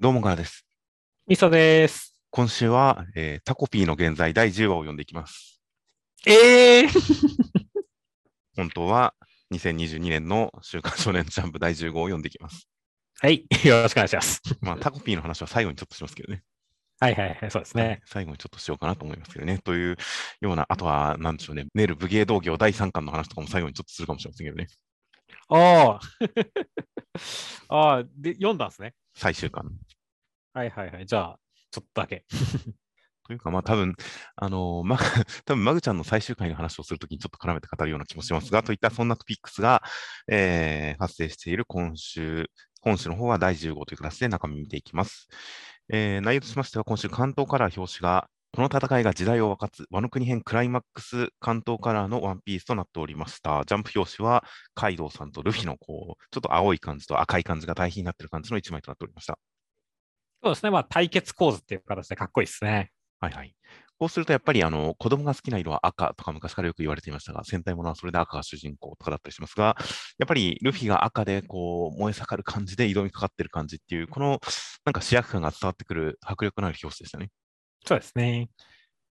どうもからです。みそです。今週は、えータコピーの現在第10話を読んでいきます。ええー、本当は2022年の週刊少年ジャンプ第15を読んでいきます。はい。よろしくお願いします。まあ、タコピーの話は最後にちょっとしますけどね。はいはいはい、そうですね。最後にちょっとしようかなと思いますけどね。というような、あとは、なんでしょうね、ネル武芸道業第3巻の話とかも最後にちょっとするかもしれませんけどね。ああ。ああ、で、読んだんですね。最終巻。はいはいはい。じゃあ、ちょっとだけ。というか、まあ多分、あのーま、多分マグちゃんの最終回の話をするときにちょっと絡めて語るような気もしますが、といったそんなトピックスが、えー発生している今週、本週の方は第15という形で中身見ていきます。えー内容としましては、今週関東カラー表紙が、この戦いが時代を分かつ、和の国編クライマックス関東カラーのワンピースとなっておりました。ジャンプ表紙は、カイドウさんとルフィのこう、ちょっと青い感じと赤い感じが対比になっている感じの一枚となっておりました。そうですね。まあ、対決構図っていう形でかっこいいですね。はいはい。こうするとやっぱりあの子供が好きな色は赤とか昔からよく言われていましたが、戦隊ものはそれで赤が主人公とかだったりしますが、やっぱりルフィが赤でこう燃え盛る感じで挑みかかってる感じっていう、このなんか主役感が伝わってくる迫力のある表紙でしたね。そうですね。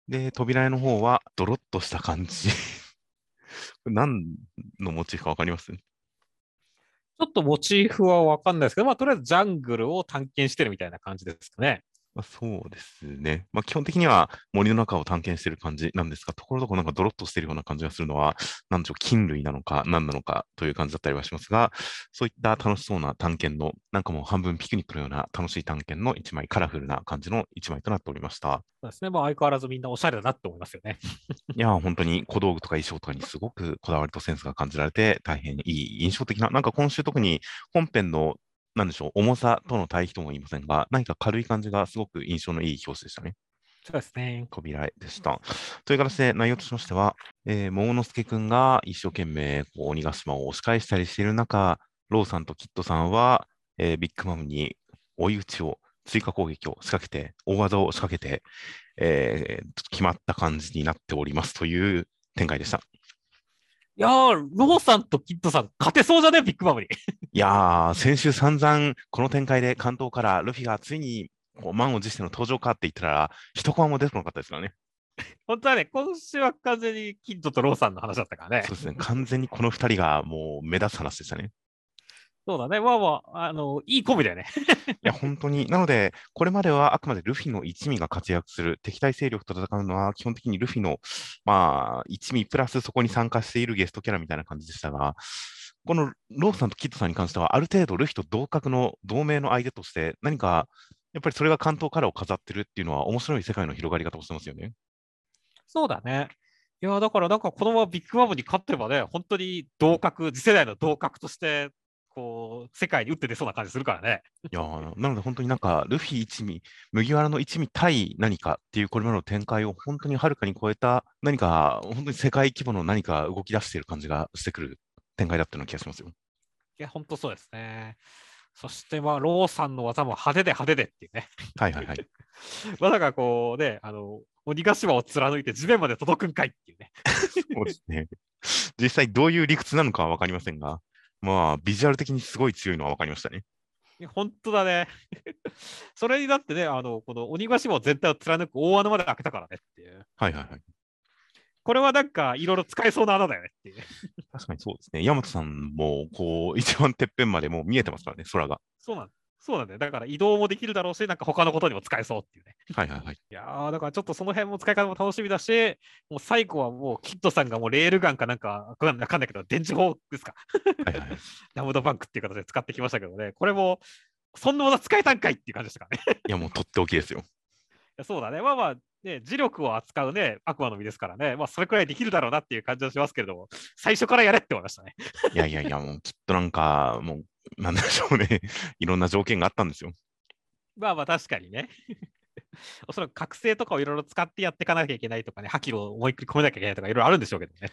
で、扉絵の方はドロッとした感じ。何のモチーフかわかります？ちょっとモチーフはわかんないですけど、まあ、とりあえずジャングルを探検してるみたいな感じですかね。まあ、そうですね。まあ、基本的には森の中を探検している感じなんですが、ところどころなんかドロッとしているような感じがするのは、でしょう、菌類なのか何なのかという感じだったりはしますが、そういった楽しそうな探検の、なんかもう半分ピクニックのような楽しい探検の一枚、カラフルな感じの一枚となっておりました。そうですね。まあ、相変わらずみんなおしゃれだなって思いますよね。いやー、本当に小道具とか衣装とかにすごくこだわりとセンスが感じられて、大変いい印象的な、なんか今週特に本編の、なんでしょう、重さとの対比とも言いませんが、何か軽い感じがすごく印象のいい表紙でしたね。そうですね。扉絵でした。という形で内容としましては、えー、桃之助君が一生懸命こう鬼ヶ島を押し返したりしている中、ローさんとキッドさんは、えービッグマムに追い打ちを、追加攻撃を仕掛けて、大技を仕掛けて、えー決まった感じになっておりますという展開でした。いやー、ローさんとキッドさん、勝てそうじゃね？ビッグマムに。いやー、先週散々この展開で巻頭からルフィがついにこう満を持しての登場かって言ったら、一コマも出てこなかったですからね。本当はね、今週は完全にキッドとローさんの話だったからねそう。ですね、完全にこの二人がもう目立つ話でしたね。そうだね。まあまあ、あの、いいコンビだよね。いや、本当に。なので、これまではあくまでルフィの一味が活躍する、敵対勢力と戦うのは、基本的にルフィの、まあ、一味プラスそこに参加しているゲストキャラみたいな感じでしたが、このローさんとキッドさんに関しては、ある程度ルフィと同格の同盟の相手として、何か、やっぱりそれが関東カラーを飾ってるっていうのは、面白い世界の広がり方をしてますよね。そうだね。いや、だからなんかこのままビッグマムに勝ってばね、本当に同格、次世代の同格として、こう、世界に打って出そうな感じするからね。いやーなので本当になんか、ルフィ一味、麦わらの一味対何かっていうこれまでの展開を本当にはるかに超えた、何か、本当に世界規模の何か動き出している感じがしてくる展開だったような気がしますよ。いや、本当そうですね。そして、まあ、ローさんの技も派手で派手でっていうね。はいはいはい。まさかこうね、あの、鬼ヶ島を貫いて地面まで届くんかいっていうね。そうですね。実際どういう理屈なのかは分かりませんが、まあ、ビジュアル的にすごい強いのは分かりましたね。本当だね。それになってね、あの、この鬼ヶ島全体を貫く大穴まで開けたからねっていう。はいはいはい。これはなんかいろいろ使えそうな穴だよねっていう。確かにそうですね。山本さんも、こう、一番てっぺんまでもう見えてますからね、空が。そうなんそうなんだよ。だから移動もできるだろうし、なんか他のことにも使えそうっていうね。はいはいはい。いやー、だからちょっとその辺も使い方も楽しみだし、もう最後はもうキッドさんがもうレールガンかなんかわかんわかんないけど、電磁砲ですか。はいはいはい。ダムドバンクっていう形で使ってきましたけどね、これも、そんな技使えたんかいっていう感じでしたからね。いいや、もうとっておきですよ。やそうだね。まあまあ、ね、磁力を扱うね、悪魔の実ですからね、まあそれくらいできるだろうなっていう感じはしますけれども、最初からやれって思いましたね。いやいやいや、もうきっとなんか、もう、なんでしょうね。いろんな条件があったんですよ。まあまあ確かにね。おそらく覚醒とかをいろいろ使ってやっていかなきゃいけないとかね、覇気を思いっきり込めなきゃいけないとかいろいろあるんでしょうけどね。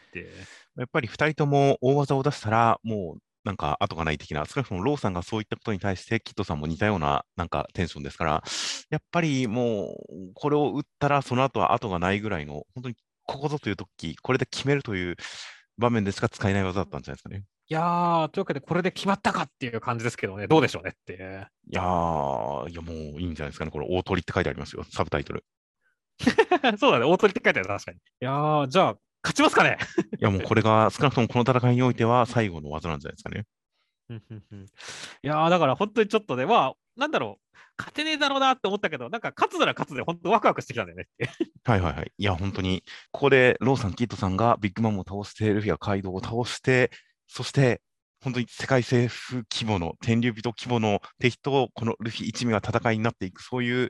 やっぱり2人とも大技を出したら、もうなんか後がない的な、少なくともローさんがそういったことに対して、キッドさんも似たようななんかテンションですから、やっぱりもう、これを打ったら、その後は後がないぐらいの、本当にここぞという時これで決めるという、場面でしか使えない技だったんじゃないですかね。いやー、というわけで、これで決まったかっていう感じですけどね、どうでしょうねっていう。いやー、いやもういいんじゃないですかね。これ、大鳥って書いてありますよ、サブタイトル。そうだね、大鳥って書いてある、確かに。いやー、じゃあ、勝ちますかね。いやもうこれが少なくともこの戦いにおいては最後の技なんじゃないですかね。いやー、だから本当にちょっとね、まあ、なんだろう、勝てねえだろうなって思ったけど、なんか勝つなら勝つで、本当ワクワクしてきたんだよねって。はいはいはい。いや、本当に、ここでローさん、キッドさんがビッグマムを倒して、ルフィがカイドウを倒して、そして、本当に世界政府規模の、天竜人規模の敵と、このルフィ一味が戦いになっていく、そういう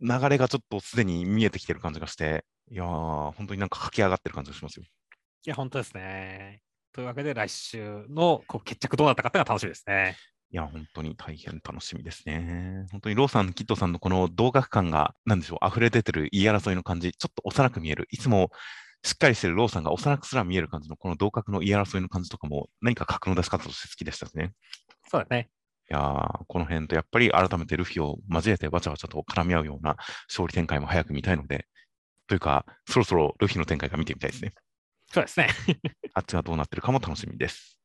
流れがちょっとすでに見えてきてる感じがして、いやー、本当になんか駆け上がってる感じがしますよ。いや、本当ですね。というわけで、来週のこう決着どうなったかっていうのが楽しみですね。いや、本当に大変楽しみですね。本当にローさん、キッドさんのこの同学感が、なんでしょう、溢れ出てる言い争いの感じ、ちょっと幼く見える。いつもしっかりしてるローさんが幼くすら見える感じの、この同格の言い争いの感じとかも、何か格の出し方として好きでしたね。そうだね。いやー、この辺とやっぱり改めてルフィを交えてわちゃわちゃと絡み合うような勝利展開も早く見たいので、というか、そろそろルフィの展開が見てみたいですね。そうですね。あっちがどうなってるかも楽しみです。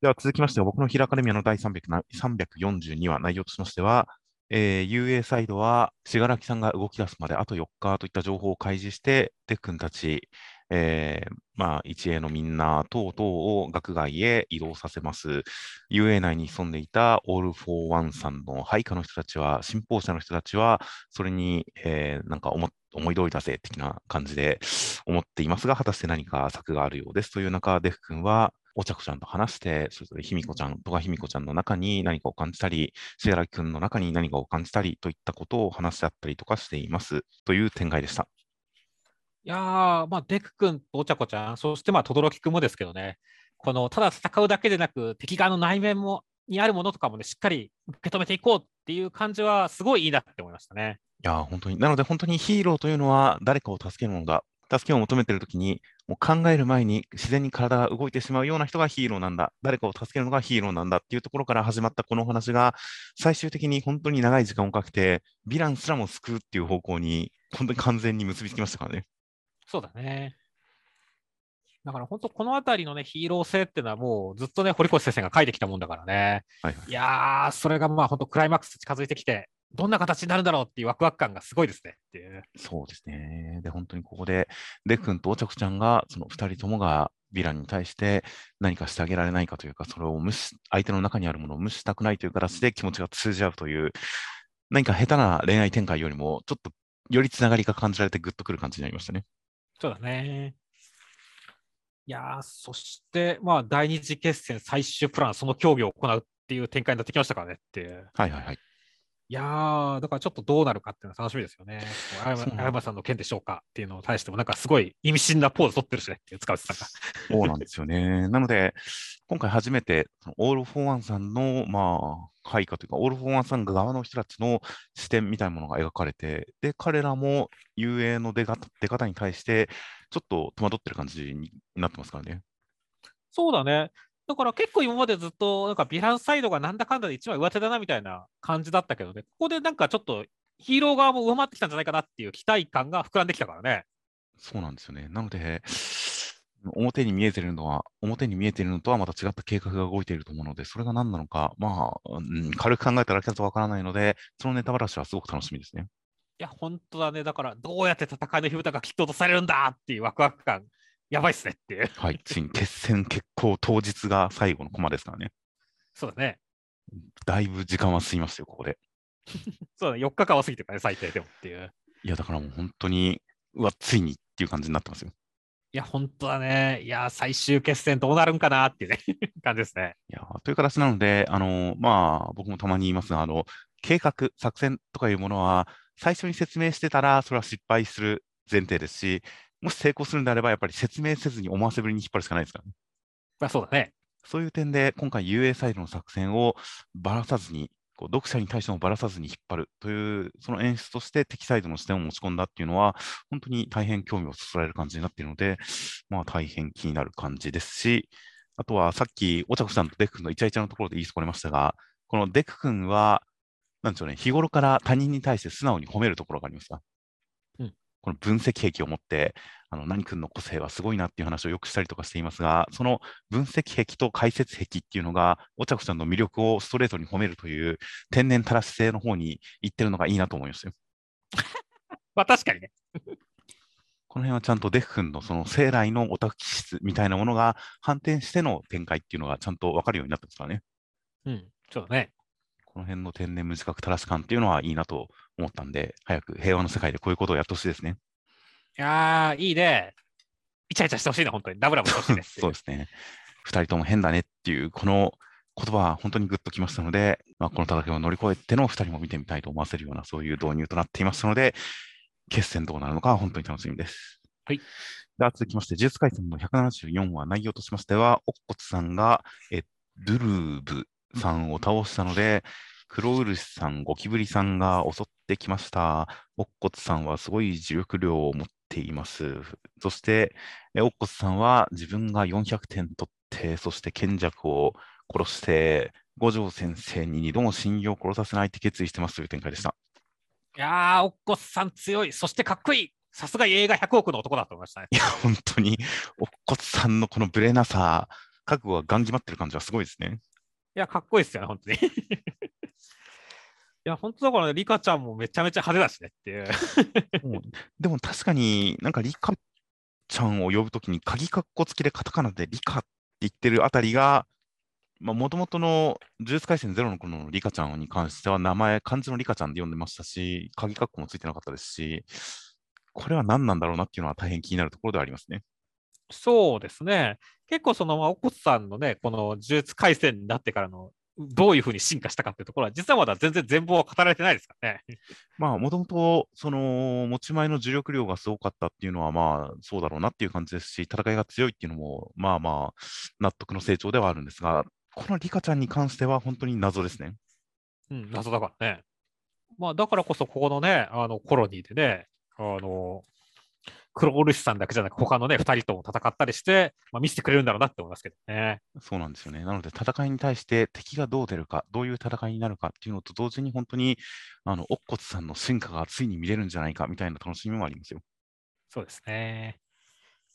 では続きましては、僕のヒラアカデミアの第300な342話、内容としましては、えー UA サイドは、信楽さんが動き出すまであと4日といった情報を開示して、デックンたち、えーまあ、雄英のみんな等々を学外へ移動させます。UA 内に潜んでいたオール・フォー・ワンさんの配下の人たちは、信奉者の人たちは、それに、えーなんか思思い通りだぜ的な感じで思っていますが、果たして何か策があるようですという中、デフ君は、お茶子ちゃんと話して、それぞれひみこちゃん、トガヒミコちゃんの中に何かを感じたり、死柄木君の中に何かを感じたりといったことを話し合ったりとかしていますという展開でした。いやー、まあ、デク君とおちゃこちゃん、そしてまあ、轟君もですけどね、このただ戦うだけでなく、敵側の内面もにあるものとかもね、しっかり受け止めていこうっていう感じは、すごいいいなって思いましたね。いやー、本当に。なので、本当にヒーローというのは誰かを助けるものだ。助けを求めているときに、もう考える前に自然に体が動いてしまうような人がヒーローなんだ。誰かを助けるのがヒーローなんだっていうところから始まったこのお話が、最終的に本当に長い時間をかけて、ヴィランすらも救うっていう方向に、本当に完全に結びつきましたからね。そうだね。だから本当、このあたりのね、ヒーロー性っていうのはもうずっとね、堀越先生が書いてきたもんだからね。はいはいいやー、それがまあ本当、クライマックス近づいてきて、どんな形になるんだろうっていうワクワク感がすごいですねっていう。そうですね。で、本当にここで、デックンとおちゃくちゃんが、その二人ともがヴィランに対して何かしてあげられないかというか、それを無視、相手の中にあるものを無視したくないという形で気持ちが通じ合うという、何か下手な恋愛展開よりも、ちょっとよりつながりが感じられてグッとくる感じになりましたね。そうだね。いやー、そして、まあ、第二次決戦最終プラン、その競技を行うっていう展開になってきましたからねって。はいはいはい。いやー、だからちょっとどうなるかっていうのは楽しみですよね。あやさんの件でしょうかっていうのに対しても、なんかすごい意味深なポーズ取ってるしねっていう、塚内さんが。そうなんですよね。なので、今回初めて、オール・フォー・ワンさんの、まあ、配下というか、オール・フォー・ワンさん側の人たちの視点みたいなものが描かれて、で、彼らも雄英の出方出方に対して、ちょっと戸惑ってる感じになってますからね。そうだね。だから結構今までずっと、なんかヴィランサイドがなんだかんだで一枚上手だなみたいな感じだったけどね、ここでなんかちょっとヒーロー側も上回ってきたんじゃないかなっていう期待感が膨らんできたからね。そうなんですよね。なので、表に見えてるのは、表に見えているのとはまた違った計画が動いていると思うので、それが何なのか、まあ、うん軽く考えただけだとわからないので、そのネタバラシはすごく楽しみですね。いや、本当だね。だから、どうやって戦いの火蓋がきっと落とされるんだっていうワクワク感、やばいっすねっていう。はい、ついに決戦決行当日が最後のコマですからね。そうだね。だいぶ時間は過ぎましたよ、ここで。そうだね。4日間は過ぎてるからね、最低でもっていう。いや、だからもう本当に、うわ、ついにっていう感じになってますよ。いや、本当だね。いや、最終決戦どうなるんかなっていうね、感じですね。いやという形なので、あのまあ、僕もたまに言いますが、あの計画、作戦とかいうものは、最初に説明してたら、それは失敗する前提ですし、もし成功するんであれば、やっぱり説明せずに思わせぶりに引っ張るしかないですからね。まあ、そうだね。そういう点で、今回 UA サイドの作戦をばらさずに、こう読者に対してもばらさずに引っ張るという、その演出として敵サイドの視点を持ち込んだっていうのは、本当に大変興味をそそられる感じになっているので、まあ大変気になる感じですし、あとはさっき、おちゃこさんとデク君のイチャイチャのところで言い損ねましたが、このデク君は、なんでしょうね、日頃から他人に対して素直に褒めるところがありますか？この分析癖を持って、あの何君の個性はすごいなっていう話をよくしたりとかしていますが、その分析癖と解説癖っていうのが、お茶子ちゃんの魅力をストレートに褒めるという天然たらし性の方に行ってるのがいいなと思いましたよ。まあ確かにね。この辺はちゃんとデフ君のその生来のオタク気質みたいなものが反転しての展開っていうのがちゃんと分かるようになってますからね。うん、そうだね。この辺の天然無自覚たらし感っていうのはいいなと思ったんで、早く平和の世界でこういうことをやってほしいですね。いやー、いいね。イチャイチャしてほしいな、本当に。ダブラブしてほしいね。そうですね。二人とも変だねっていう、この言葉は本当にグッときましたので、まあ、この戦いを乗り越えての二人も見てみたいと思わせるような、そういう導入となっていますので、決戦どうなるのか本当に楽しみです。はい。では続きまして、呪術廻戦の174話、内容としましては、おっこつさんが、えドゥルーブさんを倒したので、黒漆さん、ゴキブリさんが襲ってきました。おっこつさんはすごい磁力量を持っています。そして、おっこつさんは自分が400点取って、そして賢弱を殺して、五条先生に2度も信用を殺させないって決意してますという展開でした。いやー、おっこつさん強い、そしてかっこいい。さすが映画100億の男だと思いましたね。いや、本当に、おっこつさんのこのブレなさ、覚悟がガン決まってる感じはすごいですね。いや、かっこいいですよね、本当に。いや、本当だからね、リカちゃんもめちゃめちゃ派手だしねっていう。でも確かになんかリカちゃんを呼ぶときに、鍵かっこ付きでカタカナでリカって言ってるあたりが、もともとの呪術廻戦ゼロの頃のリカちゃんに関しては、名前、漢字のリカちゃんで呼んでましたし、鍵かっこもついてなかったですし、これは何なんだろうなっていうのは大変気になるところではありますね。そうですね。結構その、まあ、おこつさんのね、この呪術廻戦になってからのどういうふうに進化したかっていうところは、実はまだ全然全貌は語られてないですからね。まあ、もともと、その、持ち前の重力量がすごかったっていうのは、まあ、そうだろうなっていう感じですし、戦いが強いっていうのも、まあまあ、納得の成長ではあるんですが、このリカちゃんに関しては、本当に謎ですね。うん、謎だからね。まあ、だからこそ、ここのね、あの、コロニーでね、あの、黒漆さんだけじゃなく、他のね、2人とも戦ったりして、まあ、見せてくれるんだろうなって思いますけどね。そうなんですよね。なので、戦いに対して敵がどう出るか、どういう戦いになるかっていうのと同時に、本当に、あの、乙骨さんの進化がついに見れるんじゃないかみたいな楽しみもありますよ。そうですね。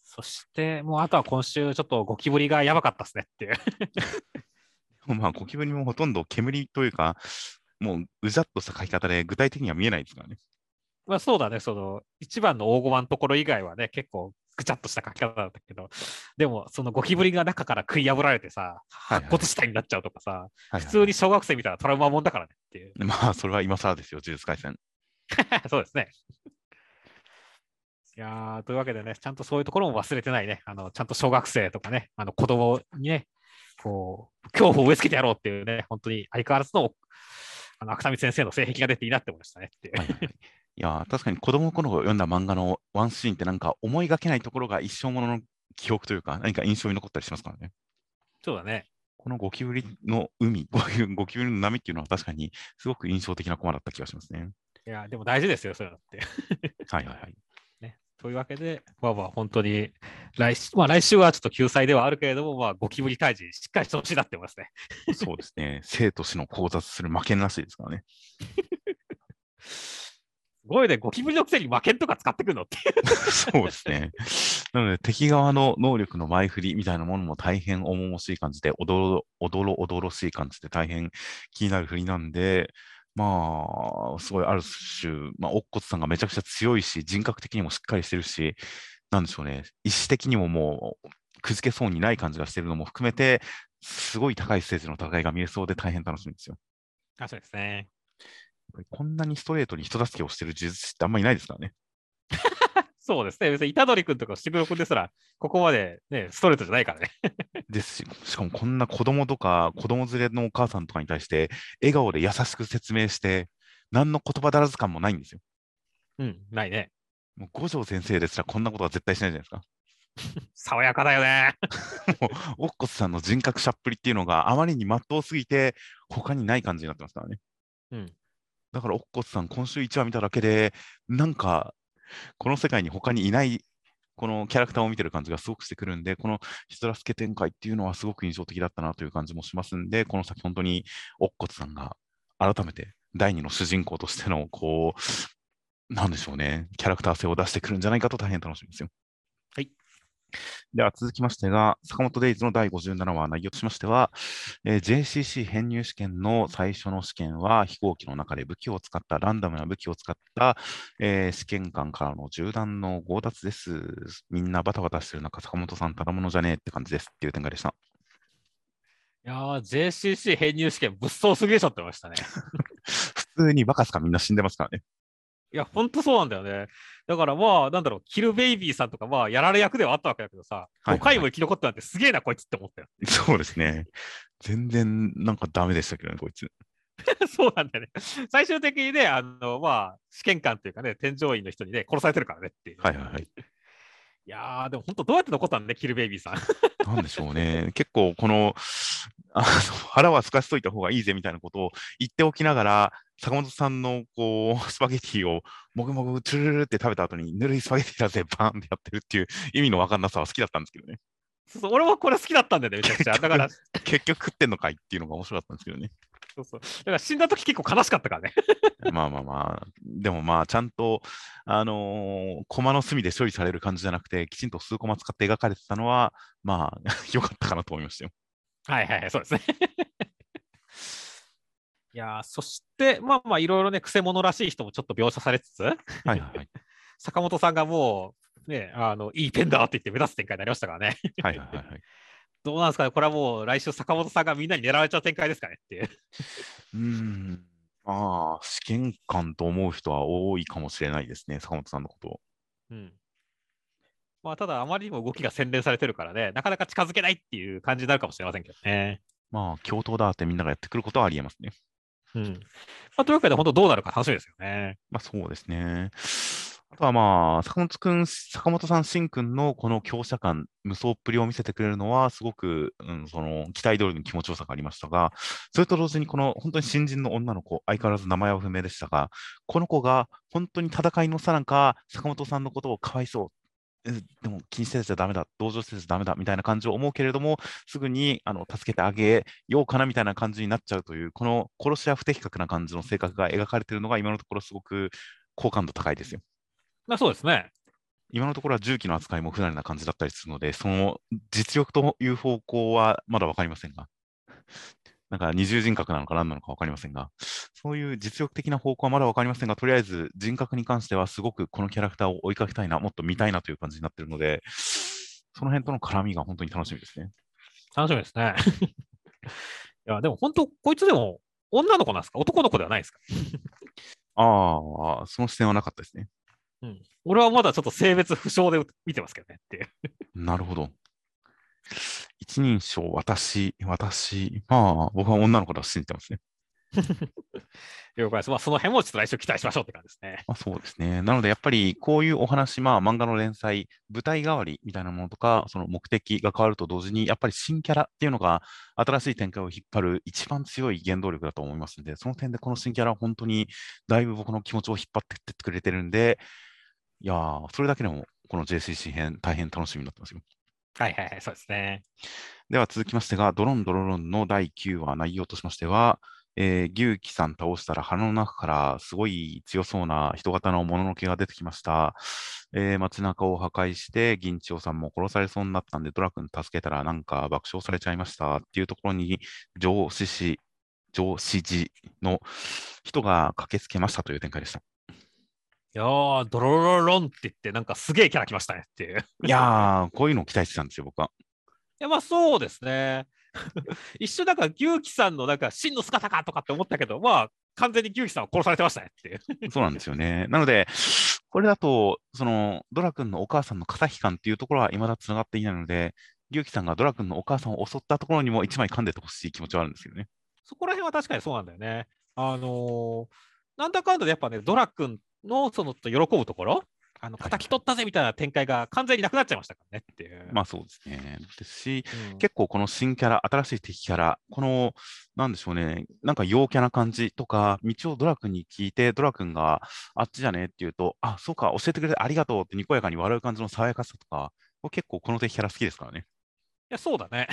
そして、もうあとは今週、ちょっとゴキブリがやばかったですねっていう まあ、ゴキブリもほとんど煙というか、もううざっとした書き方で具体的には見えないですからね。まあそうだね、その、一番の大駒のところ以外はね、結構ぐちゃっとした書き方だったけど、でも、そのゴキブリが中から食い破られてさ、白骨死体になっちゃうとかさ、はいはい、普通に小学生見たらトラウマもんだからねっていう。まあ、それは今更ですよ、呪術廻戦。そうですね。いやというわけでね、ちゃんとそういうところも忘れてないね、あのちゃんと小学生とかね、あの子供にね、こう、恐怖を植え付けてやろうっていうね、本当に相変わらずのあの芥見先生の性癖が出ていいなって思いましたねっていう。はいはいいや確かに子供の頃読んだ漫画のワンシーンってなんか思いがけないところが一生ものの記憶というか何か印象に残ったりしますからね。そうだね。このゴキブリの海、ゴキブリの波っていうのは確かにすごく印象的なコマだった気がしますね。いや、でも大事ですよ、そういうのって。はいはいはい。ね、というわけで、まあまあ本当に来,、まあ、来週はちょっと救済ではあるけれども、まあ、ゴキブリ退治しっかりしてほしいなって思いますね。そうですね。生と死の交雑する負けなしですからね。ごいね、ゴキブリのくせに魔剣とか使ってくるのってそうですね。なので、敵側の能力の前振りみたいなものも大変重々しい感じで、おどろおどろおどろしい感じで大変気になる振りなんで、まあ、すごいある種、まあ、乙骨さんがめちゃくちゃ強いし、人格的にもしっかりしてるし、なんでしょうね、意思的にももうくじけそうにない感じがしてるのも含めて、すごい高いステージの戦いが見えそうで大変楽しみですよ。あそうですね。こんなにストレートに人助けをしてる呪術師ってあんまりいないですからね。そうですね。別に虎杖君とか伏黒君ですら、ここまでね、ストレートじゃないからね。ですし、しかもこんな子供とか、子供連れのお母さんとかに対して、笑顔で優しく説明して、何の言葉だらず感もないんですよ。うん、ないね。もう五条先生ですらこんなことは絶対しないじゃないですか。爽やかだよね。もう、オッコスさんの人格しゃっぷりっていうのがあまりにまっとうすぎて、他にない感じになってますからね。うん。だから、おっこつさん、今週1話見ただけで、なんか、この世界に他にいない、このキャラクターを見てる感じがすごくしてくるんで、この人助け展開っていうのはすごく印象的だったなという感じもしますんで、この先、本当におっこつさんが改めて第二の主人公としての、こう、なんでしょうね、キャラクター性を出してくるんじゃないかと大変楽しみですよ。はい。では続きましてが、坂本デイズの第57話内容としましては、えー JCC 編入試験の最初の試験は飛行機の中で武器を使った、ランダムな武器を使った、えー試験官からの銃弾の強奪です。みんなバタバタしてる中、坂本さんただものじゃねえって感じですっていう展開でした。いやー、JCC 編入試験、物騒すぎでしょってましたね。普通にバカすか？みんな死んでますからね。いや、ほんとそうなんだよね。だからまあ、なんだろう、キルベイビーさんとか、まあ、やられ役ではあったわけだけどさ、はい5回も生き残ったなんてすげえな、こいつって思ったよ。そうですね。全然なんかダメでしたけどね、こいつ。そうなんだよね。最終的にね、あの、まあ、試験官っていうかね、添乗員の人にね、殺されてるからねっていう。はいはいはい。いやー、でも本当どうやって残ったんだね、キルベイビーさん。なんでしょうね。結構この、あの腹はすかしといた方がいいぜみたいなことを言っておきながら、坂本さんのこう スパゲティをもぐもぐチュルルルって食べた後に、ぬるいスパゲティだぜ、バーンってやってるっていう意味のわかんなさは好きだったんですけどね。そうそう俺もこれ好きだったんだよね、めちゃくちゃ。だから、結局食ってんのかいっていうのが面白かったんですけどね。そうそう。だから死んだ時結構悲しかったからね。まあまあまあ、でもまあ、ちゃんと、あのーコマの隅で処理される感じじゃなくて、きちんと数コマ使って描かれてたのは、まあ、良かったかなと思いましたよ。はいはいはい、そうですね。いやーそして、まあまあ、いろいろね、くせ者らしい人もちょっと描写されつつ、はいはいはい。坂本さんがもう、ね、あの、いいペンだって言って目指す展開になりましたからね。はいはいはいはい。どうなんですかね、これはもう来週坂本さんがみんなに狙われちゃう展開ですかねっていう。うーん。まあ、試験官と思う人は多いかもしれないですね、坂本さんのことを。うん。まあ、ただ、あまりにも動きが洗練されてるからね、なかなか近づけないっていう感じになるかもしれませんけどね。まあ、共闘だってみんながやってくることはありえますね。うん。まあ、というわけで、本当どうなるか楽しみですよね。まあ、そうですね。あとはまあ、坂本くん、坂本さん、しんくんのこの強者感、無双っぷりを見せてくれるのは、すごく、うん、その、期待通りの気持ちよさがありましたが、それと同時に、この本当に新人の女の子、相変わらず名前は不明でしたが、この子が本当に戦いのさなか、坂本さんのことをかわいそう。えでも気にしてちゃダメだ、同情してちゃダメだみたいな感じを思うけれども、すぐにあの助けてあげようかなみたいな感じになっちゃうという、この殺し屋不適格な感じの性格が描かれているのが、今のところすごく好感度高いですよ。まあ、そうですね。今のところは重機の扱いも不慣れな感じだったりするので、その実力という方向はまだ分かりませんが、なんか二重人格なのか何なのか分かりませんが、そういう実力的な方向はまだ分かりませんが、とりあえず人格に関してはすごくこのキャラクターを追いかけたいな、もっと見たいなという感じになっているので、その辺との絡みが本当に楽しみですね。楽しみですね。いや、でも本当、こいつでも女の子なんですか？男の子ではないですか？ああ、その視点はなかったですね。うん。俺はまだちょっと性別不詳で見てますけどねっていう。なるほど。一人称、私、私、まあ、僕は女の子だと信じてますね。了解です。まあ、その辺もちょっと来週期待しましょうって感じですね。まあ、そうですね。なので、やっぱりこういうお話、まあ、漫画の連載、舞台代わりみたいなものとか、その目的が変わると同時に、やっぱり新キャラっていうのが、新しい展開を引っ張る一番強い原動力だと思いますので、その点でこの新キャラは本当にだいぶ僕の気持ちを引っ張ってってくれてるんで、いやー、それだけでも、この JCC 編、大変楽しみになってますよ。はいはいはい、そうですね。では続きましてが、ドロンドロロンの第9話、内容としましては、えー、牛木さん倒したら鼻の中からすごい強そうな人型のもののけが出てきました。えー街中を破壊して、銀千代さんも殺されそうになったんで、ドラ君助けたらなんか爆笑されちゃいましたっていうところに、上司氏、上司寺の人が駆けつけましたという展開でした。いやー、ドロロロロンって言って、なんかすげえキャラ来ましたねっていう。いいやー、こういうのを期待してたんですよ、僕は。や、まあそうですね。一瞬なんか牛木さんのなんか真の姿かとかって思ったけど、まあ完全に牛木さんは殺されてましたねっていう。そうなんですよね。なので、これだと、その、ドラ君のお母さんの肩引感っていうところは未だ繋がっていないので、牛木さんがドラ君のお母さんを襲ったところにも一枚噛んでてほしい気持ちはあるんですけどね。そこら辺は確かにそうなんだよね。あのーなんだかんだでやっぱね、ドラ君のその喜ぶところ、あのはい叩き取ったぜみたいな展開が完全になくなっちゃいましたからねっていう。まあそうですね。ですし、うん結構この新キャラ、新しい敵キャラ、この、なんでしょうね、なんか陽キャな感じとか、道をドラ君に聞いて、ドラ君があっちじゃねって言うと、あ、そうか、教えてくれてありがとうってにこやかに笑う感じの爽やかさとか、僕結構この敵キャラ好きですからね。いや、そうだね。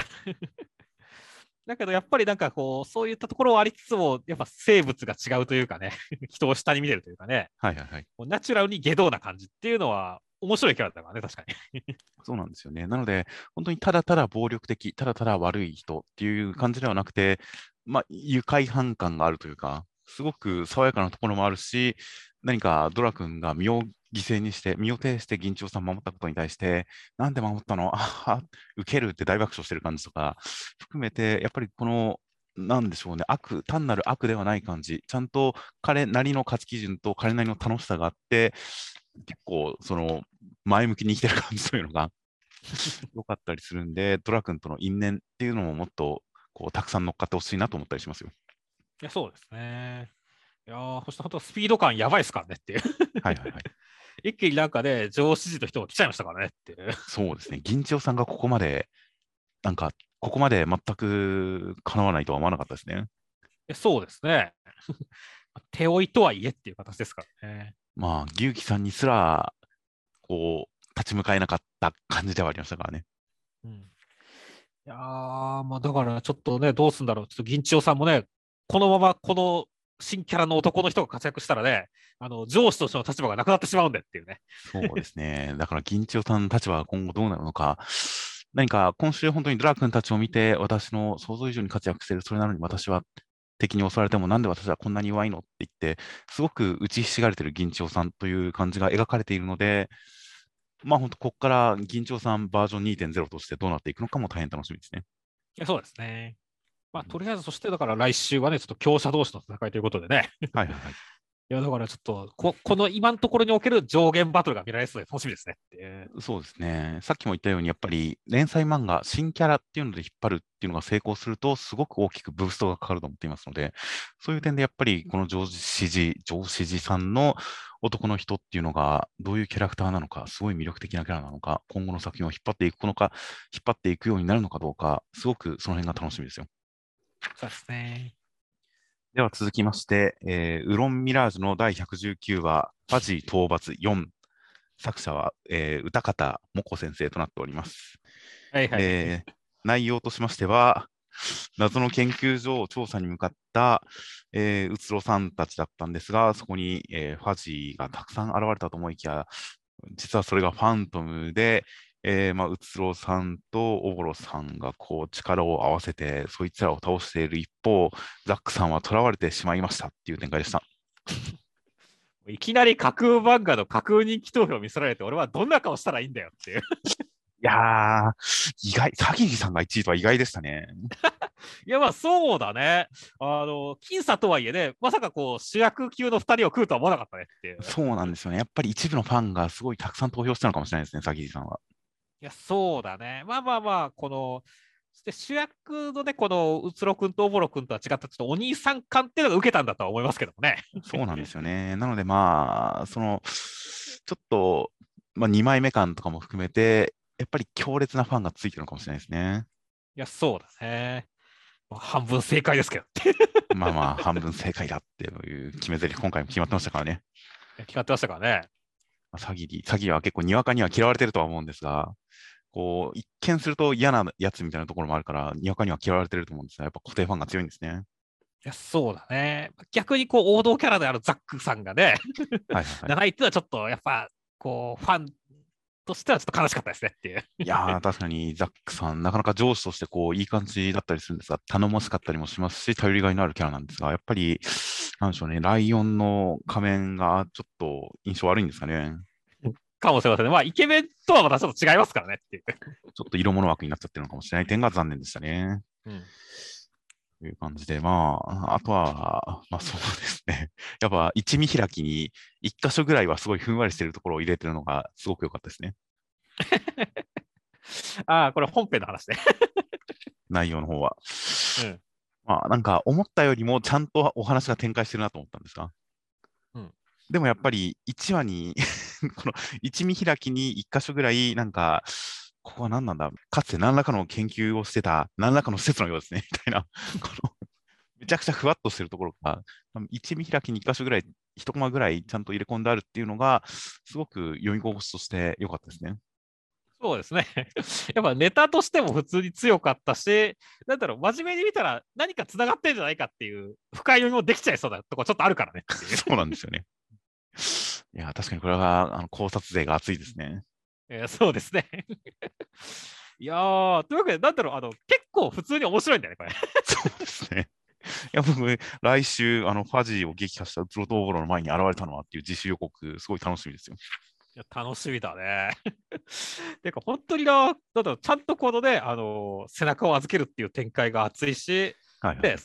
だけどやっぱりなんかこう、そういったところはありつつも、やっぱ生物が違うというかね、人を下に見てるというかね、はいはいはい。ナチュラルに下道な感じっていうのは面白いキャラだからね、確かに。そうなんですよね。なので、本当にただただ暴力的、ただただ悪い人っていう感じではなくて、まあ、愉快反感があるというか、すごく爽やかなところもあるし、何かドラ君が身を犠牲にして、身を挺して銀千代さん守ったことに対して、なんで守ったの？ああ、受けるって大爆笑してる感じとか、含めて、やっぱりこの、なんでしょうね、悪、単なる悪ではない感じ、ちゃんと彼なりの価値基準と彼なりの楽しさがあって、結構、その、前向きに生きてる感じというのが良かったりするんで、ドラ君との因縁っていうのももっと、こう、たくさん乗っかってほしいなと思ったりしますよ。いや、そうですね。いやー、そして本当スピード感やばいですからねっていう。はいはいはい。一気になんかね、上司陣の人が来ちゃいましたからねって。そうですね。銀千代さんがここまで、なんか、ここまで全く叶わないとは思わなかったですね。いやそうですね。手負いとはいえっていう形ですからね。まあ、牛木さんにすら、こう、立ち向かえなかった感じではありましたからね。うん、いやー、まあだからちょっとね、どうすんだろう。ちょっと銀千代さんもね、このままこの新キャラの男の人が活躍したらね、あの上司としての立場がなくなってしまうんでっていうね。そうですね。だから、銀千代さんの立場は今後どうなるのか。何か、今週本当にドラ君たちを見て、私の想像以上に活躍している、それなのに私は敵に襲われても、なんで私はこんなに弱いのって言って、すごく打ちひしがれている銀千代さんという感じが描かれているので、まあ本当、ここから銀千代さんバージョン2.0としてどうなっていくのかも大変楽しみですね。いやそうですね。まあとりあえず、そしてだから来週はね、ちょっと強者同士の戦いということでね。はいはいはい。いやだからちょっとこ、この今のところにおける上限バトルが見られそうで楽しみですね。そうですね。さっきも言ったように、やっぱり連載漫画、新キャラっていうので引っ張るっていうのが成功すると、すごく大きくブーストがかかると思っていますので、そういう点でやっぱりこの上司寺、上司寺さんの男の人っていうのが、どういうキャラクターなのか、すごい魅力的なキャラなのか、今後の作品を引っ張っていくのか、引っ張っていくようになるのかどうか、すごくその辺が楽しみですよ。そうですね。では続きまして、えーウロンミラージュの第119話、ファジー討伐4。作者は、えー歌方もこ先生となっております。はいはい。えー内容としましては、謎の研究所を調査に向かった、えーうつろさんたちだったんですが、そこに、えーファジーがたくさん現れたと思いきや、実はそれがファントムで、えーまあ、うつろさんとおぼろさんがこう力を合わせて、そいつらを倒している一方、ザックさんは囚われてしまいましたっていう展開でした。いきなり架空漫画の架空人気投票見せられて、俺はどんな顔したらいいんだよっていう。いやー、意外、サギギさんが1位とは意外でしたね。いや、まあそうだね。あの、僅差とはいえね、まさかこう主役級の2人を食うとは思わなかったねっていう。そうなんですよね。やっぱり一部のファンがすごいたくさん投票したのかもしれないですね、サギギさんは。いや、そうだね。まあまあまあ、この、そして主役のね、このうつろくんとおぼろくんとは違った、ちょっとお兄さん感っていうのが受けたんだとは思いますけどもね。そうなんですよね。なのでまあ、その、ちょっと、まあ、2枚目感とかも含めて、やっぱり強烈なファンがついてるのかもしれないですね。いや、そうだね。まあ、半分正解ですけど。まあまあ、半分正解だっていう決め台詞、今回も決まってましたからね。決まってましたからね。まあ詐欺に、詐欺は結構にわかには嫌われてるとは思うんですが、こう、一見すると嫌なやつみたいなところもあるから、にわかには嫌われてると思うんですが、やっぱ固定ファンが強いんですね。いや、そうだね。逆にこう王道キャラであるザックさんがね、はいはいはい。7位っていうのはちょっとやっぱ、こう、ファンとしてはちょっと悲しかったですねっていう。いやー、確かにザックさん、なかなか上司としてこういい感じだったりするんですが、頼もしかったりもしますし、頼りがいのあるキャラなんですが、やっぱり、なんでしょうね、ライオンの仮面がちょっと印象悪いんですかね。かもしれませんね。まあ、イケメンとはまたちょっと違いますからねっていう。ちょっと色物枠になっちゃってるのかもしれない点が残念でしたね。うんという感じで、まあ、あとは、まあそうですね。やっぱ一見開きに一箇所ぐらいはすごいふんわりしてるところを入れてるのがすごく良かったですね。ああ、これ本編の話ね。内容の方は。うんまあなんか思ったよりもちゃんとお話が展開してるなと思ったんですが。うんでもやっぱり1話に この一見開きに1箇所ぐらいなんか、ここは何なんだ？かつて何らかの研究をしてた何らかの施設のようですね、みたいな。このめちゃくちゃふわっとしてるところが、一見開きに1箇所ぐらい、1コマぐらいちゃんと入れ込んであるっていうのが、すごく読み心地として良かったですね。そうですね。やっぱネタとしても普通に強かったし、なんだろう、真面目に見たら何かつながってんじゃないかっていう深読みもできちゃいそうなとこちょっとあるからね。そうなんですよね。いや、確かにこれはあの考察勢が熱いですね。えー、そうですね。いやー、というわけで、なんだろう、あの結構普通に面白いんだよね、これ。そうですね。いや、僕、来週、あの、ファジーを撃破したウツロトーボロの前に現れたのはっていう自主予告、すごい楽しみですよ。いや楽しみだね。てか、本当にな、だからちゃんとこのね、あの背中を預けるっていう展開が熱いし、はい、はい、で、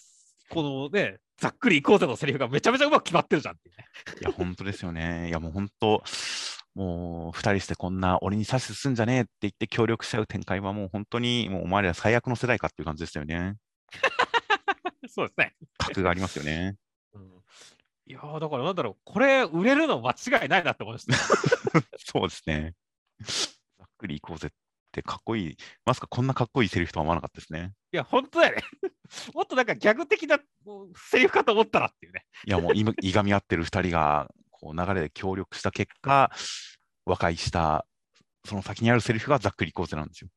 このね、ざっくりいこうぜのセリフがめちゃめちゃうまく決まってるじゃんっていうね。いや、本当ですよね。いや、もう本当、もう2人してこんな俺に指図すんじゃねえって言って協力しちゃう展開はもう本当にもうお前ら最悪の世代かっていう感じですよね。そうですね。格がありますよね。うんいやだからなんだろう、これ売れるの間違いないなって思いました。そうですね。ざっくりいこうぜってかっこいい。まさかこんなかっこいいセリフとは思わなかったですね。いや、本当だよね。もっとなんかギャグ的なセリフかと思ったらっていうね。いや、もういいがみ合ってる2人がこう流れで協力した結果、和解したその先にあるセリフがざっくりいこうぜなんですよ。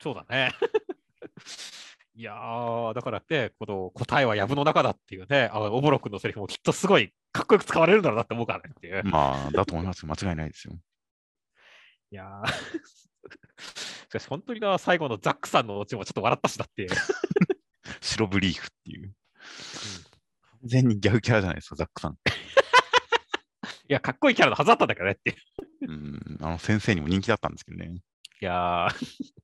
そうだね。いやー、だからね、この答えは藪の中だっていうね、あのおぼろくんのセリフもきっとすごいかっこよく使われるんだろうなって思うからねっていう。まあ、だと思います間違いないですよ。いやー、しかし本当にな、最後のザックさんのオチもちょっと笑ったしだって。白ブリーフっていう。完全にギャグキャラじゃないですか、ザックさん。いや、かっこいいキャラのはずだったんだけどねっていう。うん、あの先生にも人気だったんですけどね。いやー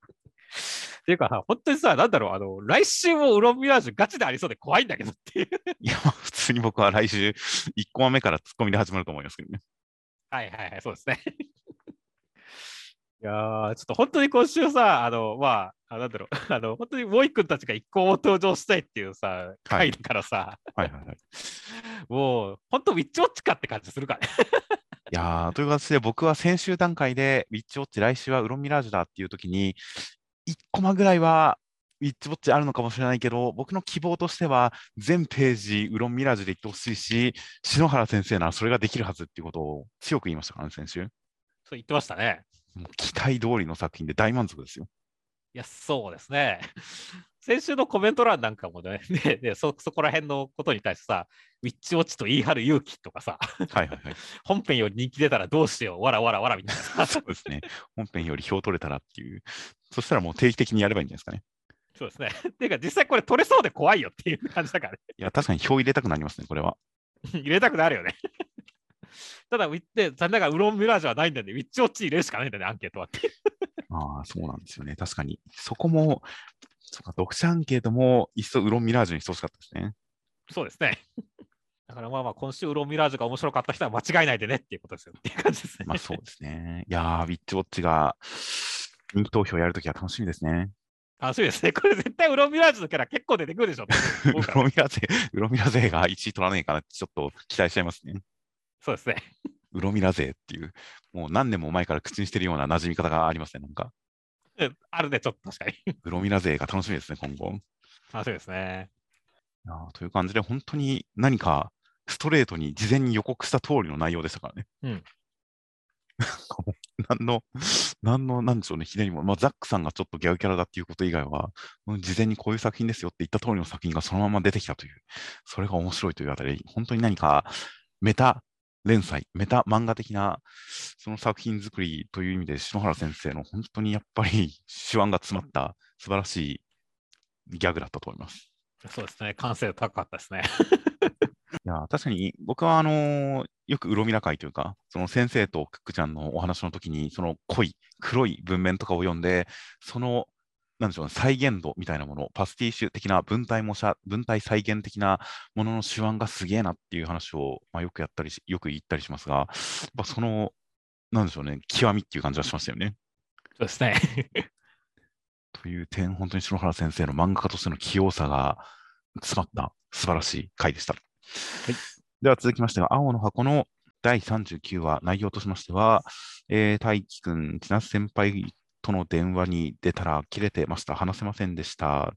っていうか、本当にさ、なんだろう、あの、来週もウロンミラージュガチでありそうで怖いんだけどっていう。いや、普通に僕は来週1コマ目からツッコミで始まると思いますけどね。はいはいはい、そうですね。いやー、ちょっと本当に今週さ、あの、まあ、あなんだろう、あの、本当にモイ君たちが一個も登場したいっていうさ、回だからさ、はいはいはい、もう、本当ウィッチウォッチかって感じするからね。いやーという形で僕は先週段階でウィッチウォッチ来週はウロンミラージュだっていう時に1コマぐらいはウィッチウォッチあるのかもしれないけど、僕の希望としては、全ページ、ウロンミラージュで言ってほしいし、篠原先生ならそれができるはずっていうことを強く言いましたからね、先週。そう言ってましたね。期待通りの作品で大満足ですよ。いや、そうですね。先週のコメント欄なんかもね、ねねそそこら辺のことに対してさ、ウィッチウォッチと言い張る勇気とかさ、はいはいはい、本編より人気出たらどうしよう、わらわらわらみたいな。そうですね。本編より票取れたらっていう。そしたらもう定期的にやればいいんじゃないですかね。そうですね。っていうか、実際これ取れそうで怖いよっていう感じだからね。いや、確かに票入れたくなりますね、これは。入れたくなるよね。ただ、ウィッチ、残念ながらウロンミラージュはないんだよね。ウィッチウォッチ入れるしかないんだよね、アンケートはって。ああ、そうなんですよね。確かに。そこも、そうか、読者アンケートもいっそウロンミラージュにしてほしかったですね。そうですね。だからまあまあ、今週ウロンミラージュが面白かった人は間違いないでねっていうことですよ。っていう感じですね。まあそうですね。いやー、ウィッチウォッチが人気投票やるときは楽しみですね。楽しみですね。これ絶対ウロンミラージュのキャラ結構出てくるでしょ。ウロンミラー勢、ウロンミラー勢が1位取らないかなってちょっと期待しちゃいますね。そうですね。ウロミラ勢っていう、もう何年も前から口にしてるような馴染み方がありますね、なんか。あるね、ちょっと確かに。ウロミラ勢が楽しみですね、今後。楽しみですね。という感じで、本当に何かストレートに事前に予告した通りの内容でしたからね。うん。何の、何の、なんでしょうね、ひねりも、まあ、ザックさんがちょっとギャグキャラだっていうこと以外は、事前にこういう作品ですよって言った通りの作品がそのまま出てきたという、それが面白いというあたり、本当に何かメタ連載、メタ漫画的なその作品作りという意味で、篠原先生の本当にやっぱり手腕が詰まった素晴らしいギャグだったと思います。そうですね、完成度高かったですね。いや確かに僕はあのー、よくうろみら会というか、その先生とクックちゃんのお話の時に、その濃い黒い文面とかを読んで、そのなんでしょうね、再現度みたいなもの、パスティッシュ的な文体模写、文体再現的なものの手腕がすげえなっていう話を、まあ、よくやったりし、よく言ったりしますが、やっぱその、なんでしょうね、極みっていう感じはしましたよね。そうですね。という点、本当に篠原先生の漫画家としての器用さが詰まった素晴らしい回でした。はい、では続きましては、青の箱の第39話、内容としましては、えー、大輝くん、千夏先輩との電話に出たら切れてました。話せませんでした。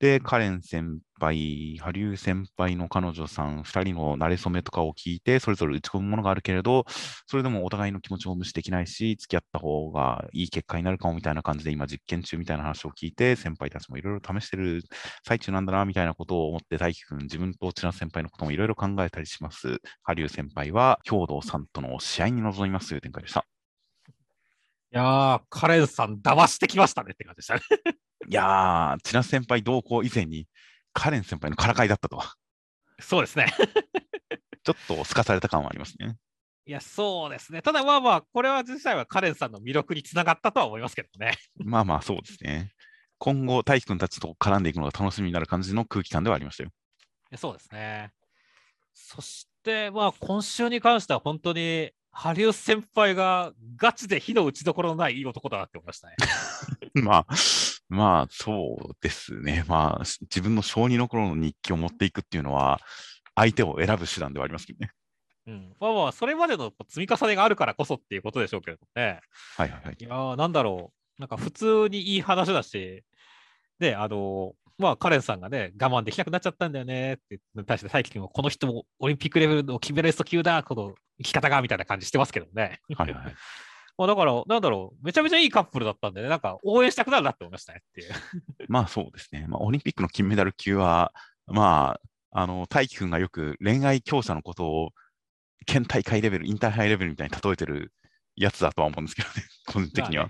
で、カレン先輩、羽生先輩の彼女さん、2人の馴れ初めとかを聞いて、それぞれ打ち込むものがあるけれど、それでもお互いの気持ちを無視できないし、付き合った方がいい結果になるかもみたいな感じで、今実験中みたいな話を聞いて、先輩たちもいろいろ試してる最中なんだな、みたいなことを思って、大輝くん、自分と千奈先輩のこともいろいろ考えたりします。羽生先輩は、兵藤さんとの試合に臨みますという展開でした。いやー、カレンさん、騙してきましたねって感じでしたね。いやー、千奈先輩同行以前に、カレン先輩のからかいだったとは。そうですね。ちょっとすかされた感はありますね。いや、そうですね。ただまあまあ、これは実際はカレンさんの魅力につながったとは思いますけどね。まあまあ、そうですね。今後、大輝くんたちと絡んでいくのが楽しみになる感じの空気感ではありましたよ。そうですね。そして、まあ、今週に関しては本当に、ハリウ先輩がガチで火の打ちどころのないいい男だなって思いましたね。まあ、まあ、そうですね。まあ、自分の小児の頃の日記を持っていくっていうのは、相手を選ぶ手段ではありますけどね。うん、まあまあ、それまでの積み重ねがあるからこそっていうことでしょうけれどね。はいはいはい。いやなんだろう。なんか普通にいい話だし、で、あの、まあ、カレンさんがね、我慢できなくなっちゃったんだよねって対して、大輝君はこの人もオリンピックレベルの金メダリスト級だ、この生き方がみたいな感じしてますけどね。はいはい。まあだから、なんだろう、めちゃめちゃいいカップルだったんでね、なんか応援したくなるなって思いましたねっていう。まあそうですね。まあ、オリンピックの金メダル級は、まあ、あの、大輝君がよく恋愛強者のことを、県大会レベル、インターハイレベルみたいに例えてるやつだとは思うんですけどね、個人的には。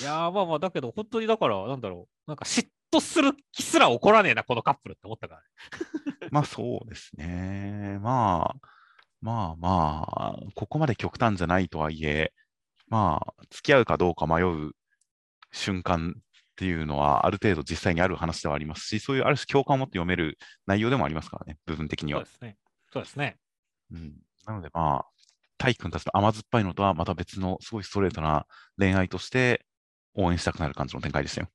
いやまあまあ、だけど、本当にだから、なんだろう、なんか嫉妬する気すら起こらねえな、このカップルって思ったからね。まあそうですね。まあ、まあまあ、ここまで極端じゃないとはいえ、まあ、付き合うかどうか迷う瞬間っていうのは、ある程度実際にある話ではありますし、そういうある種共感を持って読める内容でもありますからね、部分的には。そうですね。そうですね。うん、なのでまあ、大輝くんたちの甘酸っぱいのとはまた別のすごいストレートな恋愛として応援したくなる感じの展開でしたよ。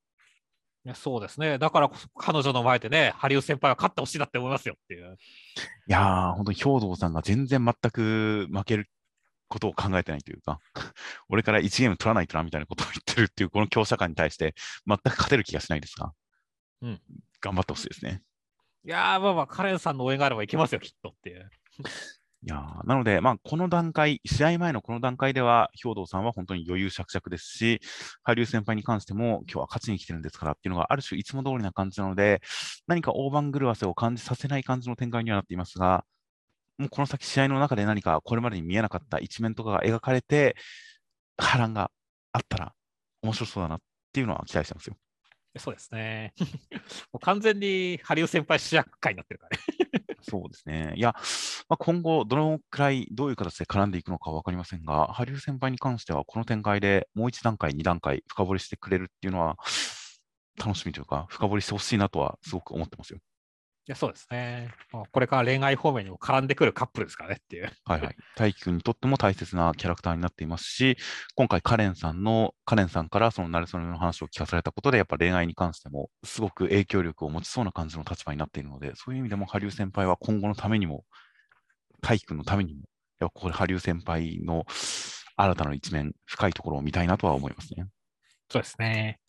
そうですね。だからこそ彼女の前でね、ハリウ先輩は勝ってほしいなって思いますよっていう。いやー、本当に兵藤さんが全然全く負けることを考えてないというか、俺から1ゲーム取らないとなみたいなことを言ってるっていう、この強者感に対して全く勝てる気がしないですが、うん、頑張ってほしいですね。いやー、まあまあ、カレンさんの応援があればいけますよ、きっとっていう。いやなので、まあ、この段階、試合前のこの段階では、兵藤さんは本当に余裕しゃくしゃくですし、羽生先輩に関しても、今日は勝ちに来てるんですからっていうのが、ある種いつも通りな感じなので、何か大番狂わせを感じさせない感じの展開にはなっていますが、もうこの先、試合の中で何かこれまでに見えなかった一面とかが描かれて、波乱があったら面白そうだなっていうのは期待してますよ。そうですね。もう完全に羽生先輩主役会になってるからね。そうですね。いや、まあ、今後、どのくらい、どういう形で絡んでいくのか分かりませんが、羽生先輩に関しては、この展開でもう1段階、2段階、深掘りしてくれるっていうのは、楽しみというか、深掘りしてほしいなとは、すごく思ってますよ。や、そうですね。これから恋愛方面にも絡んでくるカップルですからねっていう。はいはい。大輝くんにとっても大切なキャラクターになっていますし、今回カレンさんの、カレンさんからそのなれそめの話を聞かされたことで、やっぱ恋愛に関してもすごく影響力を持ちそうな感じの立場になっているので、そういう意味でも、羽生先輩は今後のためにも、大輝くんのためにも、やっぱこれ、羽生先輩の新たな一面、深いところを見たいなとは思いますね。そうですね。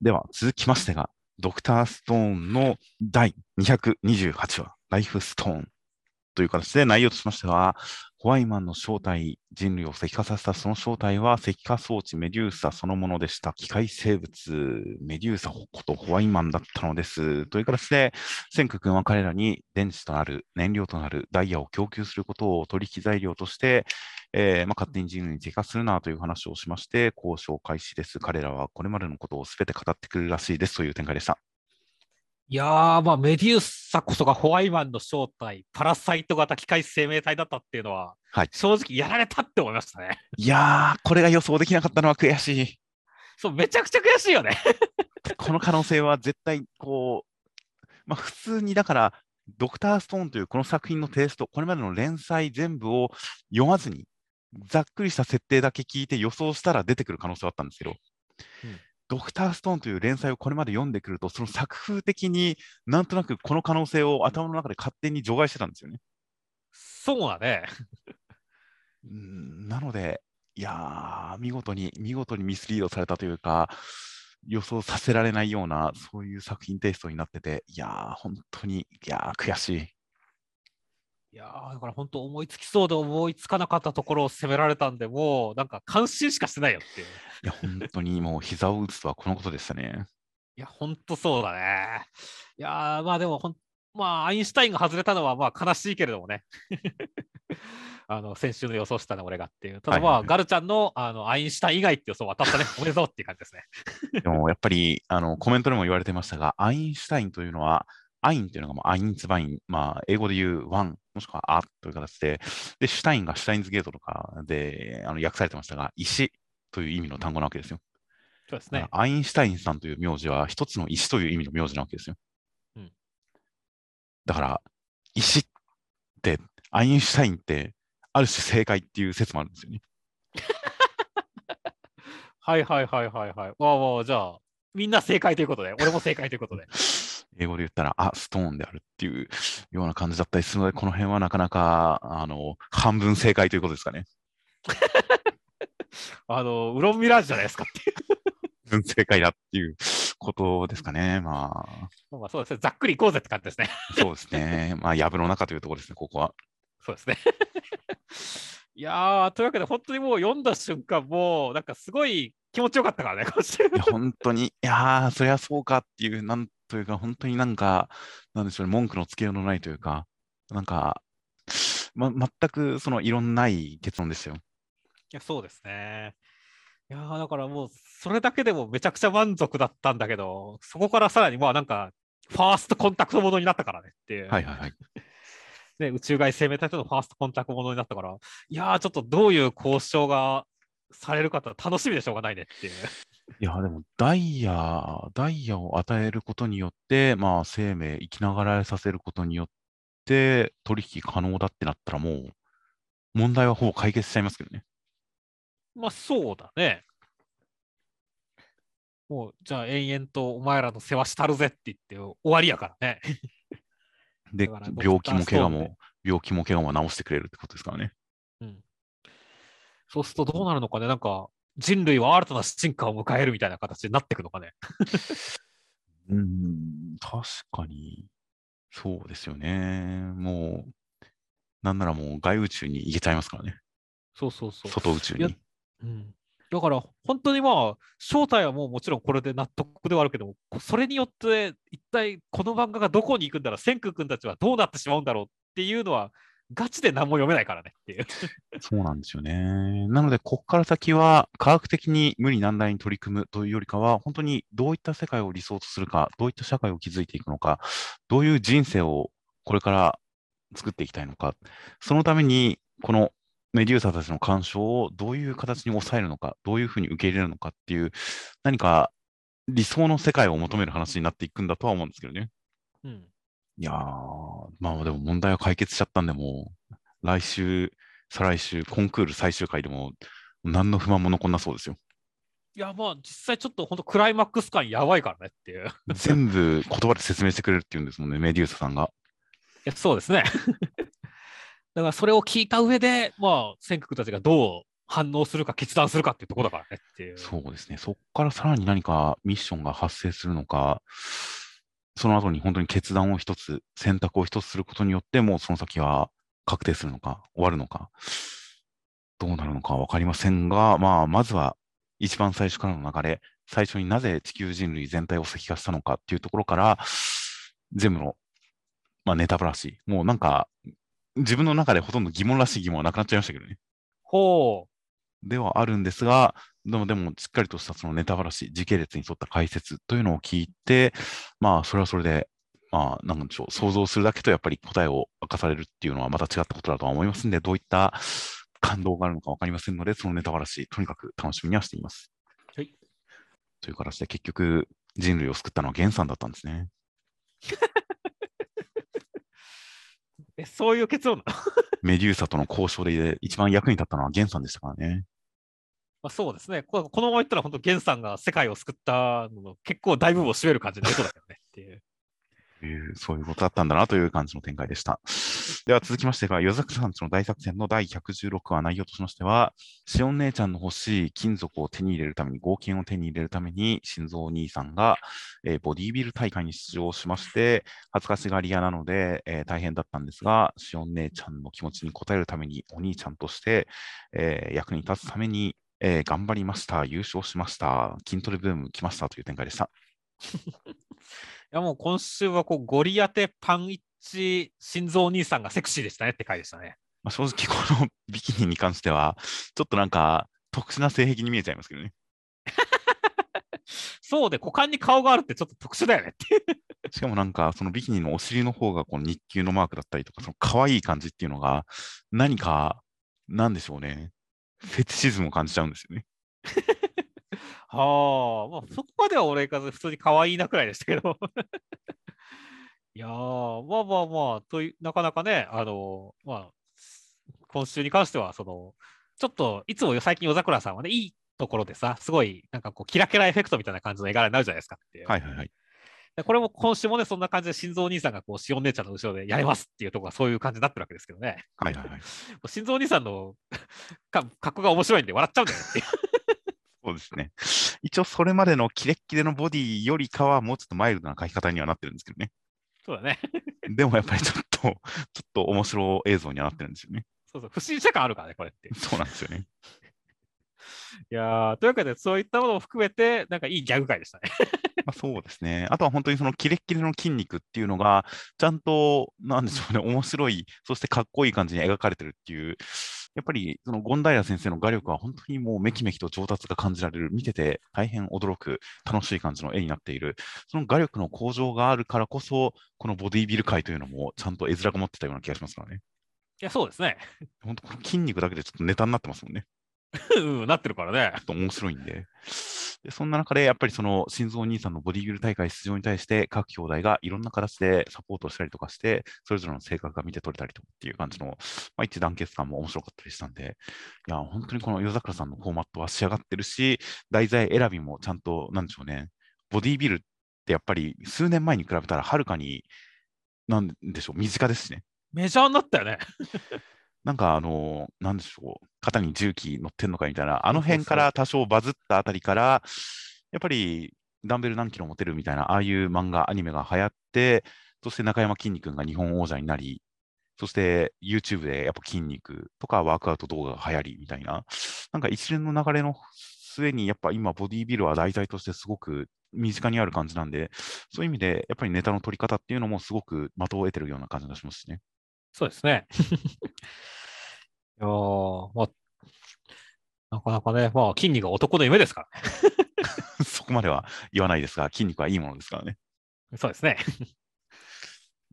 では、続きましてが、ドクターストーンの第228話、ライフストーンという形で内容としましては、ホワイマンの正体、人類を石化させたその正体は石化装置メデューサそのものでした。機械生物メデューサことホワイマンだったのです。という形で、センク君は彼らに電池となる燃料となるダイヤを供給することを取引材料として、えー、まあ、勝手に人類に石化するなという話をしまして、交渉開始です。彼らはこれまでのことをすべて語ってくるらしいですという展開でした。いやー、まあ、メデューサこそがホワイマンの正体、パラサイト型機械生命体だったっていうのは、はい、正直やられたって思いましたね。いやー、これが予想できなかったのは悔しい。そう、めちゃくちゃ悔しいよね。この可能性は絶対、こう、まあ、普通にだから、ドクターストーンというこの作品のテイスト、これまでの連載全部を読まずに、ざっくりした設定だけ聞いて予想したら出てくる可能性はあったんですけど、うんドクターストーンという連載をこれまで読んでくると、その作風的になんとなくこの可能性を頭の中で勝手に除外してたんですよね。そうだね。なので、いやー、見事に、見事にミスリードされたというか、予想させられないような、そういう作品テイストになってて、いやー、本当に、いやー、悔しい。いやーだから本当思いつきそうで思いつかなかったところを攻められたんで、もうなんか感心しかしてないよっていう。いや、本当にもう膝を打つとはこのことでしたね。いや、本当そうだね。いやーまあでもほん、まあ、アインシュタインが外れたのはまあ悲しいけれどもね。あの先週の予想したの俺がっていう。ただまあ、はいガルちゃんのあのアインシュタイン以外って予想当たったね。おめでとうっていう感じですね。でもやっぱりあのコメントでも言われてましたが、アインシュタインというのは、アインというのがもうアインツバイン、まあ、英語で言うワン、もしくはアという形で、で、シュタインがシュタインズゲートとかであの訳されてましたが、石という意味の単語なわけですよ。そうですね。アインシュタインさんという名字は一つの石という意味の名字なわけですよ。うんだから、石って、アインシュタインって、ある種正解っていう説もあるんですよね。はいはいはいはいはい。わあわあ、じゃあ、みんな正解ということで、俺も正解ということで。英語で言ったら、あ、ストーンであるっていうような感じだったりするので、この辺はなかなか、あの、半分正解ということですかね。あの、ウロンミラージュじゃないですかっていう。半分正解だっていうことですかね。まあ、まあそうですね。ざっくりいこうぜって感じですね。そうですね。まあ、藪の中というところですね、ここは。そうですね。いやー、というわけで、本当にもう読んだ瞬間、もうなんかすごい気持ちよかったからね、今週。いや、本当に、いやー、そりゃそうかっていう、なんというか、本当になんか、なんでしょうね、文句のつけようのないというか、なんか、ま、全くその異論ない結論ですよ。いや、そうですね。いやーだからもう、それだけでもめちゃくちゃ満足だったんだけど、そこからさらに、まあなんか、ファーストコンタクトものになったからねっていう。はいはいはい。ね、宇宙外生命体とのファーストコンタクトものになったから、いやー、ちょっとどういう交渉がされるかって楽しみでしょうがないねっていう。いや、でも、ダイヤ、ダイヤを与えることによって、まあ、生命、生きながらえさせることによって、取引可能だってなったら、もう、問題はほぼ解決しちゃいますけどね。まあそうだね。もう、じゃあ延々とお前らの世話したるぜって言って終わりやからね。で病気も怪我も、病気も怪我も治してくれるってことですからね。うん。そうするとどうなるのかね、なんか人類は新たな進化を迎えるみたいな形になっていくのかね。うん、確かに、そうですよね。もう、なんならもう外宇宙に行けちゃいますからね。そうそうそう。外宇宙に。うん、だから本当にまあ正体はもうもちろんこれで納得ではあるけどもそれによって一体この漫画がどこに行くんだろう千空君たちはどうなってしまうんだろうっていうのはガチで何も読めないからねっていう。そうなんですよね。なので、ここから先は科学的に無理難題に取り組むというよりかは、本当にどういった世界を理想とするか、どういった社会を築いていくのか、どういう人生をこれから作っていきたいのか、そのために、このメデューサたちの干渉をどういう形に抑えるのか、どういうふうに受け入れるのかっていう、何か理想の世界を求める話になっていくんだとは思うんですけどね。うん、いやー、まあでも問題は解決しちゃったんで、もう来週、再来週、コンクール最終回でも、何の不満も残んなそうですよ。いやまあ実際ちょっと本当クライマックス感やばいからねっていう。い 全部言葉で説明してくれるっていうんですもんね、メデューサさんが。やそうですね。だからそれを聞いた上でまあ千空君たちがどう反応するか決断するかっていうところだからねっていう。そうですね。そこからさらに何かミッションが発生するのか、その後に本当に決断を一つ、選択を一つすることによって、もうその先は確定するのか、終わるのか、どうなるのかわかりませんが、まあ、まずは一番最初からの流れ、最初になぜ地球人類全体を石化したのかっていうところから、全部の、まあ、ネタばらし、もうなんか、自分の中でほとんど疑問らしい疑問はなくなっちゃいましたけどね。ほではあるんですが、でも、でもしっかりとしたそのネタばらし、時系列に沿った解説というのを聞いて、まあ、それはそれで、まあ、なんでしょう、想像するだけとやっぱり答えを明かされるっていうのはまた違ったことだとは思いますんで、どういった感動があるのかわかりませんので、そのネタばらし、とにかく楽しみにはしています。はい。という形で、結局、人類を救ったのはゲンさんだったんですね。う えそういう結論 メデューサとの交渉で一番役に立ったのはゲンさんでしたからね。まあ、そうですね。ここのままいったら本当、ゲンさんが世界を救ったのの結構大部分を占める感じのことだけどねっていう。えいう、そういうことだったんだなという感じの展開でした。では続きましてが、夜桜さんちの大作戦の第116話内容としましては、しおん姉ちゃんの欲しい金属を手に入れるために、合金を手に入れるために、心臓兄さんが、えーボディービル大会に出場しまして、恥ずかしがり屋なので、えー大変だったんですが、しおん姉ちゃんの気持ちに応えるために、お兄ちゃんとして、えー役に立つために、えー頑張りました、優勝しました、筋トレブーム来ましたという展開でした。いやもう今週はこうゴリ当てパンイチ心臓兄さんがセクシーでしたねって回でしたね。まあ、正直、このビキニに関しては、ちょっとなんか特殊な性癖に見えちゃいますけどね。そうで股間に顔があるってちょっと特殊だよねって。しかもなんか、そのビキニのお尻の方がこの日給のマークだったりとか、その可愛い感じっていうのが、何か、なんでしょうね。フェチシズムを感じちゃうんですよね。はあ、まあそこまでは俺いかず普通に可愛いなくらいでしたけど。いやー、まあまあまあ、といなかなかね、あの、まあ、今週に関しては、その、ちょっといつも最近夜桜さんはね、いいところでさ、すごいなんかこう、キラキラエフェクトみたいな感じの絵柄になるじゃないですかって。はいはいはい。でこれも今週もね、そんな感じで、心臓お兄さんがこう、しおん姉ちゃんの後ろでやれますっていうところがそういう感じになってるわけですけどね。はいはいはい。心臓お兄さんの か格好が面白いんで笑っちゃうんだよねっていう。そうですね。一応、それまでのキレッキレのボディよりかは、もうちょっとマイルドな描き方にはなってるんですけどね。そうだね。でもやっぱりちょっと、ちょっと面白映像にはなってるんですよね。そうそう、不審者感あるからね、これって。そうなんですよね。いやー、というわけで、そういったものを含めて、なんかいいギャグ回でしたね。まあ、そうですね。あとは本当にそのキレッキレの筋肉っていうのが、ちゃんと、なんでしょうね、面白い、そしてかっこいい感じに描かれてるっていう、やっぱりその権平先生の画力は本当にもうめきめきと上達が感じられる、見てて大変驚く、楽しい感じの絵になっている、その画力の向上があるからこそ、このボディービル界というのもちゃんと絵面が持ってたような気がしますからね。いや、そうですね。本当、この筋肉だけでちょっとネタになってますもんね。うん、なってるからねちょ。っと面白いんで。でそんな中で、やっぱりその心臓兄さんのボディービル大会出場に対して、各兄弟がいろんな形でサポートをしたりとかして、それぞれの性格が見て取れたりとかっていう感じの、まあ、一致団結感も面白かったりしたんで、いや、本当にこの夜桜さんのフォーマットは仕上がってるし、題材選びもちゃんと、なんでしょうね、ボディービルってやっぱり数年前に比べたらはるかに、なんでしょう、身近ですしね。メジャーになったよね。なんかあの、なんでしょう、肩に重機乗ってんのかみたいな、あの辺から多少バズったあたりから、やっぱりダンベル何キロ持てるみたいな、ああいう漫画、アニメが流行って、そして中山きんに君が日本王者になり、そして YouTube でやっぱ筋肉とかワークアウト動画が流行りみたいな、なんか一連の流れの末に、やっぱ今、ボディービルは題材としてすごく身近にある感じなんで、そういう意味で、やっぱりネタの取り方っていうのもすごく的を得てるような感じがしますしね。そうですね。いやーまあ、なかなかね、まあ、筋肉が男の夢ですからね。そこまでは言わないですが、筋肉はいいものですからね。そうですね。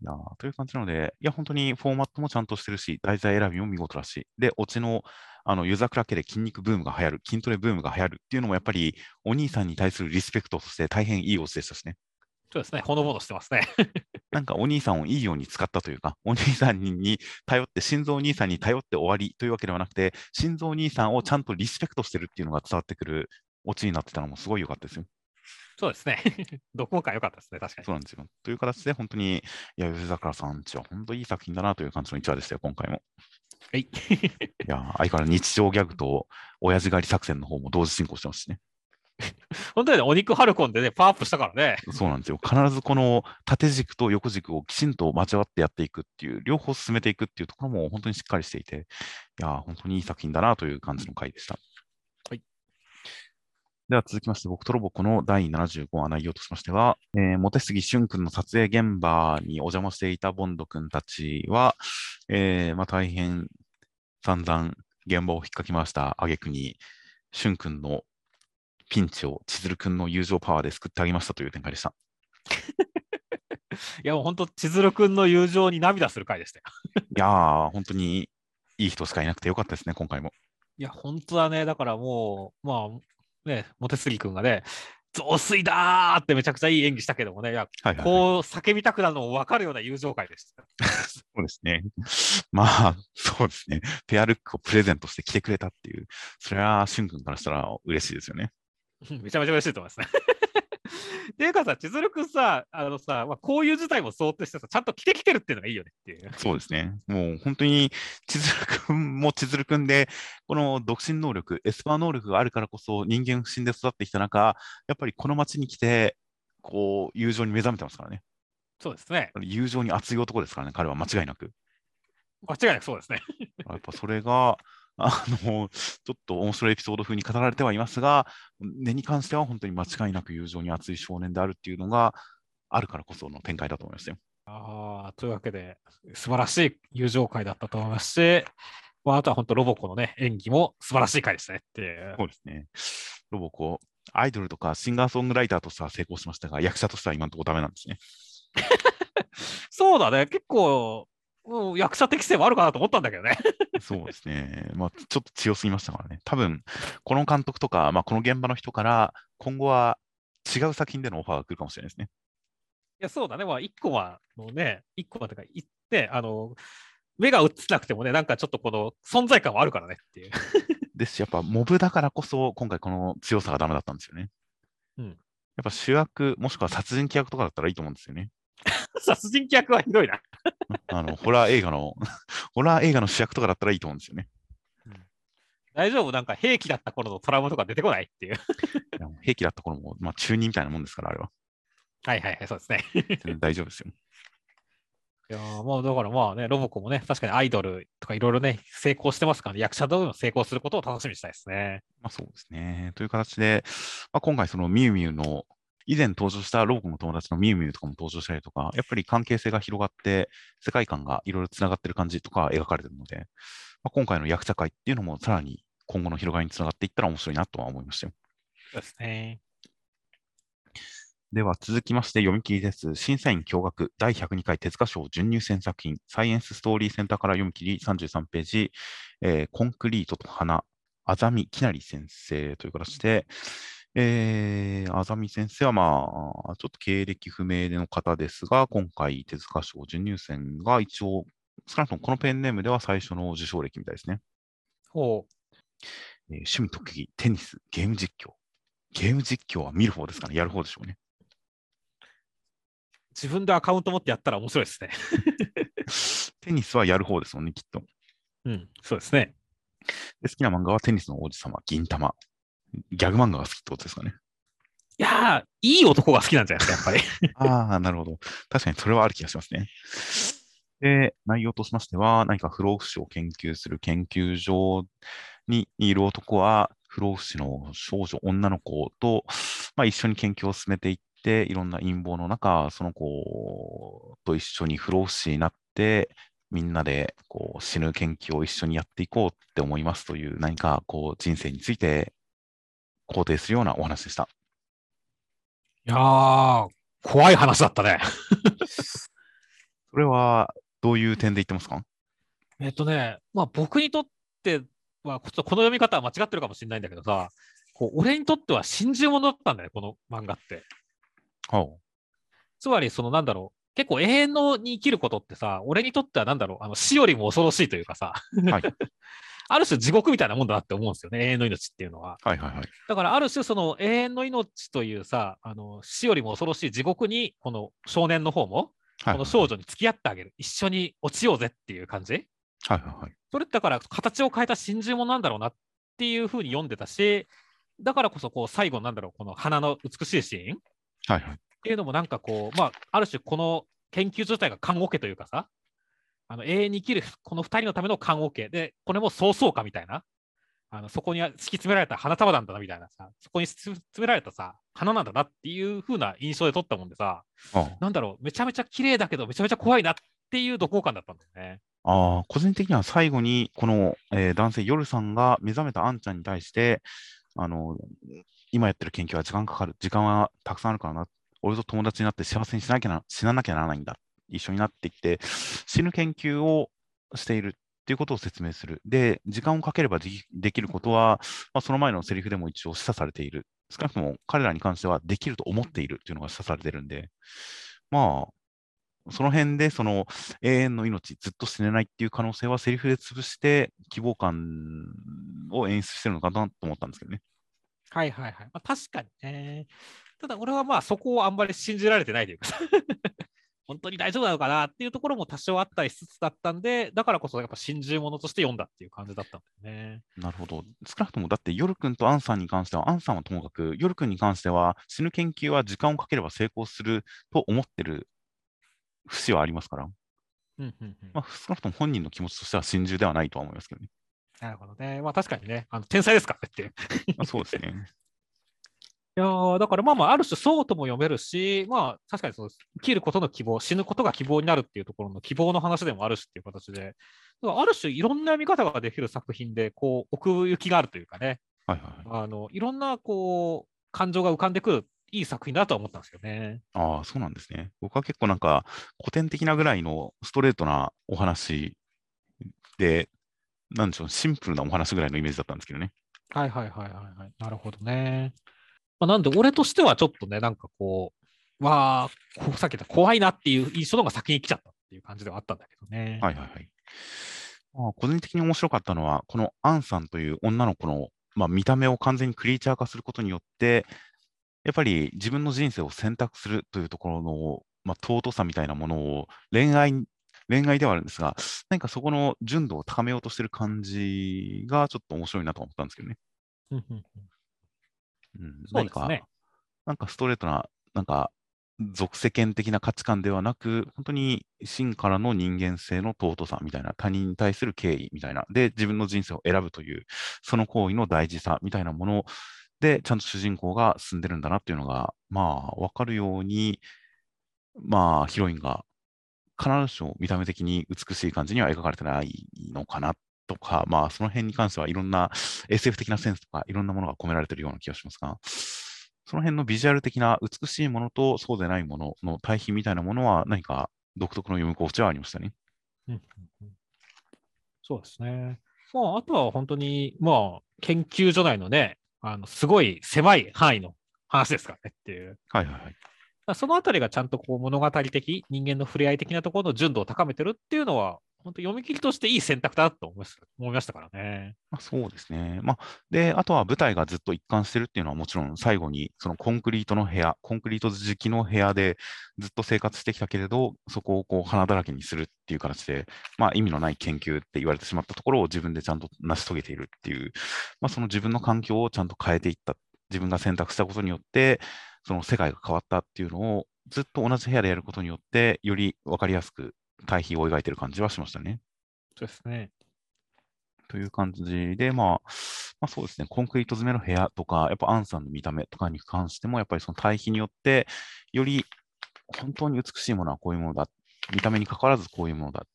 いやーという感じなので、いや、本当にフォーマットもちゃんとしてるし、題材選びも見事だし、で、オチの、あの、湯桜家で筋肉ブームが流行る、筋トレブームが流行るっていうのも、やっぱり、お兄さんに対するリスペクトとして大変いいオチでしたしね。そうですね。ほのぼのしてますね。なんかお兄さんをいいように使ったというか、お兄さんに頼って、心臓兄さんに頼って終わりというわけではなくて、心臓兄さんをちゃんとリスペクトしてるっていうのが伝わってくるオチになってたのもすごい良かったですよ。そうですね。読後感良かったですね。確かに。そうなんですよ。という形で、本当に、いや、吉桜さんちは本当いい作品だなという感じの1話でしたよ、今回も。はい。いやー、相変わらず日常ギャグと親父狩り作戦の方も同時進行してますしね。本当にね、お肉ハルコンでね、パワーアップしたからね。そうなんですよ。必ずこの縦軸と横軸をきちんと交わってやっていくっていう、両方進めていくっていうところも本当にしっかりしていて、いやー、本当にいい作品だなという感じの回でした。はい。では続きまして、僕とロボコの第75話内容としましては、えー、モテ杉俊君の撮影現場にお邪魔していたボンド君たちは、えーまあ、大変散々現場を引っかき回した挙句に、俊君のピンチを千鶴君の友情パワーで救ってあげましたという展開でした。いや、もう本当、千鶴くんの友情に涙する回でしたよ。いやー、本当にいい人しかいなくてよかったですね、今回も。いや、本当だね。だからもう、まあ、ね、モテスギ君がね、雑炊だーってめちゃくちゃいい演技したけどもね、いや、はいはいはいこう叫びたくなるのも分かるような友情会でした。そうですね。まあ、そうですね。ペアルックをプレゼントして来てくれたっていう、それは、しゅん君からしたら嬉しいですよね。めちゃめちゃ嬉しいと思いますね。ていうかさ、千鶴くんさ、あのさ、まあ、こういう事態も想定してさ、ちゃんと着てきてるっていうのがいいよねっていう。そうですね。もう本当に、千鶴くんも千鶴くんで、この独身能力、エスパー能力があるからこそ人間不信で育ってきた中、やっぱりこの街に来て、こう、友情に目覚めてますからね。そうですね。友情に熱い男ですからね、彼は間違いなく。間違いなくそうですね。やっぱそれが、あの、ちょっと面白いエピソード風に語られてはいますが、根に関しては本当に間違いなく友情に熱い少年であるっていうのがあるからこその展開だと思いますよ。あというわけで、素晴らしい友情会だったと思いますし、まあ、あとは本当、ロボコのね、演技も素晴らしい回でしたねっていう。そうですね。ロボコ、アイドルとかシンガーソングライターとしては成功しましたが、役者としては今のところダメなんですね。そうだね、結構、うん、役者適性もあるかなと思ったんだけどね。そうですね。まあ、ちょっと強すぎましたからね。多分、この監督とか、まあ、この現場の人から、今後は違う作品でのオファーが来るかもしれないですね。いや、そうだね。まあ、1個は、もうね、1個はとか言って、あの、目が映ってなくてもね、なんかちょっとこの存在感はあるからねっていう。ですし、やっぱモブだからこそ、今回この強さがダメだったんですよね。うん。やっぱ主役、もしくは殺人鬼役とかだったらいいと思うんですよね。殺人鬼役はひどいな あの、ホラー映画の、ホラー映画の主役とかだったらいいと思うんですよね。大丈夫？なんか兵器だった頃のトラウマとか出てこないっていう兵器だった頃も、まあ中二みたいなもんですから、あれは。はいはいはい、そうですね。大丈夫ですよ。いやまあだからまあね、ロボコもね、確かにアイドルとかいろいろね、成功してますから、ね、役者とも成功することを楽しみにしたいですね。まあそうですね。という形で、まあ、今回そのミュウミュウの以前登場したロボコの友達のミュウミュウとかも登場したりとか、やっぱり関係性が広がって、世界観がいろいろつながってる感じとか描かれてるので、まあ、今回の役者会っていうのもさらに今後の広がりにつながっていったら面白いなとは思いましたよ。そうですね。では続きまして読み切りです。審査員驚愕第102回手塚賞準入選作品サイエンスストーリーセンターから読み切り33ページ、えー、コンクリートと花、あざみきなり先生という形で、えー、あざみ先生は、まあ、ちょっと経歴不明での方ですが、今回、手塚賞準入選が一応、少なくともこのペンネームでは最初の受賞歴みたいですね。ほう。えー、趣味特技、テニス、ゲーム実況。ゲーム実況は見る方ですかね、やる方でしょうね。自分でアカウント持ってやったら面白いですね。テニスはやる方ですもんね、きっと。うん、そうですね。で好きな漫画はテニスの王子様、銀玉。ギャグ漫画が好きってことですかね。いやー、いい男が好きなんじゃないですか、やっぱり。ああ、なるほど。確かにそれはある気がしますね。で、内容としましては、何か不老不死を研究する研究所にいる男は、不老不死の少女、女の子と、まあ、一緒に研究を進めていって、いろんな陰謀の中、その子と一緒に不老不死になって、みんなでこう死ぬ研究を一緒にやっていこうって思いますという、何かこう人生について肯定するようなお話でした。いやー、怖い話だったね。それはどういう点で言ってますか？えっとね、まあ僕にとっては、ちょっとこの読み方は間違ってるかもしれないんだけどさ、こう俺にとっては真珠物だったんだよ、この漫画って。つまり、そのなんだろう、結構永遠のに生きることってさ、俺にとってはなんだろう、あの死よりも恐ろしいというかさ、はい、ある種地獄みたいなもんだなって思うんですよね、永遠の命っていうのは。はいはいはい、だからある種その永遠の命というさ、あの死よりも恐ろしい地獄に、この少年の方も、この少女に付き合ってあげる、一緒に落ちようぜっていう感じ。はいはいはい。それだから形を変えた真珠もなんだろうなっていうふうに読んでたし、だからこそこう最後なんだろう、この花の美しいシーン。はいはい。っていうのもなんかこう、まあ、ある種この研究所自体が看護家というかさ、あの永遠に生きるこの2人のための看護家で、これも早々かみたいな、あのそこに敷き詰められた花束なんだなみたいなさ、そこに詰められたさ、花なんだなっていう風な印象で撮ったもんでさ、なんだろう、めちゃめちゃ綺麗だけど、めちゃめちゃ怖いなっていう感だったんだよね。あ個人的には最後に、この、えー、男性、夜さんが目覚めたあんちゃんに対して、あの今やってる研究は時間かかる、時間はたくさんあるからな、俺と友達になって幸せにしなきゃな死ななきゃならないんだ、一緒になってきて、死ぬ研究をしているっていうことを説明する。で、時間をかければできることは、まあ、その前のセリフでも一応示唆されている。少なくとも彼らに関してはできると思っているっていうのが示唆されているんで、まあ、その辺でその永遠の命、ずっと死ねないっていう可能性はセリフで潰して希望感を演出してるのかなと思ったんですけどね。はいはいはい。まあ、確かにね。ただ俺はまあそこをあんまり信じられてないというか本当に大丈夫なのかなっていうところも多少あったりしつつだったんで、だからこそやっぱ信じるものとして読んだっていう感じだったんだよね。なるほど。少なくとも、だって、ヨル君とアンさんに関しては、アンさんはともかく、ヨル君に関しては、死ぬ研究は時間をかければ成功すると思ってる節はありますから、うんうんうんまあ、少なくとも本人の気持ちとしては心中ではないとは思いますけどね。なるほどね。まあ確かにね、あの天才ですからねってそうですね。いやーだからまあまあ、ある種そうとも読めるし、まあ確かにその生きることの希望、死ぬことが希望になるっていうところの希望の話でもあるしっていう形で、だからある種いろんな読み方ができる作品で、こう、奥行きがあるというかね、はいはいはい。あのいろんなこう、感情が浮かんでくるいい作品だとは思ったんですよね。ああ、そうなんですね。僕は結構なんか、古典的なぐらいのストレートなお話で、なんでしょう、シンプルなお話ぐらいのイメージだったんですけどね。はいはいはいはい、はい。なるほどね。まあ、なんで、俺としてはちょっとね、なんかこう、わあ、さっき言った怖いなっていう印象の方が先に来ちゃったっていう感じではあったんだけどね。はいはいはい。まあ、個人的に面白かったのは、このアンさんという女の子の、まあ、見た目を完全にクリーチャー化することによって、やっぱり自分の人生を選択するというところの、まあ、尊さみたいなものを恋愛に恋愛ではあるんですが、何かそこの純度を高めようとしてる感じがちょっと面白いなと思ったんですけどね。うんそう何か、ですね。なんかストレートな、なんか、俗世間的な価値観ではなく、本当に真からの人間性の尊さみたいな、他人に対する敬意みたいな、で、自分の人生を選ぶという、その行為の大事さみたいなもので、ちゃんと主人公が進んでるんだなっていうのが、まあ、わかるように、まあ、ヒロインが必ずしも見た目的に美しい感じには描かれてないのかなとか、まあ、その辺に関してはいろんな SF 的なセンスとか、いろんなものが込められているような気がしますが、その辺のビジュアル的な美しいものとそうでないものの対比みたいなものは何か独特の読み心地はありましたね。うんそうですね。まあ、あとは本当に、まあ、研究所内のね、あのすごい狭い範囲の話ですからねっていう。はいはいはい。そのあたりがちゃんとこう物語的、人間の触れ合い的なところの純度を高めてるっていうのは、本当読み切りとしていい選択だと思いましたからね。まあ、そうですね。まあ、で、あとは舞台がずっと一貫してるっていうのはもちろん最後にそのコンクリートの部屋、コンクリート敷きの部屋でずっと生活してきたけれど、そこをこう花だらけにするっていう形で、まあ意味のない研究って言われてしまったところを自分でちゃんと成し遂げているっていう、まあその自分の環境をちゃんと変えていった、自分が選択したことによって、その世界が変わったっていうのをずっと同じ部屋でやることによって、より分かりやすく対比を描いてる感じはしましたね。そうですね。という感じで、まあ、まあそうですね、コンクリート詰めの部屋とか、やっぱアンさんの見た目とかに関しても、やっぱりその対比によって、より本当に美しいものはこういうものだ、見た目に関わらずこういうものだ、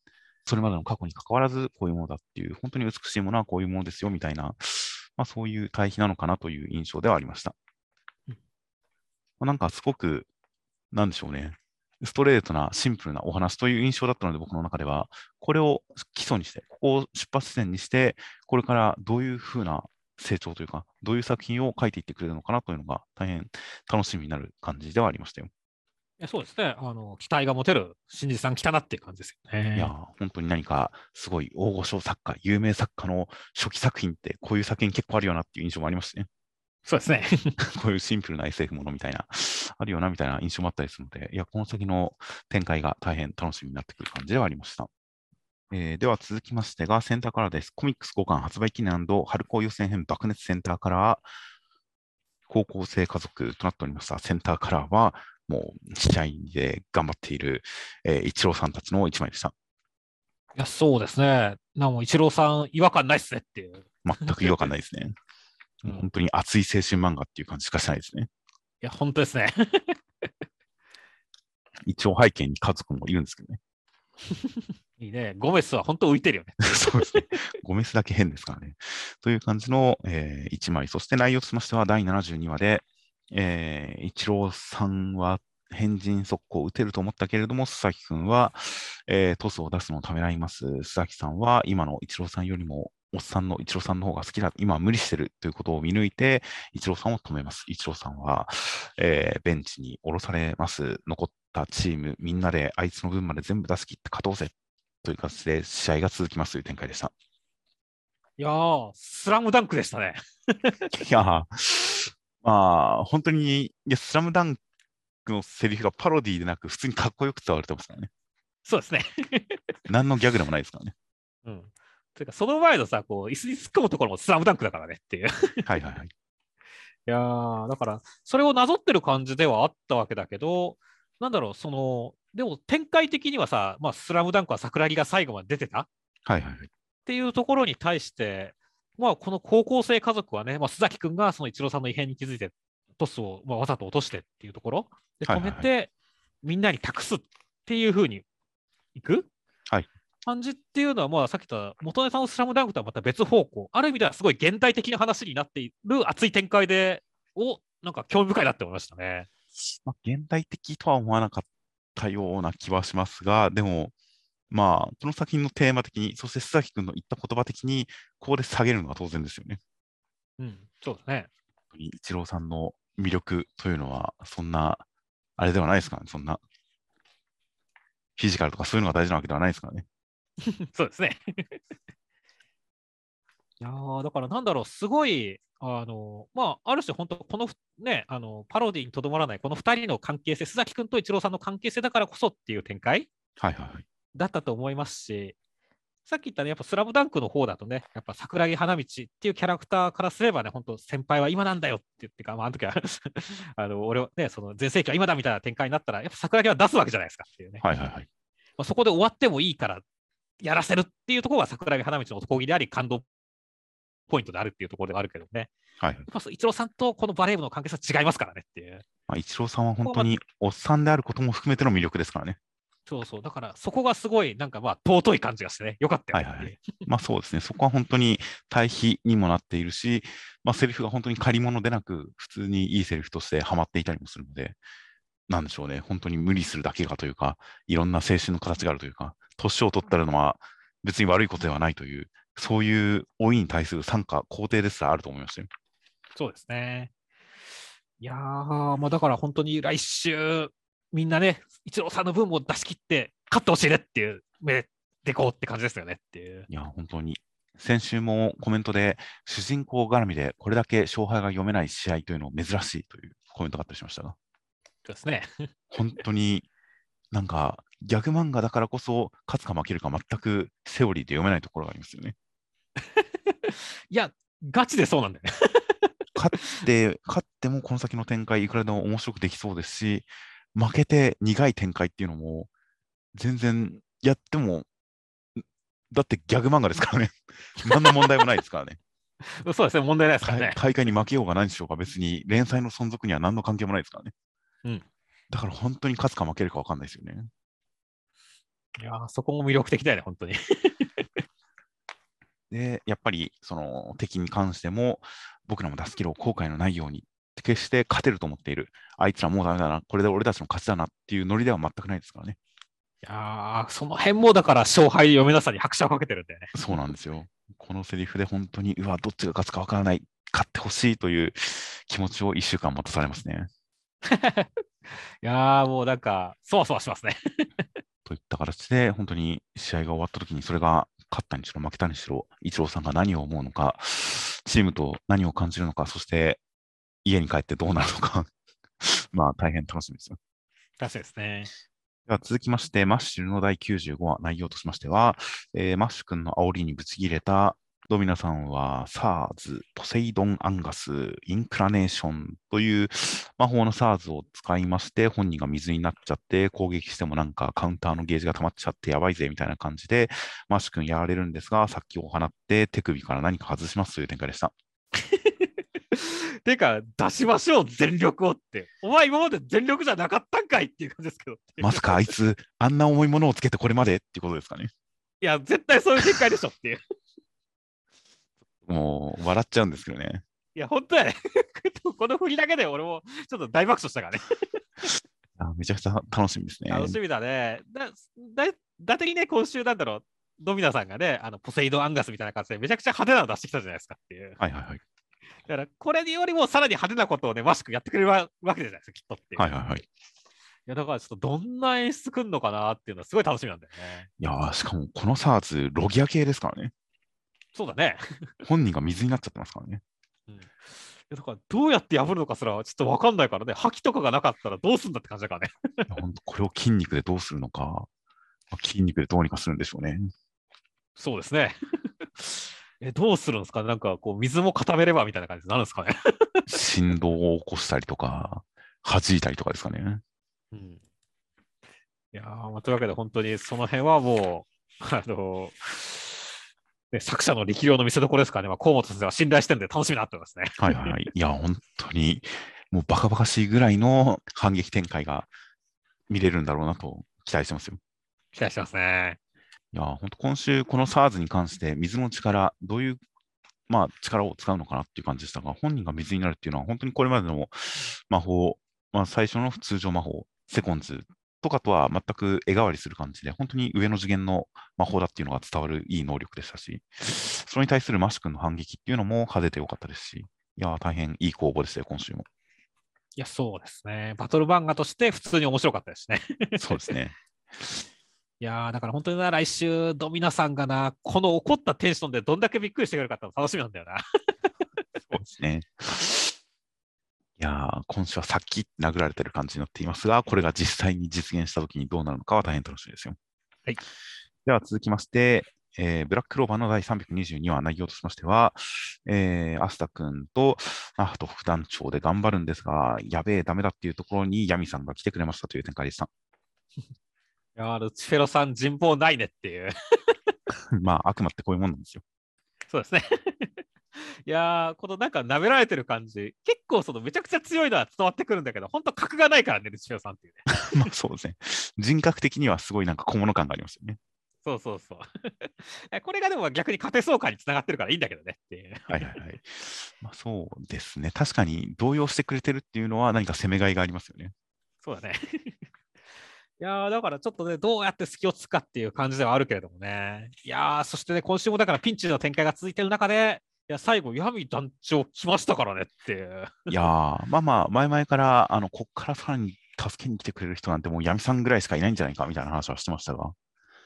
それまでの過去に関わらずこういうものだっていう、本当に美しいものはこういうものですよみたいな、まあそういう対比なのかなという印象ではありました。うんまあなんかすごく、なんでしょうね、ストレートなシンプルなお話という印象だったので、僕の中では、これを基礎にして、ここを出発点にして、これからどういうふうな成長というか、どういう作品を書いていってくれるのかなというのが、大変楽しみになる感じではありましたよ。そうですね。あの期待が持てる新次さん来たなっていう感じですよね。いやー、本当に何かすごい大御所作家、有名作家の初期作品って、こういう作品結構あるよなっていう印象もありましたね。そうですね。こういうシンプルな SF ものみたいな、あるよなみたいな印象もあったりするので、いや、この先の展開が大変楽しみになってくる感じではありました。えーでは続きましてが、センターカラーです。コミックス5巻発売記念春高予選編爆熱センターカラー、高校生家族となっておりました。センターカラーは、もう試合で頑張っている、えー、一郎さんたちの一枚でした。いや、そうですね。なもう、イチローさん、違和感ないっすねっていう。全く違和感ないですね。うん本当に熱い青春漫画っていう感じしかしないですね。いや、本当ですね。一応背景に家族もいるんですけどね。いいね。ゴメスは本当浮いてるよね。そうですね。ゴメスだけ変ですからね。という感じの、えー1枚。そして内容としましては第72話で、えー、一郎さんは変人速攻を打てると思ったけれども、須崎君は、えートスを出すのをためらいます。須崎さんは今の一郎さんよりも、おっさんの一郎さんの方が好きだ。今は無理してるということを見抜いて、一郎さんを止めます。一郎さんは、えーベンチに降ろされます。残ったチーム、みんなであいつの分まで全部出し切って勝とうぜ。という形で試合が続きますという展開でした。いやー、スラムダンクでしたね。いやーまあ、本当に、いや、スラムダンクのセリフがパロディでなく、普通にかっこよく伝われてますからね。そうですね。何のギャグでもないですからね。うん。ていうか、その前のさ、こう、椅子に突っ込むところもスラムダンクだからねっていう。いはいはいはい。やー、だから、それをなぞってる感じではあったわけだけど、なんだろう、その、でも展開的にはさ、まあ、スラムダンクは桜木が最後まで出てたはいはいはい。っていうところに対して、まあ、この高校生家族はね、まあ、須崎君がその一郎さんの異変に気づいて、トスを、まあ、わざと落としてっていうところで止めて、みんなに託すっていうふうにいく、はい感じっていうのは、まあ、さっき言った元根さんのスラムダンクとはまた別方向、ある意味ではすごい現代的な話になっている熱い展開で、をなんか興味深いなって思いましたね。まあ、現代的とは思わなかったような気はしますが、でも、まあ、この作品のテーマ的に、そして須崎君の言った言葉的に、ここで下げるのは当然ですよね。うん、そうだね。本当に一郎さんの魅力というのは、そんな、あれではないですからね、そんな。フィジカルとかそういうのが大事なわけではないですからね。そうですね。いやーだからなんだろう、すごい、あのまあ、ある種、本当、このふね、あのパロディにとどまらない、この2人の関係性、須崎君と一郎さんの関係性だからこそっていう展開はいはいはい。だったと思いますし、さっき言ったね、やっぱスラムダンクの方だとね、やっぱ桜木花道っていうキャラクターからすればね、本当、先輩は今なんだよって言ってか、まあ、あの時は あの俺はね、その全盛期は今だみたいな展開になったら、やっぱ桜木は出すわけじゃないですかっていうね。はいはいはい。まあ、そこで終わってもいいからやらせるっていうところが桜木花道の男気であり感動ポイントであるっていうところではあるけどね。はいやっぱそう一郎さんとこのバレー部の関係性は違いますからねっていう。まあ、一郎さんは本当におっさんであることも含めての魅力ですからね。そうそう。だからそこがすごいなんかまあ尊い感じがしてね、よかったよね。はいはいまあそうですね、そこは本当に対比にもなっているし、まあセリフが本当に借り物でなく、普通にいいセリフとしてハマっていたりもするので、なんでしょうね、本当に無理するだけがというか、いろんな青春の形があるというか、年を取ったのは別に悪いことではないという、そういう老いに対する参加、肯定ですらあると思いましたよ。そうですね。いやー、まあだから本当に来週、みんなね、一郎さんの分も出し切って、勝ってほしいねっていう目でこうって感じですよねっていう。いや、本当に。先週もコメントで、主人公絡みでこれだけ勝敗が読めない試合というのを珍しいというコメントがあったりしましたが。そうですね。本当になんかギャグ漫画だからこそ勝つか負けるか全くセオリーで読めないところがありますよね。いや、ガチでそうなんだよね。勝って、勝ってもこの先の展開いくらでも面白くできそうですし、負けて苦い展開っていうのも全然やっても、だってギャグ漫画ですからね。何の問題もないですからね。そうですね、問題ないですからね。大大会に負けようが何しようが別に連載の存続には何の関係もないですからね。うんだから本当に勝つか負けるか分かんないですよね。いやーそこも魅力的だよね、本当に。で、やっぱりその敵に関しても、僕らも出すけど後悔のないように、決して勝てると思っている、あいつらもうダメだな、これで俺たちの勝ちだなっていうノリでは全くないですからね。いやーその辺もだから勝敗読めなさに拍車をかけてるんだよね。そうなんですよ。このセリフで本当に、うわ、どっちが勝つか分からない、勝ってほしいという気持ちを1週間持たされますね。いやーもうなんか、そわそわしますね。といった形で、本当に試合が終わった時に、それが勝ったにしろ負けたにしろ、イチローさんが何を思うのか、チームと何を感じるのか、そして家に帰ってどうなるのか、まあ大変楽しみですよ。確かにですね。では続きまして、マッシュルの第95話、内容としましては、えーマッシュ君の煽りにぶち切れたドミナさんは、サーズ、ポセイドン・アンガス、インカーネーションという魔法のサーズを使いまして、本人が水になっちゃって、攻撃してもなんかカウンターのゲージが溜まっちゃってやばいぜみたいな感じで、マッシュ君やられるんですが、殺気を放って手首から何か外しますという展開でした。てか、出しましょう、全力をって。お前今まで全力じゃなかったんかいっていう感じですけど。まさかあいつ、あんな重いものをつけてこれまでっていうことですかね。いや、絶対そういう展開でしょっていう。もう、笑っちゃうんですけどね。いや、本当やね。この振りだけで俺もちょっと大爆笑したからね。あめちゃくちゃ楽しみですね。楽しみだね。だ、だ、だてにね、今週なんだろう、ドミナさんがね、あの、ポセイドンアンガスみたいな感じでめちゃくちゃ派手なの出してきたじゃないですかっていう。はいはいはい。だから、これよりもさらに派手なことをね、マシクやってくれるわわけじゃないですか、きっとっていう。はいはいはい。いや、だからちょっとどんな演出くんのかなっていうのはすごい楽しみなんだよね。いやーしかもこのサーズ、ロギア系ですからね。そうだね。本人が水になっちゃってますからね。だからどうやって破るのかすらちょっと分かんないからね、覇気とかがなかったらどうすんだって感じだからね。本当これを筋肉でどうするのか、まあ筋肉でどうにかするんでしょうね。そうですね。え、どうするんですかなんかこう、水も固めればみたいな感じになるんですかね？振動を起こしたりとか、弾いたりとかですかね。うん、いやー、まあというわけで本当にその辺はもう、あのね、作者の力量の見せ所ですからね、まあ、河本先生は信頼してるんで楽しみになってますね。はいはいはい。いや、本当に、もうバカバカしいぐらいの反撃展開が見れるんだろうなと期待してますよ。期待してますね。いや、本当今週、この SARS に関して、水の力、どういう、まあ、力を使うのかなっていう感じでしたが、本人が水になるっていうのは、本当にこれまでの魔法、まあ、最初の通常魔法、セコンズとかとは全く絵代わりする感じで、本当に上の次元の魔法だっていうのが伝わるいい能力でしたし、それに対するマシ君の反撃っていうのも派手でよかったですし、いや、大変いい攻防でしたよ、今週も。いや、そうですね。バトル漫画として普通に面白かったですね。そうですね。いやーだから本当にな、来週、ドミナさんがな、この怒ったテンションでどんだけびっくりしてくれるかっての楽しみなんだよな。そうですね。いやー、今週はさっき殴られてる感じになっていますが、これが実際に実現したときにどうなるのかは大変楽しみですよ。はい。では続きまして、えーブラッククローバーの第322話内容としましては、えーアスタ君とアフト副団長で頑張るんですが、やべえ、ダメだっていうところにヤミさんが来てくれましたという展開でした。いやールチフェロさん、人望ないねっていう。まあ、悪魔ってこういうもんなんですよ。そうですね。いやーこのなんか舐められてる感じ、結構そのめちゃくちゃ強いのは伝わってくるんだけど、本当格がないからね、ルチフェロさんっていうね。まあ、そうですね。人格的にはすごいなんか小物感がありますよね。そうそうそう。これがでも逆に勝てそう感につながってるからいいんだけどねっていう。はいはいはい。まあ、そうですね。確かに動揺してくれてるっていうのは何か攻めがいがありますよね。そうだね。いやーだからちょっとね、どうやって隙をつくかっていう感じではあるけれどもね。いやーそしてね、今週もだからピンチの展開が続いてる中で、いや最後、闇団長来ましたからねっていやー、まあまあ、前々から、あの、こっからさらに助けに来てくれる人なんてもう闇さんぐらいしかいないんじゃないかみたいな話はしてましたが、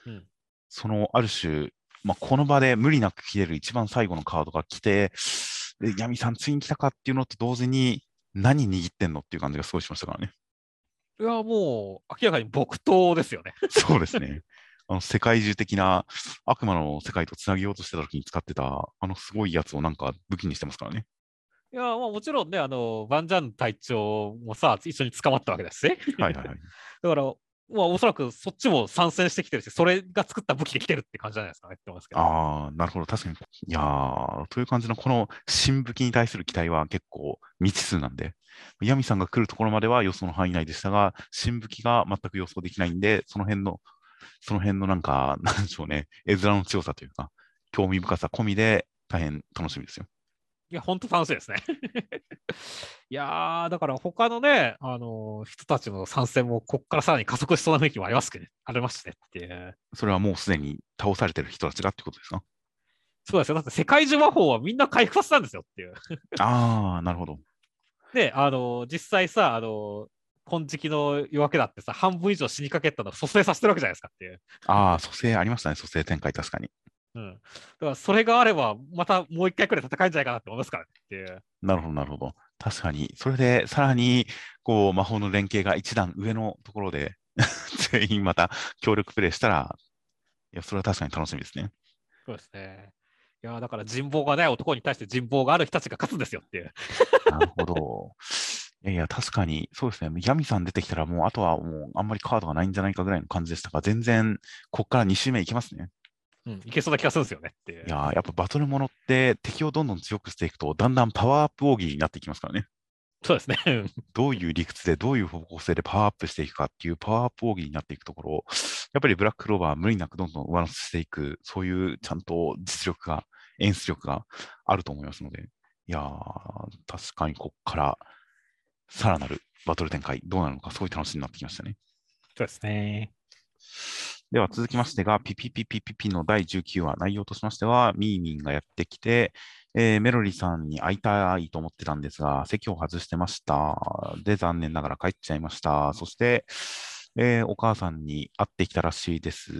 うんその、ある種、まあ、この場で無理なく切れる一番最後のカードが来て、で闇さんついに来たかっていうのと同時に、何握ってんのっていう感じがすごいしましたからね。いやもう明らかに木刀ですよね。そうですね。あの世界中的な悪魔の世界とつなげようとしてた時に使ってた、あのすごいやつをなんか武器にしてますからね。いやまあもちろんね、あの、バンジャン隊長もさ、一緒に捕まったわけですね。はいはいはい。だから、まあ、おそらくそっちも参戦してきてるし、それが作った武器で来てるって感じじゃないですかねって思いますけど。ああ、なるほど。確かに。いやー、という感じのこの新武器に対する期待は結構未知数なんで、ヤミさんが来るところまでは予想の範囲内でしたが、新武器が全く予想できないんで、その辺の、その辺のなんか、なんでしょうね、絵面の強さというか、興味深さ込みで大変楽しみですよ。いや、本当楽しいですね。いやー、だから他のね、あの人たちの参戦も、こっからさらに加速しそうな雰囲気もありますけどね、ありますしねっていう。それはもうすでに倒されてる人たちがってことですか？そうですよ。だって世界中魔法はみんな回復させたんですよっていう。ああ、なるほど。で、あの実際さ、あの金色の夜明けだってさ、半分以上死にかけたのを蘇生させてるわけじゃないですかっていう。ああ、蘇生ありましたね、蘇生展開、確かに。うん。だからそれがあれば、またもう一回くらい戦えんじゃないかなって思いますからねっていう。なるほど、なるほど。確かに、それでさらにこう魔法の連携が一段上のところで全員また協力プレイしたら、いや、それは確かに楽しみですね。そうですね。いや、だから人望がない男に対して人望がある人たちが勝つんですよっていう。なるほど。いやいや、確かに、そうですね。ヤミさん出てきたら、もうあとはもうあんまりカードがないんじゃないかぐらいの感じでしたが、全然、こっから2周目いきますね。うん、いけそうな気がするんですよねっていやー、やっぱバトルものって敵をどんどん強くしていくと、だんだんパワーアップ奥義になっていきますからね。そうですね。どういう理屈でどういう方向性でパワーアップしていくかっていうパワーアップ奥義になっていくところを、やっぱりブラッククローバーは無理なくどんどん上乗せしていく、そういうちゃんと実力が、演出力があると思いますので、いやー、確かにこっからさらなるバトル展開、どうなるのか、すごい楽しみになってきましたね。そうですね。では続きましてが、ピピピピピピの第19話、内容としましては、ミーミンがやってきて、えーメロリさんに会いたいと思ってたんですが、席を外してました。で、残念ながら帰っちゃいました。そして、えーお母さんに会ってきたらしいです。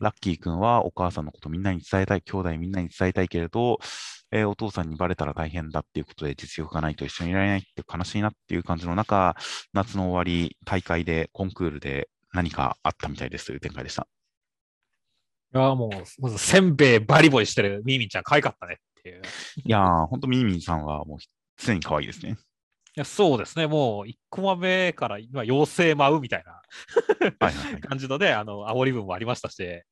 ラッキー君はお母さんのことみんなに伝えたい、兄弟みんなに伝えたいけれど、えーお父さんにバレたら大変だっていうことで実力がないと一緒にいられないって悲しいなっていう感じの中、夏の終わり、大会で、コンクールで何かあったみたいですという展開でした。いやーもう、まずせんべいバリボリしてるミーミンちゃん可愛かったねっていう。いやー、ほんとミーミンさんはもう常に可愛いですね。いやそうですね、もう1コマ目から今、妖精舞うみたいな。感じのね、あの、煽り文もありましたし、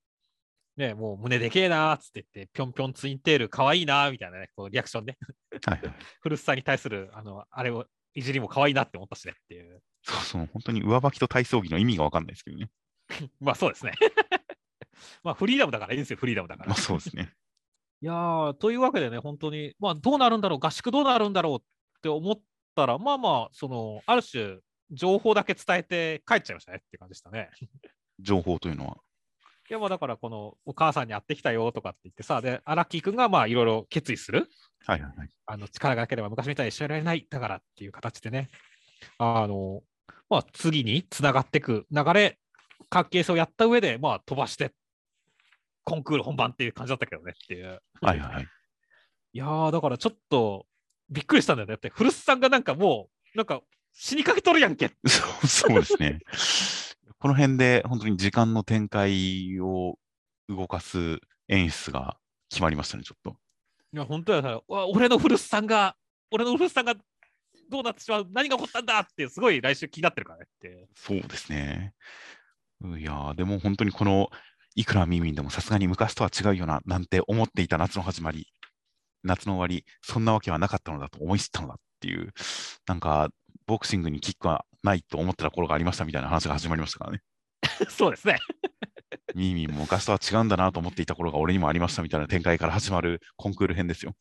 ね、もう胸でけえなーっつって言って、ぴょんぴょんツインテール可愛いなーみたいなね、こうリアクションね、はいはい、古巣さんに対する、あの、あれを、いじりも可愛いなって思ったしねっていう。そうそう、本当に上履きと体操着の意味がわかんないですけどね。まあそうですね。まあフリーダムだからいいんですよ、フリーダムだから。まあそうですね。いやー、というわけでね、本当に、まあどうなるんだろう、合宿どうなるんだろうって思ったら、まあまあ、その、ある種、情報だけ伝えて帰っちゃいましたねって感じでしたね。情報というのは。いや、まあだから、このお母さんに会ってきたよとかって言ってさ、で、アラッキー君がまあいろいろ決意する。はいはいはい。あの力がなければ昔みたいに一緒にいられないだからっていう形でね、あの、まあ次につながっていく流れ、関係性をやった上で、まあ飛ばして、コンクール本番っていう感じだったけどねっていう。はいはいはい。いやー、だからちょっとびっくりしたんだよね。だって、古巣さんがなんかもう、なんか死にかけとるやんけ。そう そうですね。この辺で本当に時間の展開を動かす演出が決まりましたね、ちょっと。いや、本当やさ、俺の古巣さんが、俺の古巣さんがどうなってしまう、何が起こったんだって、すごい来週気になってるからねって。そうですね。うんいやーでも本当にこの、いくらミーミンでもさすがに昔とは違うよな、なんて思っていた夏の始まり、夏の終わり、そんなわけはなかったのだと思い知ったのだっていう、なんか、ボクシングにキックはないと思ってた頃がありましたみたいな話が始まりましたからね。そうですね。ミーミンも昔とは違うんだなと思っていた頃が俺にもありましたみたいな展開から始まるコンクール編ですよ。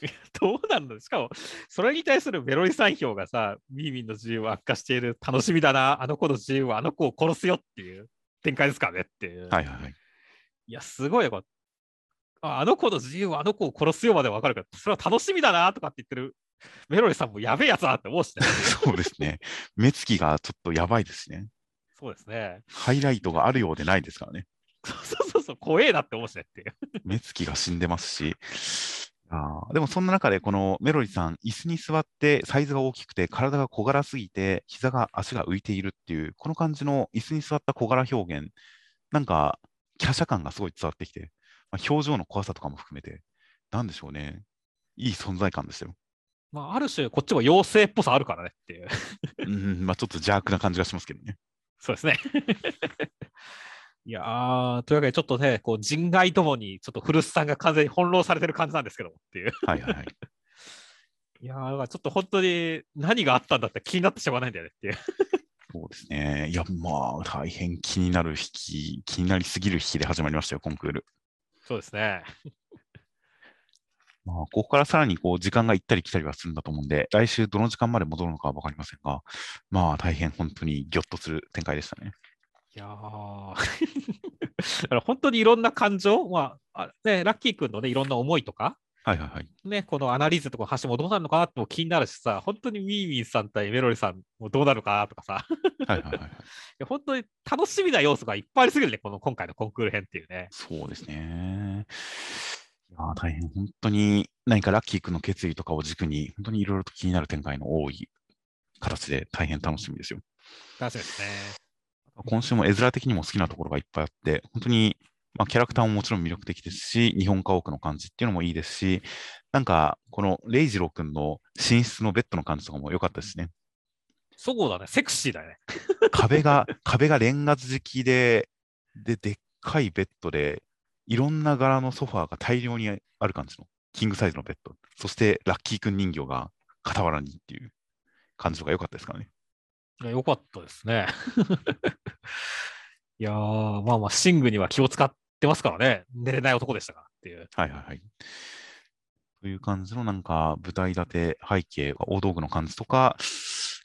どうなんだしかも、それに対するメロリさん票がさ、ミーミンの自由を悪化している、楽しみだな、あの子の自由はあの子を殺すよっていう展開ですからねっていう。はいはいはい。いや、すごいよこれあ。あの子の自由はあの子を殺すよまでわかるから、それは楽しみだなとかって言ってるメロリさんもやべえやつだなって思うしね。そうですね。目つきがちょっとやばいですね。そうですね。ハイライトがあるようでないですからね。そうそうそうそう、怖えなって思うしねっていう。目つきが死んでますし。あーでもそんな中で、このメロリさん、椅子に座ってサイズが大きくて、体が小柄すぎて、膝が足が浮いているっていう、この感じの椅子に座った小柄表現、なんか、華奢感がすごい伝わってきて、まあ、表情の怖さとかも含めて、なんでしょうね。いい存在感でしたよ。まあ、ある種、こっちも妖精っぽさあるからねっていう。うん、まあちょっと邪悪な感じがしますけどね。そうですね。いやー、というわけで、ちょっとね、こう人外ともに、ちょっと古巣さんが完全に翻弄されてる感じなんですけどもっていう。はいはいはい。いやー、ちょっと本当に何があったんだって気になってしょうがないんだよねっていう。そうですね。いや、まあ、大変気になる引き、気になりすぎる引きで始まりましたよ、コンクール。そうですね。まあ、ここからさらにこう時間が行ったり来たりはするんだと思うんで、来週どの時間まで戻るのかは分かりませんが、まあ、大変本当にギョッとする展開でしたね。いや 本当にいろんな感情、まああね、ラッキー君の、ね、いろんな思いとか、はいはいはい。ね、このアナリーズとか橋もどうなるのかなっても気になるしさ、本当にミーミンさん対メロリさんもどうなるのかなとかさ、いはいはいはいはい。や本当に楽しみな要素がいっぱいありすぎるね、この今回のコンクール編っていうね。そうですね。いやー大変本当に何かラッキー君の決意とかを軸に、本当にいろいろと気になる展開の多い形で大変楽しみですよ。楽しみですね。今週も絵面的にも好きなところがいっぱいあって、本当に、まあ、キャラクターももちろん魅力的ですし、日本家屋の感じっていうのもいいですし、なんか、このレイジロー君の寝室のベッドの感じとかも良かったですね。そうだね、セクシーだね。壁が、壁がレンガ敷きで、で、でっかいベッドで、いろんな柄のソファーが大量にある感じの、キングサイズのベッド。そして、ラッキー君人形が傍らにっていう感じとか良かったですからね。いやよかったですね。いやー、まあまあ、シングには気を使ってますからね、寝れない男でしたからっていう。はいはいはい。という感じのなんか舞台立て背景、大道具の感じとか、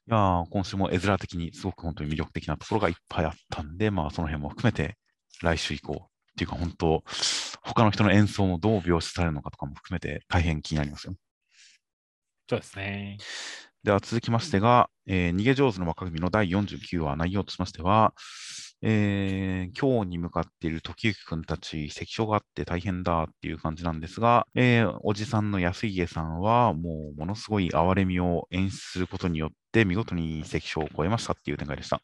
いやー今週も絵面的にすごく本当に魅力的なところがいっぱいあったんで、まあその辺も含めて来週以降っていうか本当、他の人の演奏もどう描写されるのかとかも含めて大変気になりますよ。そうですね。では続きましてが、えー逃げ上手の若君の第49話内容としましては、えー、今日に向かっている時行くんたち、関所があって大変だっていう感じなんですが、えー、おじさんの安家さんは、もうものすごい哀れみを演出することによって、見事に関所を超えましたっていう展開でした。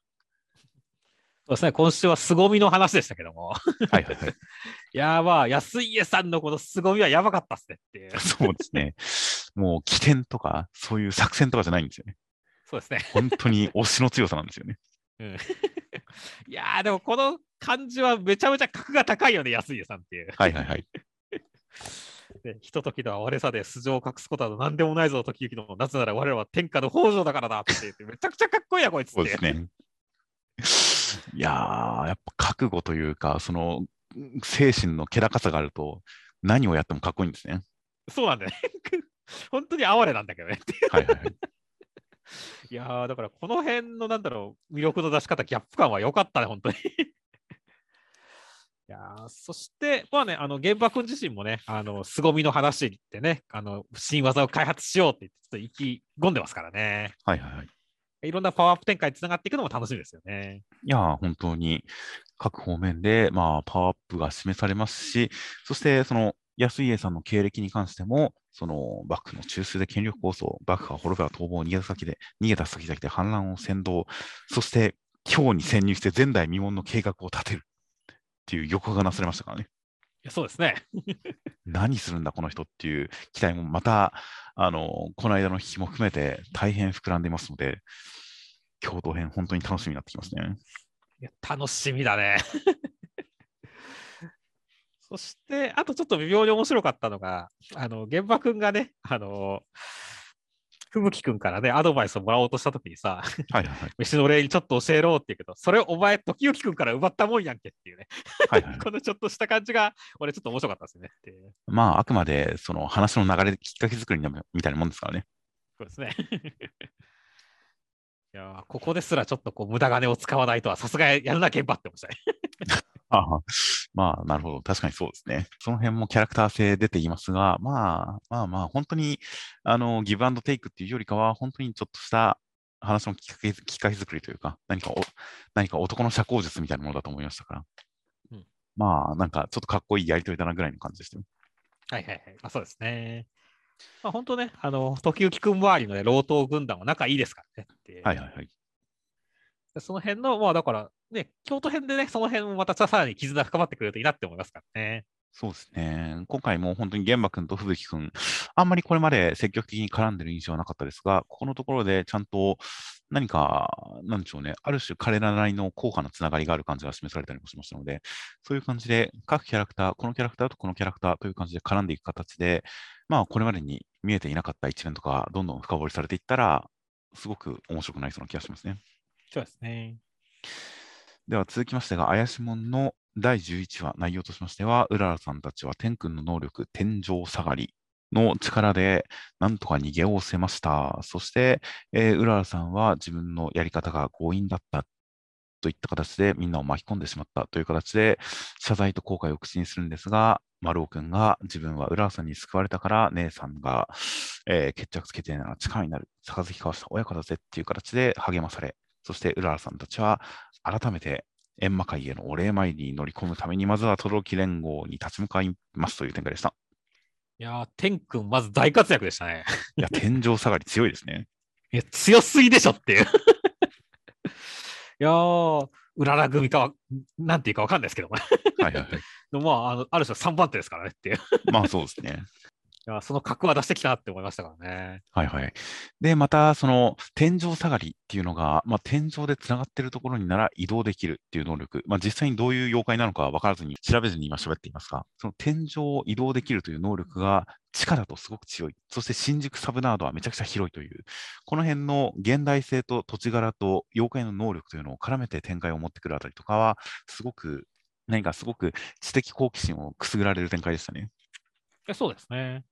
そうですね、今週は凄みの話でしたけども。はいはいはい。いやまあ、安家さんのこの凄みはやばかったっすねっていう。そうですね。もう起点とか、そういう作戦とかじゃないんですよね。そうですね。本当に推しの強さなんですよね。うん、いやでもこの感じはめちゃめちゃ格が高いよね、安家さんっていう。はいはいはい。で ひとときの哀れさで素性を隠すことは何でもないぞ、時行の。なぜなら我々は天下の北条だからだって言って、めちゃくちゃかっこいいや、こいつって。そうですね。いやー、やっぱ覚悟というか、その精神の気高さがあると、何をやってもかっこいいんですね。そうなんだよね。本当に哀れなんだけどね。はいはい、はい。いやだからこの辺のなんだろう、魅力の出し方、ギャップ感は良かったね、本当に いやそして、まあね、あの、現場君自身もね、あの、凄みの話ってね、あの、新技を開発しようって言って、ちょっと意気込んでますからね。はいはいはい。いろんなパワーアップ展開につながっていくのも楽しみですよね。いや本当に各方面で、まあ、パワーアップが示されますし、そして、その、安家さんの経歴に関しても、その幕府の中枢で権力構想、幕府が滅べば逃亡、逃げた先で、逃げた先々で反乱を先導、そして京に潜入して前代未聞の計画を立てるっていう予告がなされましたからね。いやそうですね。何するんだ、この人っていう期待もまた、あの、この間の引きも含めて大変膨らんでいますので、共同編、本当に楽しみになってきますね。いや楽しみだね。そして、あとちょっと微妙に面白かったのが、あの、現場君がね、あの、ふむき君からね、アドバイスをもらおうとしたときにさ、はいはいはい、飯の礼にちょっと教えろって言うけど、それお前、時行君から奪ったもんやんけっていうね、はいはい、このちょっとした感じが、俺ちょっと面白かったですね。まあ、あくまでその話の流れできっかけ作りみたいなもんですからね。そうですね。いやここですらちょっとこう無駄金を使わないとは、さすがやるな、現場って思ったね。あ まあ、なるほど。確かにそうですね。その辺もキャラクター性出ていますが、まあ、まあまあ、本当に、あの、ギブアンドテイクっていうよりかは、本当にちょっとした話のきっかけきっかけ作りというか、何かお、何か男の社交術みたいなものだと思いましたから。うん、まあ、なんか、ちょっとかっこいいやりとりだなぐらいの感じでしたよ。はいはいはい。まあ、そうですね。まあ、本当ね、あの、時行くん周りのね、老頭軍団は仲いいですからね。はいはいはい。その辺の、まあだから、ね、京都編でね、その辺もまたさらに絆深まってくれるといいなって思いますからね。そうですね。今回も本当に玄馬君と吹雪君、あんまりこれまで積極的に絡んでる印象はなかったですが、ここのところでちゃんと何か、なんでしょうね、ある種彼らなりの高価なつながりがある感じが示されたりもしましたので、そういう感じで各キャラクター、このキャラクターとこのキャラクターという感じで絡んでいく形で、まあこれまでに見えていなかった一面とか、どんどん深掘りされていったら、すごく面白くなりそうな気がしますね。そうですね。では続きましてが、怪しもんの第11話、内容としましては、うららさんたちは天君の能力、天井下がりの力で、なんとか逃げおせました。そして、え、うららさんは自分のやり方が強引だったといった形でみんなを巻き込んでしまったという形で、謝罪と後悔を口にするんですが、丸尾君が自分はうららさんに救われたから、姉さんが、えー、決着つけてなら力になる、杯交わした親子だぜっていう形で励まされ、そしてうららさんたちは改めて閻魔会へのお礼参りに乗り込むために、まずは轟連合に立ち向かいますという展開でした。いやー、天君、まず大活躍でしたね。いや、天井下がり強いですね。いや、強すぎでしょっていう。いやー、うらら組かは、なんていうかわかんないですけどもね。はいはいはい。まあ、あのある種3番手ですからねっていう。まあそうですね。やその格は出してきたなって思いましたからね。はいはい。で、また、その天井下がりっていうのが、まあ、天井でつながっているところになら移動できるっていう能力、まあ、実際にどういう妖怪なのか分からずに調べずに今喋っていますが、その天井を移動できるという能力が地下だとすごく強い。そして新宿サブナードはめちゃくちゃ広いという、この辺の現代性と土地柄と妖怪の能力というのを絡めて展開を持ってくるあたりとかは、すごく、何かすごく知的好奇心をくすぐられる展開でしたね。そうですね。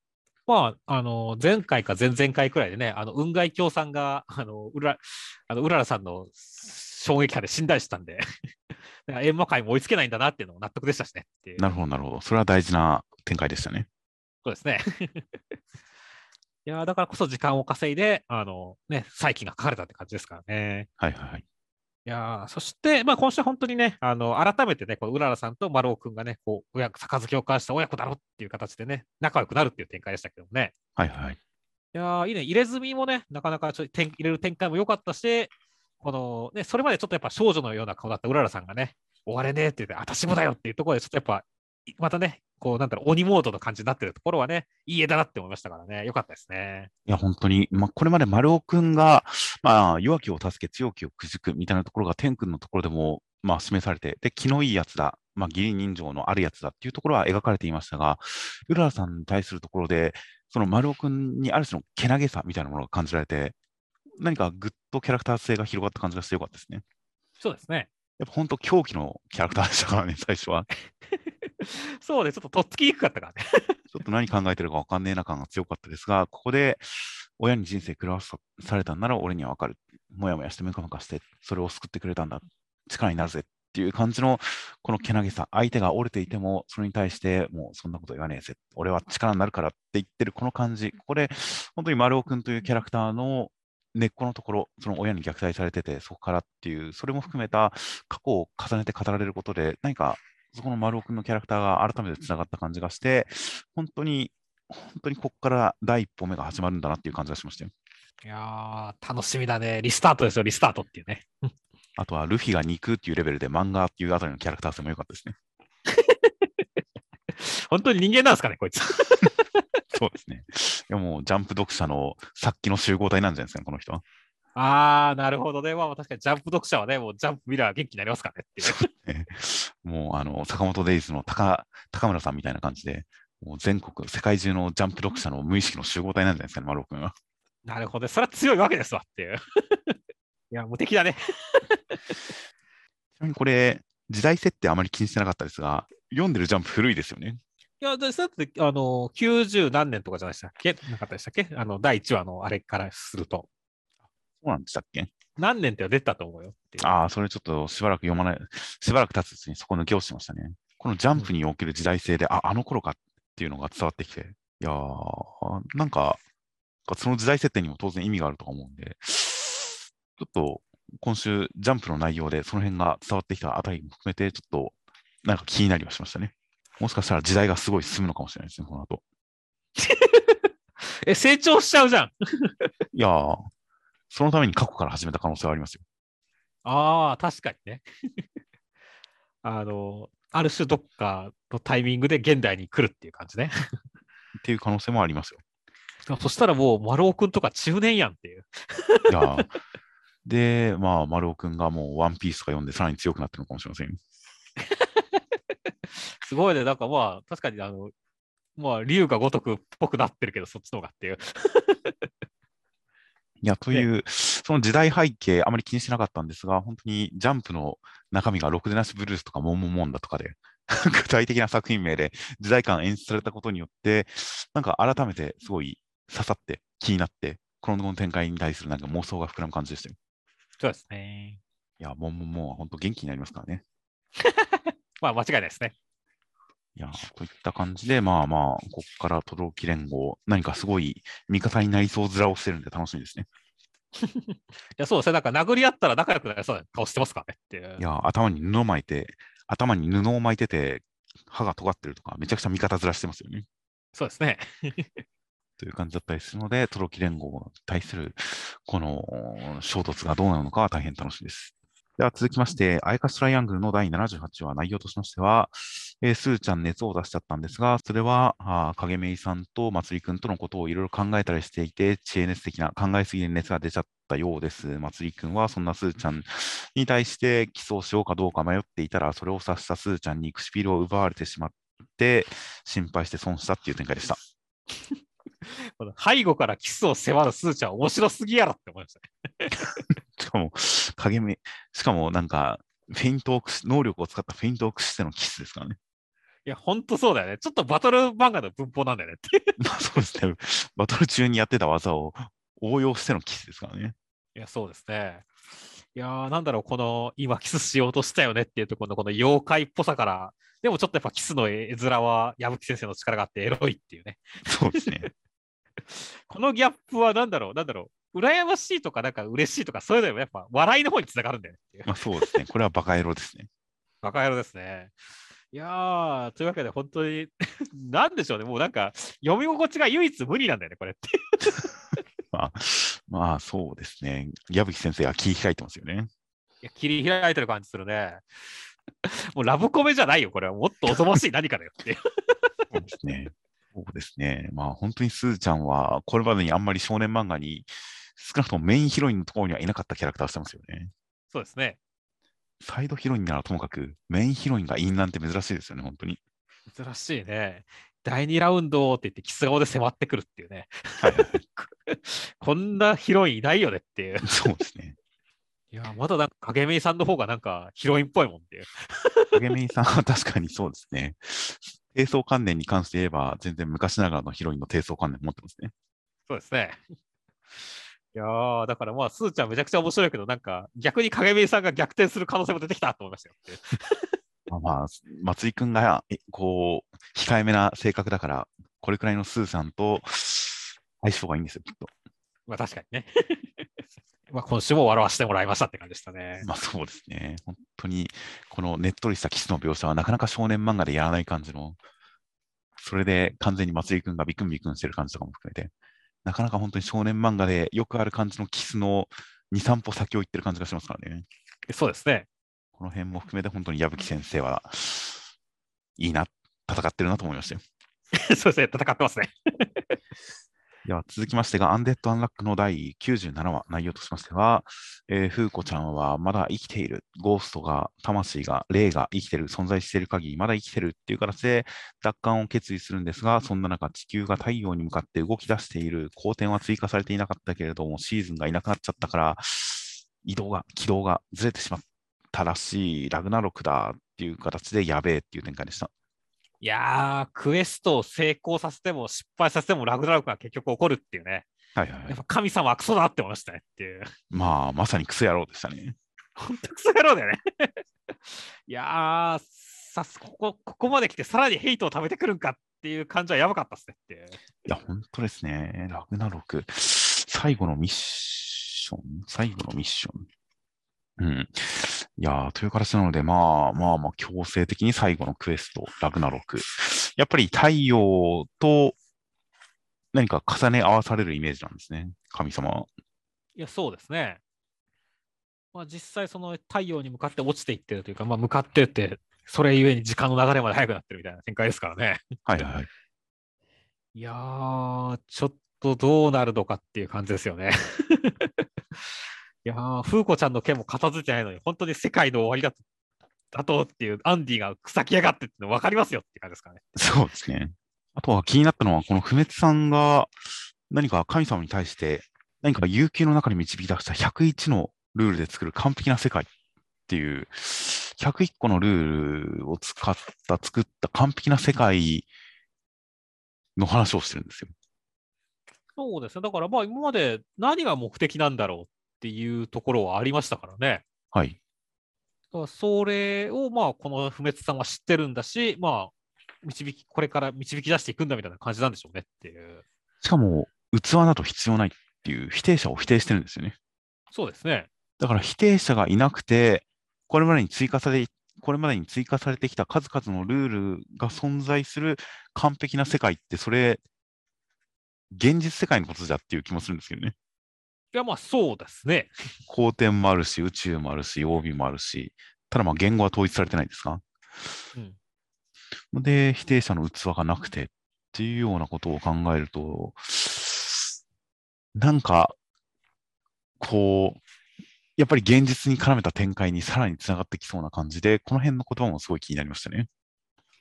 まあ、あの、前回か前々回くらいでね、あの、雲外京さんが、あの、うら、あの、うららさんの衝撃波で死んだりしたんで閻魔界も追いつけないんだなっていうのも納得でしたしね。なるほど、なるほど。それは大事な展開でしたね。そうですね。いやだからこそ時間を稼いで、あの、ね、再起が書かれたって感じですからね。はいはいはい。いやーそして、まあ、今週本当にね、あの改めてね、このうららさんと丸尾くんがね、こう親子杯を交わした親子だろっていう形でね、仲良くなるっていう展開でしたけどもね。はいはい。いやーいいね、入れ墨もね、なかなかちょっと点入れる展開も良かったし、このね、それまでちょっとやっぱ少女のような顔だったうららさんがね、終われねえって言って、私もだよっていうところで、ちょっとやっぱ、いまたね、こう、なんだろう、鬼モードの感じになってるところはね、いい絵だなって思いましたからね、良かったですね。いや、本当に、まあ、これまで丸尾くんが、まあ、弱きを助け、強きをくじくみたいなところが、天君のところでも、まあ、示されて、で、気のいいやつだ、まあ、義理人情のあるやつだっていうところは描かれていましたが、うららさんに対するところで、その丸尾くんにある種のけなげさみたいなものが感じられて、何かぐっとキャラクター性が広がった感じがしてよかったですね。そうですね。やっぱ本当狂気のキャラクターでしたからね、最初は。そうで、ちょっととっつきにくかったからね。ちょっと何考えてるか分かんねえな感が強かったですが、ここで親に人生狂わさされたんなら俺には分かる。もやもやしてムカムカして、それを救ってくれたんだ。力になるぜっていう感じのこのけなげさ。相手が折れていても、それに対してもうそんなこと言わねえぜ。俺は力になるからって言ってるこの感じ。ここで本当に丸尾くんというキャラクターの根っこのところ、その親に虐待されてて、そこからっていう、それも含めた過去を重ねて語られることで、何かそこの丸尾くんのキャラクターが改めてつながった感じがして、本当に、本当にここから第一歩目が始まるんだなっていう感じがしましたよ。いやー、楽しみだね。リスタートですよ、リスタートっていうね。あとは、ルフィが肉っていうレベルで漫画っていうあたりのキャラクター性も良かったですね。本当に人間なんですかね、こいつ。そうですね。いやもう、ジャンプ読者の殺気の集合体なんじゃないですかね、この人は。あー、なるほどね。まあ確かにジャンプ読者はね、もうジャンプ見れば元気になりますからねっていうね。もう、あの、坂本デイズの高高村さんみたいな感じで、もう全国、世界中のジャンプ読者の無意識の集合体なんじゃないですかね、丸尾くんは。なるほどね。それは強いわけですわっていう。いや、無敵だね。ちなみにこれ、時代設定あまり気にしてなかったですが、読んでるジャンプ古いですよね。いや、だだって、あの、90何年とかじゃないでしたっけ？なかったでしたっけ？あの、第1話のあれからすると。そうなんでしたっけ？何年って出たと思うよ。ああ、それちょっとしばらく読まない、しばらく経つうちにそこ抜け落ちてましたね。このジャンプにおける時代性で、あ、あの頃かっていうのが伝わってきて、いやー、なんか、その時代設定にも当然意味があると思うんで、ちょっと今週、ジャンプの内容でその辺が伝わってきたあたりも含めて、ちょっとなんか気になりはしましたね。もしかしたら時代がすごい進むのかもしれないですね、この後。え、成長しちゃうじゃん。いやー、そのために過去から始めた可能性はありますよ。ああ、確かにね。あの、ある種どっかのタイミングで現代に来るっていう感じね。っていう可能性もありますよ。そしたらもう丸尾くんとか中年やんっていう。いやーで、まあ、丸尾くんがもうワンピースとか読んでさらに強くなってるのかもしれませんよ。すごいね。なんかまあ、確かにあの、まあ、竜が如くっぽくなってるけど、そっちの方がっていう。いや、という、その時代背景、あまり気にしてなかったんですが、本当にジャンプの中身がろくでなしブルースとかモンモンモンだとかで、具体的な作品名で時代感演出されたことによって、なんか改めてすごい刺さって気になって、この後の展開に対するなんか妄想が膨らむ感じでしたよ。そうですね。いや、モンモンモンは本当元気になりますからね。まあ、間違いないですね。いや、といった感じで、まあまあ、ここから轟連合、何かすごい味方になりそう面をしてるんで楽しみですね。いや、そうですね。なんか殴り合ったら仲良くなりそうな顔してますからねっていう。いや、頭に布を巻いて、頭に布を巻いてて、歯が尖ってるとか、めちゃくちゃ味方ずらしてますよね。そうですね。という感じだったりするので、トロキ連合に対するこの衝突がどうなるのかは大変楽しみです。では続きまして、アイカストライアングルの第78話、内容としましては、えースーちゃん熱を出しちゃったんですが、それは、あー影めいさんとまつりくんとのことをいろいろ考えたりしていて、知恵熱的な考えすぎで熱が出ちゃったようです。まつりくんはそんなスーちゃんに対してキスをしようかどうか迷っていたら、それを察したスーちゃんに唇を奪われてしまって、心配して損したっていう展開でした。この背後からキスを迫るスーちゃん面白すぎやろって思いましたね。しかも、影目、しかもなんか、フェイントを能力を使ったフェイントを駆使してのキスですからね。いや、ほんとそうだよね。ちょっとバトル漫画の文法なんだよねって そうですね。バトル中にやってた技を応用してのキスですからね。いや、そうですね。いやー、なんだろう、この、今キスしようとしたよねっていうところのこの妖怪っぽさから、でもちょっとやっぱキスの絵面は矢吹先生の力があってエロいっていうね。そうですね。このギャップはなんだろう、なんだろう。羨ましいとか、なんか嬉しいとか、そういうのもやっぱ笑いの方につながるんだよね。まあそうですね。これはバカ野郎ですね。バカ野郎ですね。いやー、というわけで本当に、なんでしょうね、もうなんか、読み心地が唯一無二なんだよね、これって。まあ、まあそうですね。矢吹先生は気控えてますよね。いや切り開いてる感じするね。もうラブコメじゃないよ、これは。もっとおぞましい何かだよって。そうですね。そうですね。まあ本当にスーちゃんは、これまでにあんまり少年漫画に、少なくともメインヒロインのところにはいなかったキャラクターをしてますよね。そうですね。サイドヒロインならともかく、メインヒロインがいいなんて珍しいですよね、本当に。珍しいね。第2ラウンドって言って、キス顔で迫ってくるっていうね。はい。こんなヒロインいないよねっていう。そうですね。いや、まだなんか影芽衣さんの方がなんかヒロインっぽいもんっていう。影メイさんは確かにそうですね。低層観念に関して言えば、全然昔ながらのヒロインの低層観念持ってますね。そうですね。いやー、だからまあ、スーちゃんめちゃくちゃ面白いけど、なんか逆に影芽衣さんが逆転する可能性も出てきたと思いましたよ。まあまあ、松井くんが、えこう、控えめな性格だから、これくらいのスーさんと相性がいいんですよ、きっと。まあ確かにね。まあ今週も笑わせてもらいましたって感じでしたね。まあそうですね。本当に、このねっとりしたキスの描写はなかなか少年漫画でやらない感じの、それで完全に松井くんがビクンビクンしてる感じとかも含めて、なかなか本当に少年漫画でよくある感じのキスの2、3歩先を行ってる感じがしますからね。そうですね。この辺も含めて本当に矢吹先生は、いいな、戦ってるなと思いましたよ。そうですね。戦ってますね。では続きましてが、アンデッド・アンラックの第97話、内容としましては、えー、フーコちゃんはまだ生きている、ゴーストが、魂が、霊が生きている、存在している限り、まだ生きているっていう形で奪還を決意するんですが、そんな中、地球が太陽に向かって動き出している、光点は追加されていなかったけれども、シーズンがいなくなっちゃったから、移動が、軌道がずれてしまったらしい、ラグナロクだっていう形で、やべえっていう展開でした。いやー、クエストを成功させても失敗させてもラグナロクが結局起こるっていうね。はいはいはい。やっぱ神様はクソだって思いましたねっていう。まあ、まさにクソ野郎でしたね。本当クソ野郎だよね。いやー、さすここ、ここまで来てさらにヘイトを食べてくるんかっていう感じはやばかったっすねっていう。いや、本当ですね。ラグナロク。最後のミッション？最後のミッションうん。いやー、という形なので、まあまあまあ、強制的に最後のクエスト、ラグナロク。やっぱり太陽と何か重ね合わされるイメージなんですね。神様は。いや、そうですね。まあ、実際、その太陽に向かって落ちていってるというか、まあ、向かってって、それゆえに時間の流れまで速くなってるみたいな展開ですからね。はいはいはい。いやー、ちょっとどうなるのかっていう感じですよね。いやー、風子ちゃんの件も片付いてないのに、本当に世界の終わりだとだとっていうアンディが腐きやがってっての分かりますよって感じですかね。そうですね。あとは気になったのは、この不滅さんが何か神様に対して何か悠久の中に導き出した101のルールで作る完璧な世界っていう、101個のルールを使った、作った完璧な世界の話をしてるんですよ。そうですね。だからまあ今まで何が目的なんだろうっていうところはありましたからね。はい。だからそれをまあこの不滅さんは知ってるんだし、まあ導き、これから導き出していくんだみたいな感じなんでしょうねっていう。しかも、器など必要ないっていう否定者を否定してるんですよね。そうですね。だから否定者がいなくて、これまでに追加され、これまでに追加されてきた数々のルールが存在する完璧な世界って、それ、現実世界のことじゃっていう気もするんですけどね。いやまあそうですね。光点もあるし、宇宙もあるし、曜日もあるし、ただまあ言語は統一されてないですか？うん、で、否定者の器がなくてっていうようなことを考えると、なんか、こう、やっぱり現実に絡めた展開にさらにつながってきそうな感じで、この辺の言葉もすごい気になりましたね。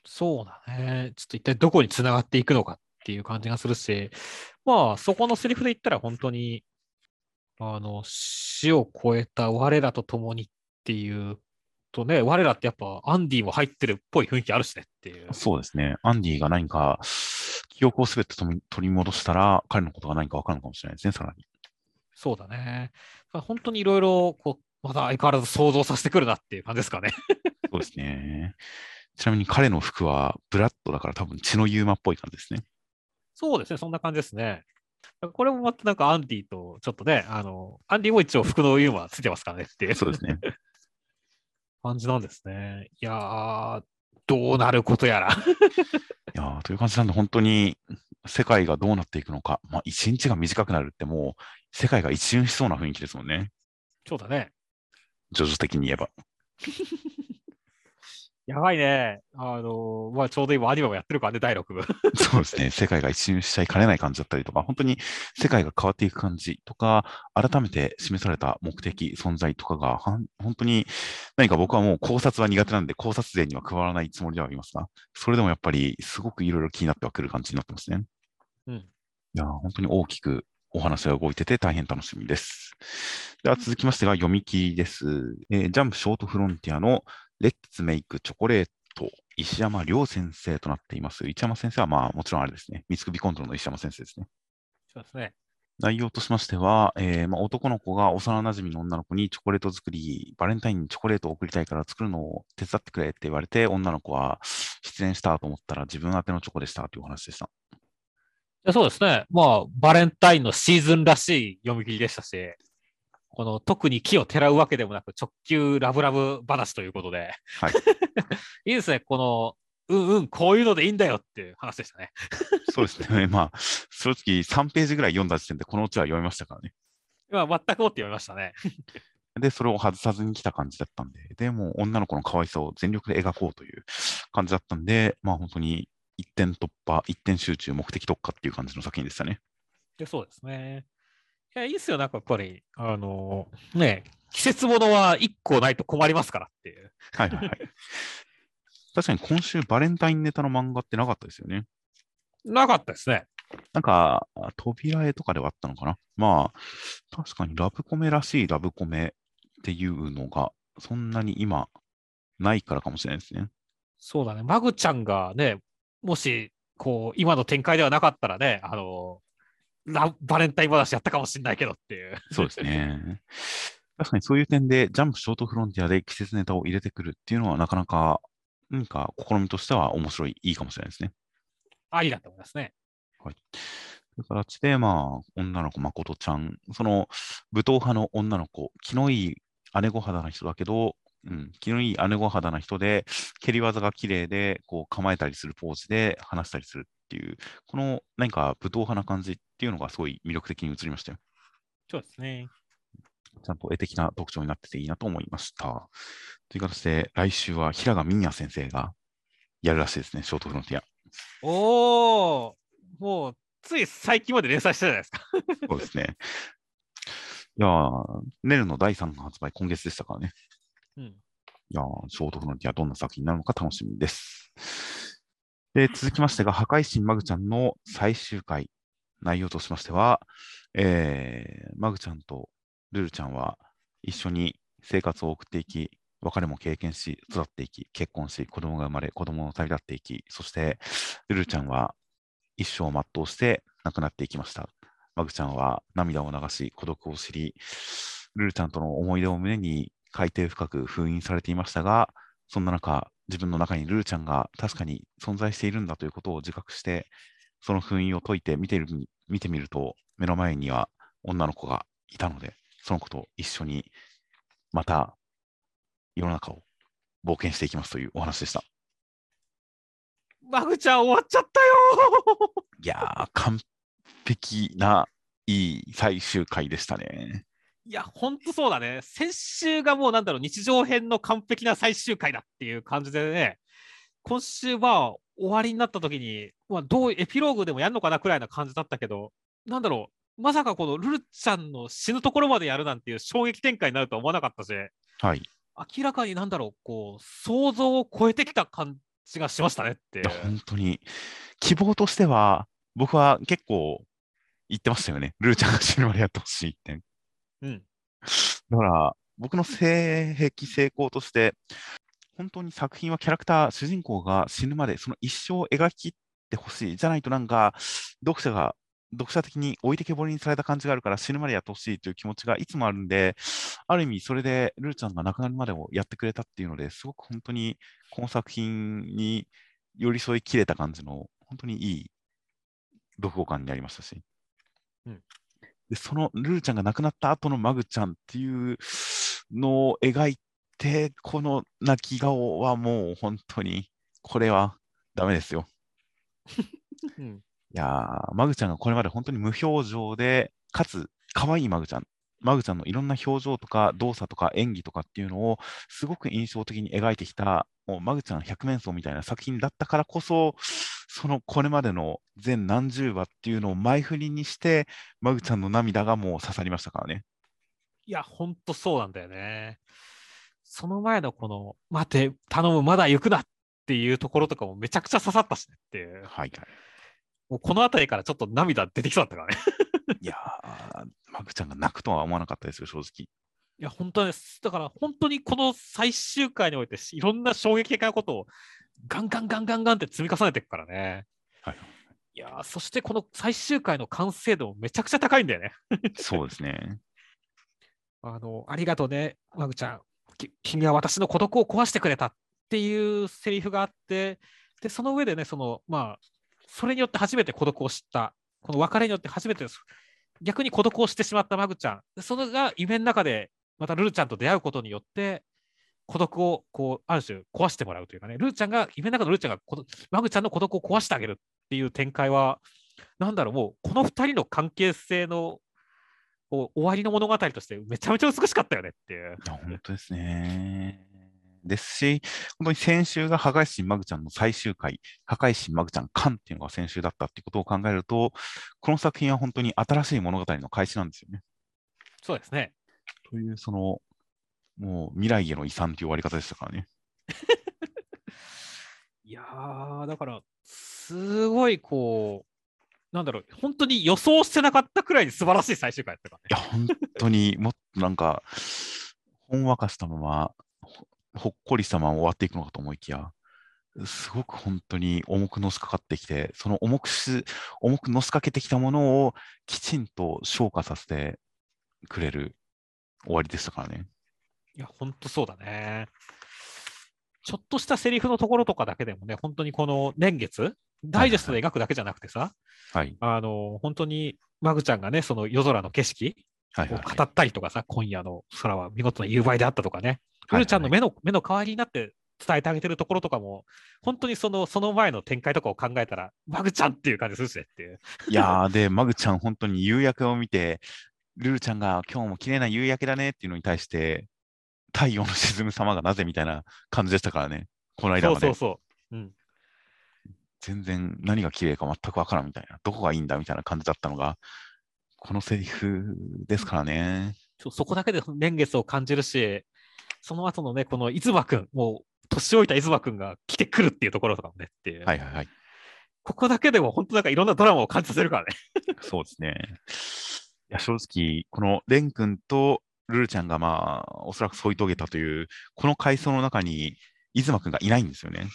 そうだね。ちょっと一体どこにつながっていくのかっていう感じがするし、まあそこのセリフで言ったら本当に、あの、死を超えた我らと共にっていうとね、我らってやっぱアンディも入ってるっぽい雰囲気あるしねっていう。そうですね。アンディが何か記憶をすべて取り戻したら、彼のことが何か分かるのかもしれないですね、さらに。そうだね。本当にいろいろ、こう、まだ相変わらず想像させてくるなっていう感じですかね。そうですね。ちなみに彼の服はブラッドだから多分血のユーマっぽい感じですね。そうですね、そんな感じですね。これもまたなんかアンディとちょっとね、あの、アンディも一応服のユーモアついてますからねっていうそうですね。感じなんですね。いやー、どうなることやら。いやーという感じなんで、本当に世界がどうなっていくのか、まあ、一日が短くなるって、もう世界が一瞬しそうな雰囲気ですもんね。そうだね。徐々的に言えば。やばいね。あのまあ、ちょうど今アニメもやってるからね、第6部。そうですね。世界が一瞬しちゃいかねない感じだったりとか、本当に世界が変わっていく感じとか、改めて示された目的、存在とかが、本当に何か僕はもう考察は苦手なんで、考察勢には加わらないつもりではありますが、それでもやっぱりすごくいろいろ気になってはくる感じになってますね。うん。いやー、本当に大きくお話が動いてて大変楽しみです。では続きましてが読み切りです。えージャンプショートフロンティアのレッツメイクチョコレート石山亮先生となっています。石山先生はまあもちろんあれですね。三つ首コントロの石山先生ですね。そうですね。内容としましては、えーまあ、男の子が幼馴染の女の子にチョコレート作り、バレンタインにチョコレートを送りたいから作るのを手伝ってくれって言われて、女の子は失恋したと思ったら自分宛てのチョコでしたというお話でした。いやそうですね。まあ、バレンタインのシーズンらしい読み切りでしたし、この特に木をてらうわけでもなく直球ラブラブ話ということで、はい いいですね。この、うんうん、こういうのでいいんだよっていう話でしたね。そうですね。まあ、正直3ページぐらい読んだ時点でこのうちは読みましたからね。まあ、全くもって読みましたね。で、それを外さずに来た感じだったんで、で、もう女の子の可愛さを全力で描こうという感じだったんで、まあ本当に一点突破、一点集中、目的特化っていう感じの作品でしたね。でそうですね。いや、いいっすよ。なんかやっぱり、あのね、季節物は1個ないと困りますからっていう。はいはいはい。確かに今週バレンタインネタの漫画ってなかったですよね。なかったですね。なんか、扉絵とかではあったのかな。まあ、確かにラブコメらしいラブコメっていうのが、そんなに今、ないからかもしれないですね。そうだね。マグちゃんがね、もし、こう、今の展開ではなかったらね、あのラバレンタイン話やったかもしれないけどっていう。そうですね。確かにそういう点で、ジャンプショートフロンティアで季節ネタを入れてくるっていうのは、なかなか、何か試みとしては面白い、いいかもしれないですね。ありだと思いますね。という形で、まあ、女の子、誠ちゃん、その武闘派の女の子、気のいい姉御肌な人だけど、うん、気のいい姉御肌な人で、蹴り技が綺麗で、こう構えたりするポーズで話したりするっていう、この何か武闘派な感じっていうのがすごい魅力的に映りましたよ。そうですね。ちゃんと絵的な特徴になってていいなと思いました。という形で、来週は平賀美也先生がやるらしいですね、ショートフロンティア。おー、もう、つい最近まで連載したじゃないですか。そうですね。いやー、ネルの第3巻発売、今月でしたからね。うん。いやー、ショートフロンティアどんな作品になるのか楽しみです。で、続きましてが、破壊神マグちゃんの最終回。内容としましては、えー、マグちゃんとルルちゃんは一緒に生活を送っていき、別れも経験し、育っていき、結婚し、子供が生まれ、子供を旅立っていき、そして、ルルちゃんは一生を全うして亡くなっていきました。マグちゃんは涙を流し、孤独を知り、ルルちゃんとの思い出を胸に海底深く封印されていましたが、そんな中、自分の中にルルちゃんが確かに存在しているんだということを自覚して、その封印を解いて見てる見てみると、目の前には女の子がいたので、その子と一緒にまた世の中を冒険していきますというお話でした。マグちゃん終わっちゃったよいやー、完璧ないい最終回でしたね。いや、ほんとそうだね。先週がもうなんだろう、日常編の完璧な最終回だっていう感じでね、今週は終わりになった時に、まあ、どうエピローグでもやるのかなくらいな感じだったけど、なんだろう、まさかこのルルちゃんの死ぬところまでやるなんていう衝撃展開になるとは思わなかったし、はい。明らかになんだろう、こう、想像を超えてきた感じがしましたねって。本当に、希望としては、僕は結構言ってましたよね。ルーちゃんが死ぬまでやってほしいって。うん。だから、僕の性癖成功として、本当に作品はキャラクター、主人公が死ぬまで、その一生を描き切ってほしい。じゃないとなんか、読者が、読者的に置いてけぼりにされた感じがあるから死ぬまでやってほしいという気持ちがいつもあるんで、ある意味それでルーちゃんが亡くなるまでをやってくれたっていうのですごく本当にこの作品に寄り添いきれた感じの本当にいい読後感になりましたし、うんで、そのルルちゃんが亡くなった後のマグちゃんっていうのを描いて、この泣き顔はもう本当に、これはダメですよ。うんいやー、マグちゃんがこれまで本当に無表情で、かつ可愛いマグちゃん。マグちゃんのいろんな表情とか動作とか演技とかっていうのをすごく印象的に描いてきた、もうマグちゃん百面相みたいな作品だったからこそ、そのこれまでの全何十話っていうのを前振りにして、マグちゃんの涙がもう刺さりましたからね。いや、ほんとそうなんだよね。その前のこの、待て、頼む、まだ行くなっていうところとかもめちゃくちゃ刺さったしねっていう。はいはい。もうこの辺りからちょっと涙出てきそうだったからね。いやー、マグちゃんが泣くとは思わなかったですよ、正直。いや、本当です。だから本当にこの最終回においていろんな衝撃的なことをガンガンガンガンガンって積み重ねていくからね。はい。いやー、そしてこの最終回の完成度もめちゃくちゃ高いんだよね。そうですね。あの、ありがとうね、マグちゃん。き君は私の孤独を壊してくれたっていうセリフがあって、で、その上でね、その、まあ、それによって初めて孤独を知った、この別れによって初めて逆に孤独をしてしまったマグちゃん、それが夢の中でまたルルちゃんと出会うことによって、孤独をこうある種壊してもらうというかね、ルルちゃんが、夢の中のルルちゃんがマグちゃんの孤独を壊してあげるっていう展開は、なんだろう、もうこの2人の関係性の終わりの物語としてめちゃめちゃ美しかったよねっていう。本当ですね。ですし、本当に先週が破壊神マグちゃんの最終回、破壊神マグちゃんカンっていうのが先週だったっていうことを考えると、この作品は本当に新しい物語の開始なんですよね。そうですね。という、その、もう未来への遺産という終わり方でしたからね。いやー、だから、すごいこう、なんだろう、本当に予想してなかったくらいに素晴らしい最終回だったからね。いや、本当にもっとなんか、ほんわかしたまま、ほほっこりしたまま終わっていくのかと思いきや、すごく本当に重くのしかかってきて、その重くし重くのしかけてきたものをきちんと消化させてくれる終わりでしたからね。いや、本当そうだね。ちょっとしたセリフのところとかだけでもね、本当にこの年月、ダイジェストで描くだけじゃなくてさ、はい。あの、本当にマグちゃんがね、その夜空の景色をはいはい、はい。語ったりとかさ、今夜の空は見事な夕映えであったとかね、はいルルちゃんの目の目の代わりになって伝えてあげてるところとかも、本当にそのその前の展開とかを考えたら、マグちゃんっていう感じするしねっていう。いやー、で、マグちゃん、本当に夕焼けを見て、ルルちゃんが今日も綺麗な夕焼けだねっていうのに対して、太陽の沈む様がなぜみたいな感じでしたからね、この間まで。そうそうそう。うん、全然何が綺麗か全くわからんみたいな、どこがいいんだみたいな感じだったのが、このセリフですからね。そそこだけで年月を感じるし、その後のね、この伊妻くん、もう年老いた伊妻くんが来てくるっていうところとかもねっていう、はいはいはい。ここだけでも本当なんかいろんなドラマを感じさせるからね。そうですね。いや、正直、このレン君とルルちゃんがまあ、おそらく添い遂げたという、この階層の中に、伊妻くんがいないんですよね。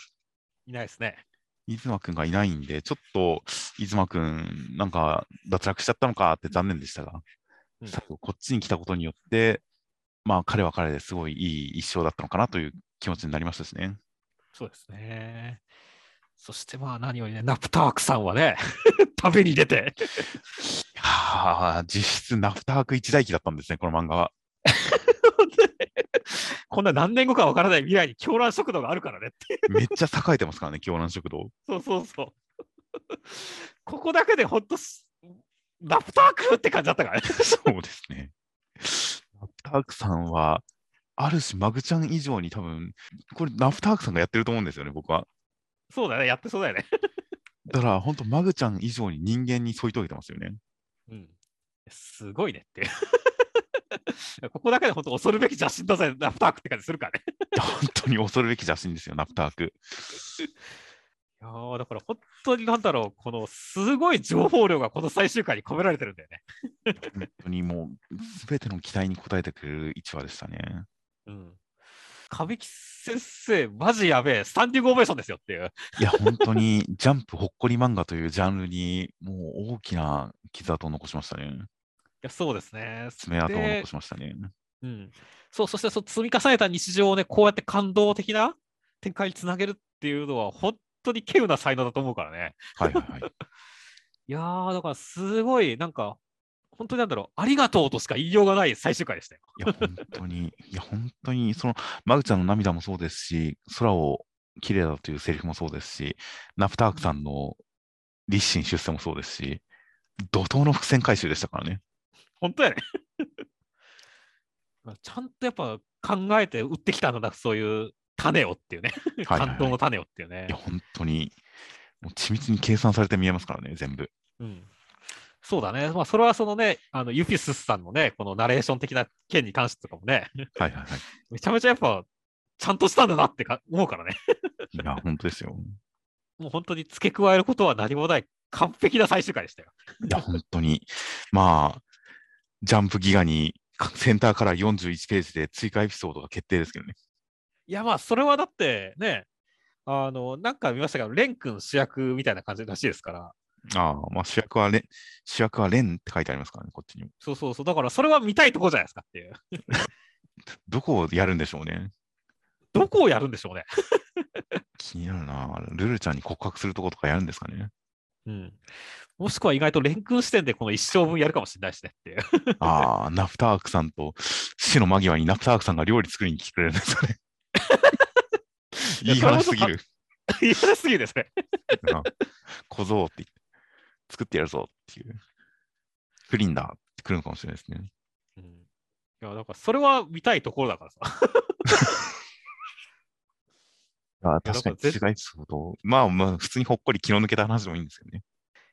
いないですね。伊妻くんがいないんで、ちょっと、伊妻くん、なんか、脱落しちゃったのかって残念でしたが、うんこっちに来たことによって、まあ、彼は彼ですごいいい一生だったのかなという気持ちになりましたしね。そうですね。そしてまあ何よりね、ナプタークさんはね、旅に出て、はあ、実質ナフターク一大記だったんですね、この漫画は。こんな何年後かわからない未来に狂乱食堂があるからねって。めっちゃ栄えてますからね、狂乱食堂。そうそうそう。ここだけでほんとす、ナプタークって感じだったからね。そうですね。タークさんは、ある種、マグちゃん以上に多分、これ、ナフタークさんがやってると思うんですよね、僕は。そうだね、やってそうだよね。だから、本当、マグちゃん以上に人間に添い遂げてますよね。うん。すごいねっていう。ここだけで本当恐るべき邪神だぜ、ナプタークって感じするからね。本当に恐るべき写真ですよ、ナフターク。いやーだから本当になんだろう、このすごい情報量がこの最終回に込められてるんだよね。本当にもう、すべての期待に応えてくれる1話でしたね。うん。神木先生、マジやべえ、スタンディングオベーションですよっていう。いや、本当に、ジャンプほっこり漫画というジャンルに、もう大きな傷跡を残しましたね。いやそうですね。爪痕をで残しましたね。うん、そう、そしてその積み重ねた日常をね、こうやって感動的な展開につなげるっていうのは、本当に稀有な才能だと思うからね。はいはいはい。いやー、だからすごい、なんか、本当になんだろう、ありがとうとしか言いようがない最終回でしたよ。いや、本当に、いや、本当に、その、マグちゃんの涙もそうですし、空を綺麗だというセリフもそうですし、ナフタークさんの立身出世もそうですし、怒涛の伏線回収でしたからね。本当やね。ちゃんとやっぱ考えて売ってきたんだな、そういう種をっていうね。はいはいはい感動の種をっていうねいや、。本当に、もう緻密に計算されて見えますからね、全部。うんそうだね。まあ、それはそのね、あのユフィスさんのね、このナレーション的な件に関してとかもね、はいはいはい。めちゃめちゃやっぱ、ちゃんとしたんだなってか思うからね。いや、本当ですよ。もう本当に付け加えることは何もない、完璧な最終回でしたよ。いや、本当に。まあ、ジャンプギガにセンターから41ページで追加エピソードが決定ですけどね。いや、まあ、それはだってね、あの、なんか見ましたけど、レン君主役みたいな感じらしいですから、ああ、まあ主役はレン、主役はレンって書いてありますからね、こっちにも。そうそうそう、だからそれは見たいとこじゃないですかっていう。どこをやるんでしょうね。どこをやるんでしょうね。気になるな。ルルちゃんに告白するとことかやるんですかね。うん。もしくは意外とレン君視点でこの一生分やるかもしれないしねっていう。ああ、ナフタークさんと死の間際にナフタークさんが料理作りに来てくれるんですよね。いやいい話すぎる。言われすぎるですね。な小僧って言って、作ってやるぞっていう。クリンだって来るのかもしれないですね。うん、いや、なんかそれは見たいところだからさ。あ確かに違いそうと。まあまあ、普通にほっこり気の抜けた話でもいいんですよね。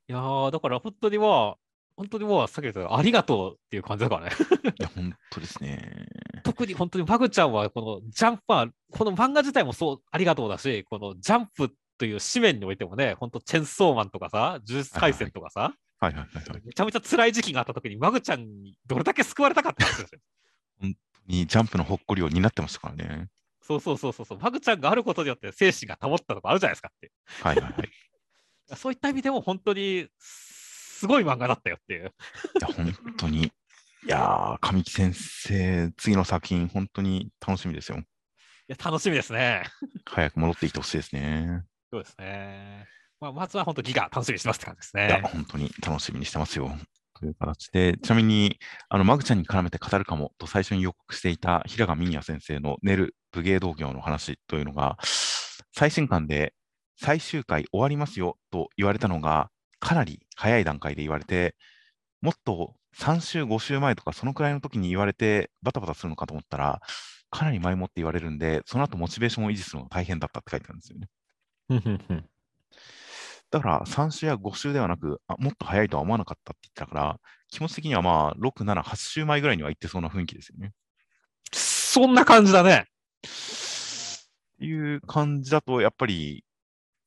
いやー、だから本当にまあ、本当にもうさっき言ったありがとうっていう感じだからね。いや、本当ですね。特に本当にマグちゃんはこのジャンプは、この漫画自体もそうありがとうだし、このジャンプという紙面においてもね、本当チェンソーマンとかさ、呪術廻戦とかさ、はいはいはいはい。めちゃめちゃ辛い時期があった時にマグちゃんにどれだけ救われたかったんですよ。にジャンプのほっこりを担ってましたからね。そうそうそうそうそう、マグちゃんがあることによって精神が保ったとかあるじゃないですかって。はいはいはい。い そういった意味でも本当にすごい漫画だったよっていう。や、本当に。いやー、神木先生、次の作品、本当に楽しみですよ。いや、楽しみですね。早く戻ってきてほしいですね。そうですね。まあ、まずは本当ギガ楽しみにしてますって感じですいや、ね。本当に楽しみにしてますよ。という形で、ちなみに、あの、マグちゃんに絡めて語るかもと最初に予告していた平賀美也先生のネル武芸道業の話というのが、最新刊で最終回終わりますよと言われたのが、かなり早い段階で言われて、もっと3週、5週前とか、そのくらいの時に言われて、バタバタするのかと思ったら、かなり前もって言われるんで、その後モチベーションを維持するのが大変だったって書いてあるんですよね。だから3週や5週ではなく、あもっと早いとは思わなかったって言ってたから、気持ち的にはまあ、6、7、8週前ぐらいには行ってそうな雰囲気ですよね。そんな感じだね。っていう感じだと、やっぱり、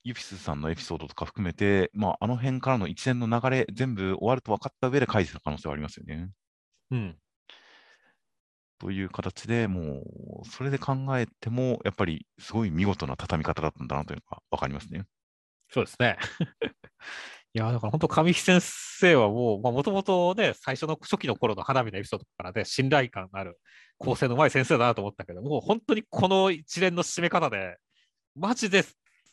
ユフィスさんのエピソードとか含めて、まあ、あの辺からの一連の流れ、全部終わると分かった上で書いてた可能性はありますよね。うん。という形でもう、それで考えても、やっぱりすごい見事な畳み方だったんだなというのが分かりますね。そうですね。いや、だから本当、神木先生はもう、もともとね、最初の初期の頃の花火のエピソードからで、信頼感のある、構成のうまい先生だなと思ったけど、もう本当にこの一連の締め方で、マジで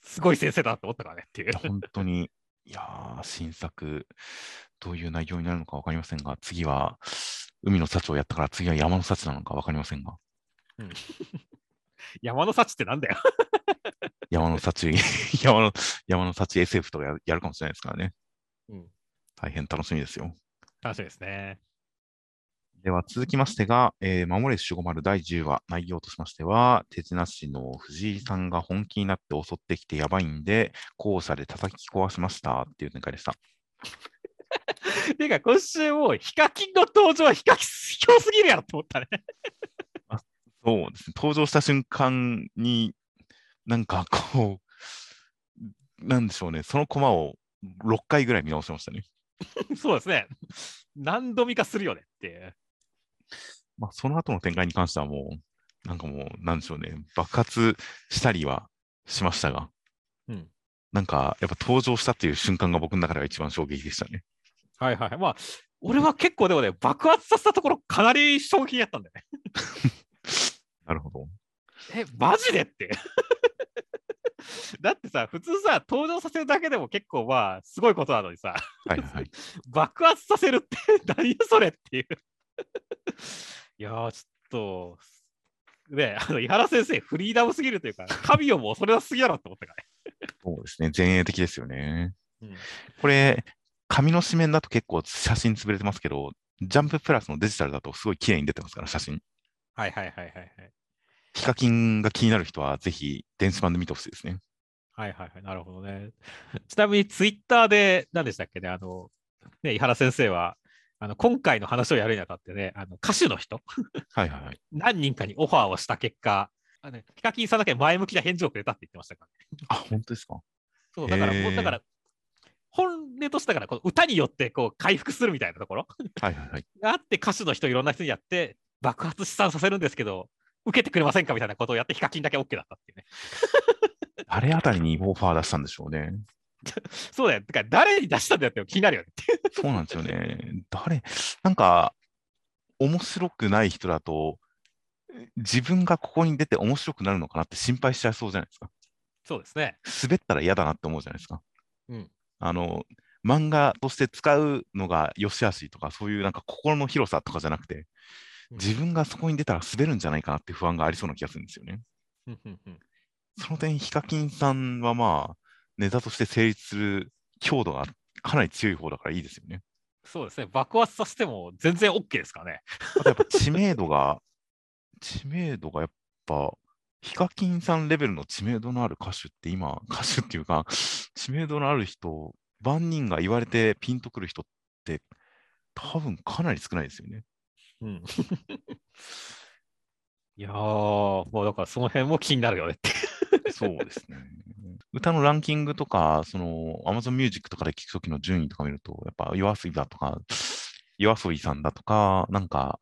すごい先生だなと思ったからねっていう。本当に、いやー、新作、どういう内容になるのか分かりませんが、次は海の幸をやったから、次は山の幸なのか分かりませんが、山の幸ってなんだよ。山の幸、山の、山の幸 SF とかややるかもしれないですからね。うん大変楽しみですよ。楽しみですね。では続きましてが、えー、守れ守護丸第10話、内容としましては、手品師の藤井さんが本気になって襲ってきてやばいんで、校舎で叩き壊しましたっていう展開でした。ていうか、今週もうヒカキンの登場はヒカキン卑怯すぎるやろと思ったね。そうですね、登場した瞬間に、なんかこう、なんでしょうね、そのコマを6回ぐらい見直しましたね。そうですね。何度見かするよねっていう。まあ、その後の展開に関してはもう、なんかもう、なんでしょうね、爆発したりはしましたが、うんなんか、やっぱ登場したっていう瞬間が僕の中では一番衝撃でしたね。はいはい。まあ、俺は結構でもね、爆発させたところかなり衝撃やったんだよね。なるほど。え、マジでって。だってさ、普通さ、登場させるだけでも結構まあ、すごいことなのにさ、はいはい。爆発させるって何やそれっていう。いやー、ちょっと、ね、あの井原先生、フリーダムすぎるというか、神をも恐れなすぎだろって思ったからそうですね。前衛的ですよね。ね。これ、紙の紙面だと結構写真潰れてますけど、ジャンププラスのデジタルだとすごい綺麗に出てますから、写真。はいはいはいはいはい。ヒカキンが気になる人は、ぜひ電子版で見てほしいですね。はいはいはい、なるほどね。ちなみにツイッターで何でしたっけね、あの、ね、井原先生は、あの今回の話をやるにあたってね、あの歌手の人、はいはいはい。何人かにオファーをした結果、あのヒカキンさんだけ前向きな返事をくれたって言ってましたから、ね。あ、本当ですか？そう、だから、だから、本音としてだから、この歌によってこう回復するみたいなところはいはいはい。があって、歌手の人、いろんな人にやって、爆発資産させるんですけど、受けてくれませんかみたいなことをやって、ヒカキンだけ OK だったっていうね。誰あたりにオファー出したんでしょうね。そうだよ。だから誰に出したんだよって気になるよね。そうなんですよね。誰、なんか、面白くない人だと、自分がここに出て面白くなるのかなって心配しちゃいそうじゃないですか。そうですね。滑ったら嫌だなって思うじゃないですか。うんあの、漫画として使うのが良し悪しとか、そういうなんか心の広さとかじゃなくて、うん自分がそこに出たら滑るんじゃないかなって不安がありそうな気がするんですよね。その点、ヒカキンさんはまあ、ネタとして成立する強度がかなり強い方だからいいですよね。そうですね。爆発させても全然 OK ですからね。あとやっぱ知名度が、知名度がやっぱ、ヒカキンさんレベルの知名度のある歌手って今、歌手っていうか、知名度のある人、万人が言われてピンとくる人って、多分かなり少ないですよね。うん。いやー、もうだからその辺も気になるよねって。そうですね。歌のランキングとか、その Amazon Music とかで聴くときの順位とか見ると、やっぱ YOASOBI だとか、YOASOBI さんだとか、なんか、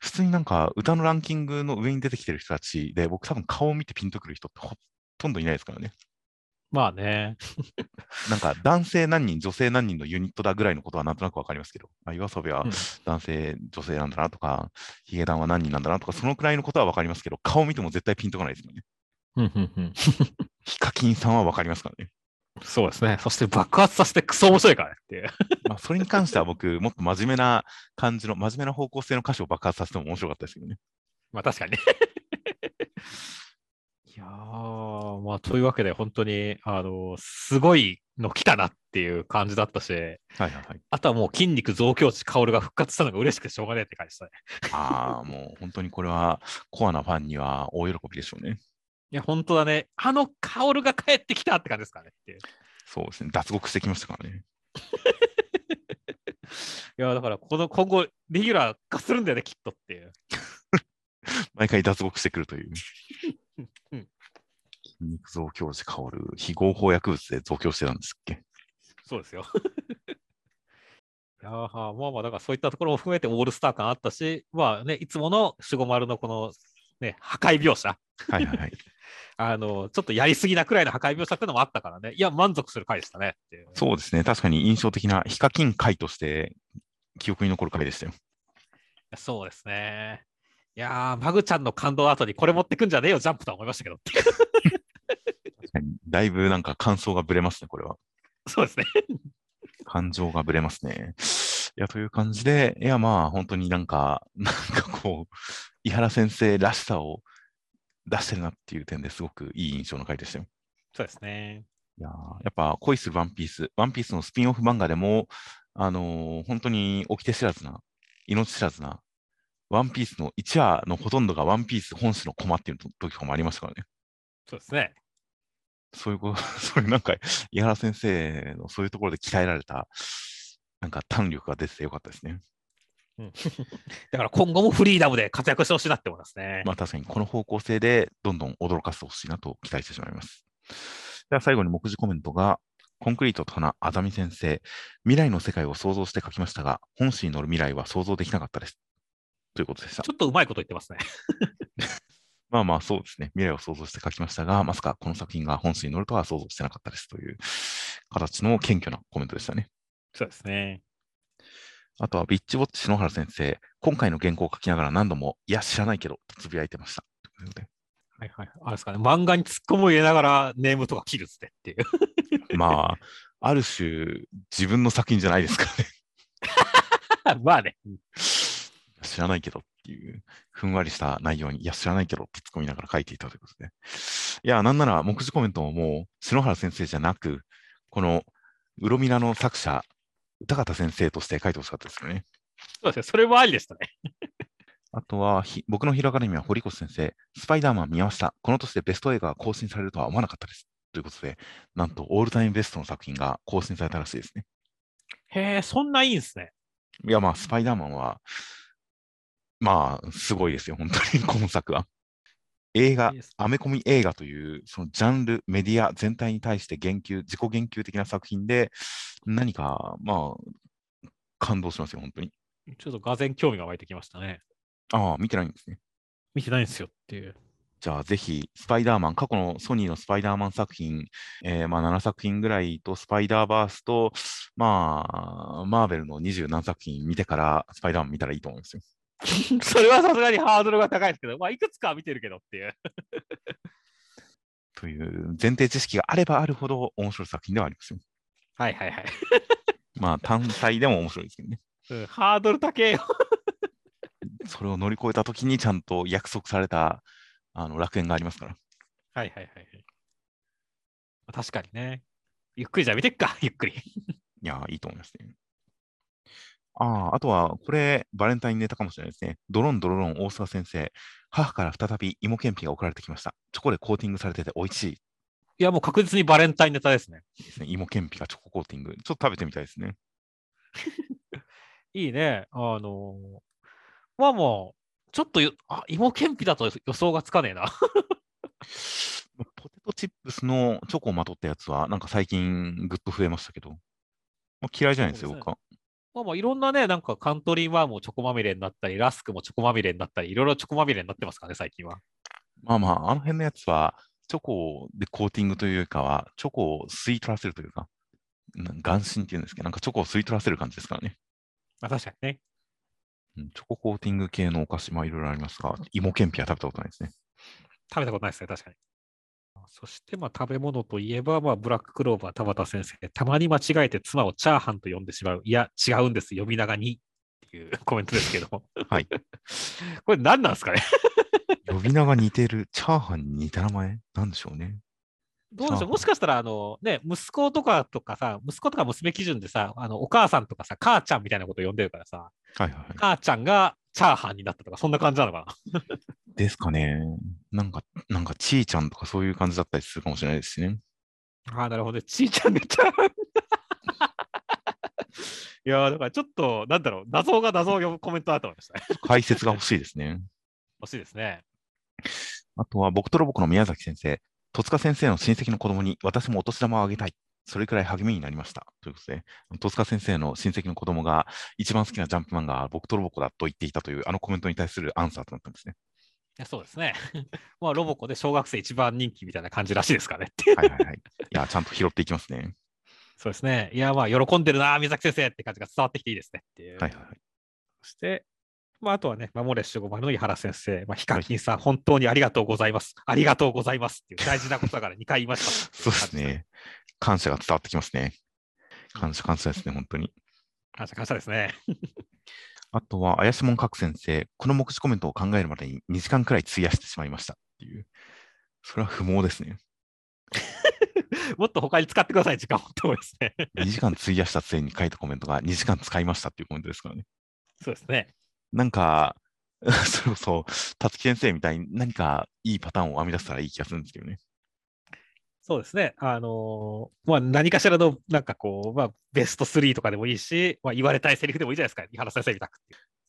普通になんか歌のランキングの上に出てきてる人たちで、僕多分顔を見てピンとくる人ってほとんどいないですからね。まあね。なんか男性何人、女性何人のユニットだぐらいのことはなんとなくわかりますけど、あ YOASOBI はうん男性、女性なんだなとか、ヒゲダンは何人なんだなとか、そのくらいのことはわかりますけど、顔見ても絶対ピンとこないですよね。ヒカキンさんはわかりますからね？そうですね。そして爆発させてクソ面白いからねっていう。まあ、それに関しては僕、もっと真面目な感じの、真面目な方向性の歌詞を爆発させても面白かったですけどね。まあ確かにね。いやー、まあというわけで本当に、あの、すごいの来たなっていう感じだったし、はいはいはい。あとはもう筋肉増強値薫が復活したのが嬉しくてしょうがねえって感じでしたね。ああ、もう本当にこれはコアなファンには大喜びでしょうね。いや、本当だね。あの薫が帰ってきたって感じですからねって。そうですね。脱獄してきましたからね。いや、だからこの今後、レギュラー化するんだよね、きっとっていう。毎回脱獄してくるという。うん筋肉増強時香る非合法薬物で増強してたんですっけ？そうですよ。いやーまあまあ、だからそういったところも含めてオールスター感あったし、まあね、いつもの守護丸のこの、ね、破壊描写、はいはいはい。あの、ちょっとやりすぎなくらいの破壊描写ってのもあったからね、いや、満足する回でしたね。そうですね。確かに印象的なヒカキン回として記憶に残る回でしたよ。そうですね。いやー、マグちゃんの感動後にこれ持ってくんじゃねえよ、ジャンプとは思いましたけど。だいぶなんか感想がぶれますね、これは。そうですね。感情がぶれますね。いや、という感じで、いや、まあ、本当になんか、なんかこう、井原先生らしさを出してるなっていう点ですごくいい印象の回でしたよ。そうですね。いやーやっぱ恋するワンピース、ワンピースのスピンオフ漫画でも、あのー本当に起きて知らずな、命知らずな、ワンピースの1話のほとんどがワンピース本誌のコマっていう時とかもありましたからね。そうですね。そういうこ、そういうなんか、井原先生のそういうところで鍛えられた、なんか胆力が出ててよかったですね。うん、だから今後もフリーダムで活躍してほしいなって思いますね。まあ確かにこの方向性でどんどん驚かせてほしいなと期待してしまいます。では最後に目次コメントが、コンクリートと花、あざみ先生、未来の世界を想像して書きましたが、本誌に載る未来は想像できなかったです。ということでしたち。ょっとうまいこと言ってますね。まあまあそうですね。未来を想像して書きましたが、まさかこの作品が本誌に載るとは想像してなかったですという形の謙虚なコメントでしたね。そうですね。あとは、ビッチウォッチ篠原先生、今回の原稿を書きながら何度も、いや、知らないけど、とつぶやいてました。はいはい。あれですかね、漫画に突っ込むを入れながらネームとか切るってっていう。まあ、ある種、自分の作品じゃないですかね。まあね。知らないけどっていう、ふんわりした内容に、いや、知らないけどって突っ込みながら書いていたということで。いや、なんなら、目次コメントももう、篠原先生じゃなく、この、うろみなの作者、歌方先生として書いてほしかったですよね。そうですね。それもありでしたね。あとは、ひ僕のヒーローアカデミーは堀越先生、スパイダーマン見ました。この年でベスト映画が更新されるとは思わなかったです。ということで、なんと、オールタイムベストの作品が更新されたらしいですね。へえ、そんないいんですね。いや、まあ、スパイダーマンは、まあ、すごいですよ、本当に、今作は。映画アメコミ映画という、そのジャンル、メディア全体に対して言及、自己言及的な作品で、何か、まあ、感動しますよ、本当に。ちょっとがぜん興味が湧いてきましたね。ああ、見てないんですね。見てないんですよっていう。じゃあ、ぜひ、スパイダーマン、過去のソニーのスパイダーマン作品、えーまあ、7作品ぐらいと、スパイダーバースと、まあ、マーベルの20何作品見てから、スパイダーマン見たらいいと思うんですよ。それはさすがにハードルが高いですけど、まあ、いくつかは見てるけどっていう。という前提知識があればあるほど面白い作品ではありますよ。はいはいはい。まあ、単体でも面白いですけどね。うん、ハードル高えよ。それを乗り越えたときにちゃんと約束されたあの楽園がありますから。はいはいはいはい。確かにね。ゆっくりじゃあ見てっか、ゆっくり。いやー、いいと思いますね。ああ、あとは、これ、バレンタインネタかもしれないですね。ドロンドロロン大沢先生、母から再び芋けんぴが送られてきました。チョコでコーティングされてて美味しいいや、もう確実にバレンタインネタですね。ですね。芋けんぴがチョココーティング。ちょっと食べてみたいですね。いいね。あのーまあもう、ちょっとよあ芋けんぴだと予想がつかねえな。ポテトチップスのチョコをまとったやつは、なんか最近ぐっと増えましたけど、まあ、嫌いじゃないですよ、す僕は。まあまあいろんなね、なんかカントリーマームもチョコまみれになったり、ラスクもチョコまみれになったり、いろいろチョコまみれになってますからね、最近は。まあまあ、あの辺のやつは、チョコでコーティングというかは、チョコを吸い取らせるというか、な眼心っていうんですけど、なんかチョコを吸い取らせる感じですからね。まあ確かにね。うんチョココーティング系のお菓子、まあいろいろありますが、芋けんぴは食べたことないですね。食べたことないですね、確かに。そして、まあ、食べ物といえば、まあ、ブラッククローバー田畑先生、たまに間違えて妻をチャーハンと呼んでしまう。いや、違うんです。呼び名がにっていうコメントですけども。はい。これ何なんですかね？呼び名が似てる、チャーハンに似た名前？なんでしょうね。どうでしょう？もしかしたら、あの、ね、息子とかとかさ、息子とか娘基準でさ、あのお母さんとかさ、母ちゃんみたいなこと呼んでるからさ、はいはいはい。母ちゃんがチャーハンになったとか、そんな感じなのかな？ですかね。なんか、なんか、ちーちゃんとかそういう感じだったりするかもしれないですしね。ああ、なるほどね。ちいちゃんがチャーハン。いやーだからちょっと、なんだろう、謎が謎を呼ぶコメントだと思いましたね。解説が欲しいですね。欲しいですね。あとは、僕とロボコの宮崎先生、戸塚先生の親戚の子供に私もお年玉をあげたい。それくらい励みになりました。ということで、戸塚先生の親戚の子供が一番好きなジャンプ漫画は僕とロボコだと言っていたというあのコメントに対するアンサーとなったんですね。いやそうですね。まあ、ロボコで小学生一番人気みたいな感じらしいですからね。はいはいはい。いや、ちゃんと拾っていきますね。そうですね。いや、まあ、喜んでるな、宮崎先生って感じが伝わってきていいですねっていう。はいはいはい。そして、まあ、あとはね、守れ守護丸の井原先生、まあ、ヒカキンさん、本当にありがとうございます。ありがとうございますっていう大事なことだから2回言いました そうですね。感謝が伝わってきますね。感謝感謝ですね、本当に。感謝感謝ですね。あとは、怪しもん各先生、この目次コメントを考えるまでに2時間くらい費やしてしまいましたっていう。それは不毛ですね。もっと他に使ってください、時間をって思いますね。2時間費やしたついに書いたコメントが2時間使いましたっていうコメントですからね。そうですね。なんか、それこそ、辰木先生みたいに何かいいパターンを編み出したらいい気がするんですけどね。そうですね。あのーまあ、何かしらの、なんかこう、まあ、ベスト3とかでもいいし、まあ、言われたいセリフでもいいじゃないですか。井原先生みたく。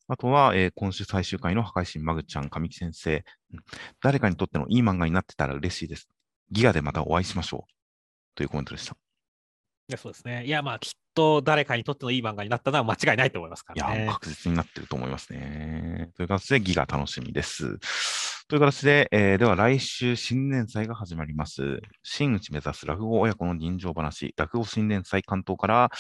あとは、えー今週最終回の破壊神マグちゃん、神木先生、うん誰かにとってのいい漫画になってたら嬉しいです。ギガでまたお会いしましょう。というコメントでした。やそうですね。いや、まあ、きっと誰かにとってのいい漫画になったのは間違いないと思いますかいや、ら。確実になってると思いますね。という形でギガ楽しみです。という形で、えーでは来週新年祭が始まります。真打ち目指す落語親子の人情話、落語新年祭関東から、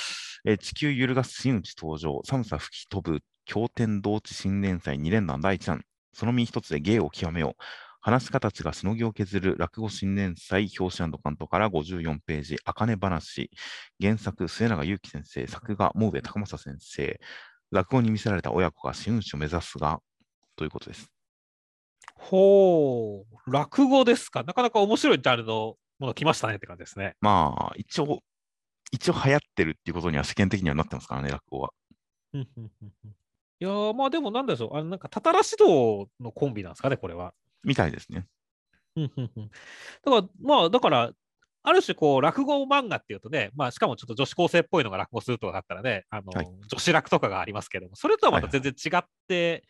えー地球揺るがす真打ち登場、寒さ吹き飛ぶ、経典同地新年祭2連弾第1弾、その身一つで芸を極めよう。話し家たちがしのぎを削る落語新年祭表紙関東から54ページ、あかね話、原作、末永祐樹先生、作画、毛部高正先生、落語に見せられた親子が真打ちを目指すが、ということです。ほう、落語ですか。なかなか面白いジャンルのもの来ましたねって感じですね。まあ、一応、一応流行ってるっていうことには世間的にはなってますからね、落語は。いやーまあでもなんでしょう、あのなんかたたら指導のコンビなんですかね、これは。みたいですね。だから、まあ、だから、ある種、こう、落語漫画っていうとね、まあ、しかもちょっと女子高生っぽいのが落語するとかだったらね、あの、はい女子落とかがありますけども、それとはまたはい全然違って、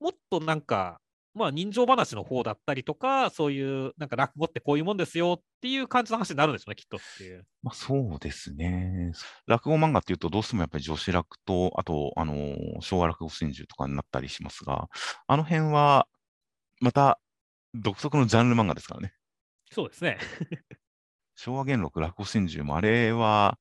もっとなんか、まあ、人情話の方だったりとか、そういう、なんか落語ってこういうもんですよっていう感じの話になるんでしょうね、きっとっていう。まあ、そうですね。落語漫画っていうと、どうしてもやっぱり女子落と、あと、あのー昭和落語真珠とかになったりしますが、あの辺は、また、独特のジャンル漫画ですからね。そうですね。昭和元禄落語真珠も、あれは、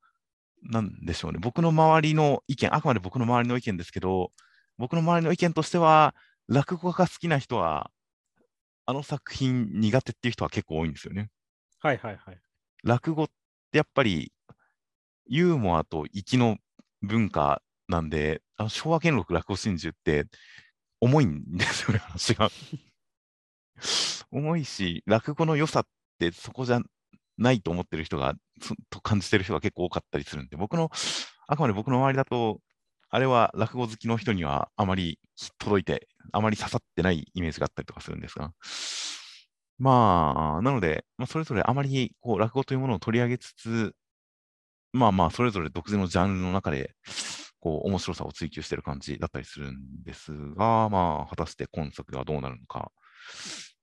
なんでしょうね。僕の周りの意見、あくまで僕の周りの意見ですけど、僕の周りの意見としては、落語が好きな人は、あの作品苦手っていう人は結構多いんですよね。はいはいはい。落語ってやっぱりユーモアと粋の文化なんで、あの昭和元禄落語真珠って重いんですよね、話が。重いし、落語の良さってそこじゃないと思ってる人が、と感じてる人が結構多かったりするんで、僕の、あくまで僕の周りだと、あれは落語好きの人にはあまり届いて、あまり刺さってないイメージがあったりとかするんですが、まあ、なので、まあ、それぞれあまりこう落語というものを取り上げつつ、まあまあ、それぞれ独自のジャンルの中で、こう、面白さを追求してる感じだったりするんですが、まあ、果たして今作ではどうなるのか。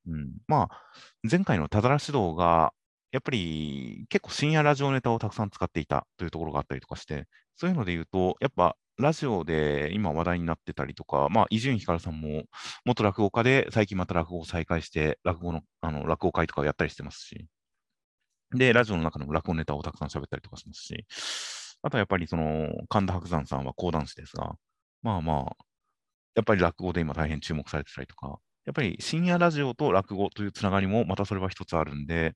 うん、まあ、前回のただら指導が、やっぱり結構深夜ラジオネタをたくさん使っていたというところがあったりとかして、そういうので言うと、やっぱラジオで今話題になってたりとか、まあ、伊集院光さんも元落語家で最近また落語を再開して、落語の、あの、落語会とかをやったりしてますし、で、ラジオの中でも落語ネタをたくさん喋ったりとかしますし、あとはやっぱりその、神田伯山さんは講談師ですが、まあまあ、やっぱり落語で今大変注目されてたりとか、やっぱり深夜ラジオと落語というつながりもまたそれは一つあるんで、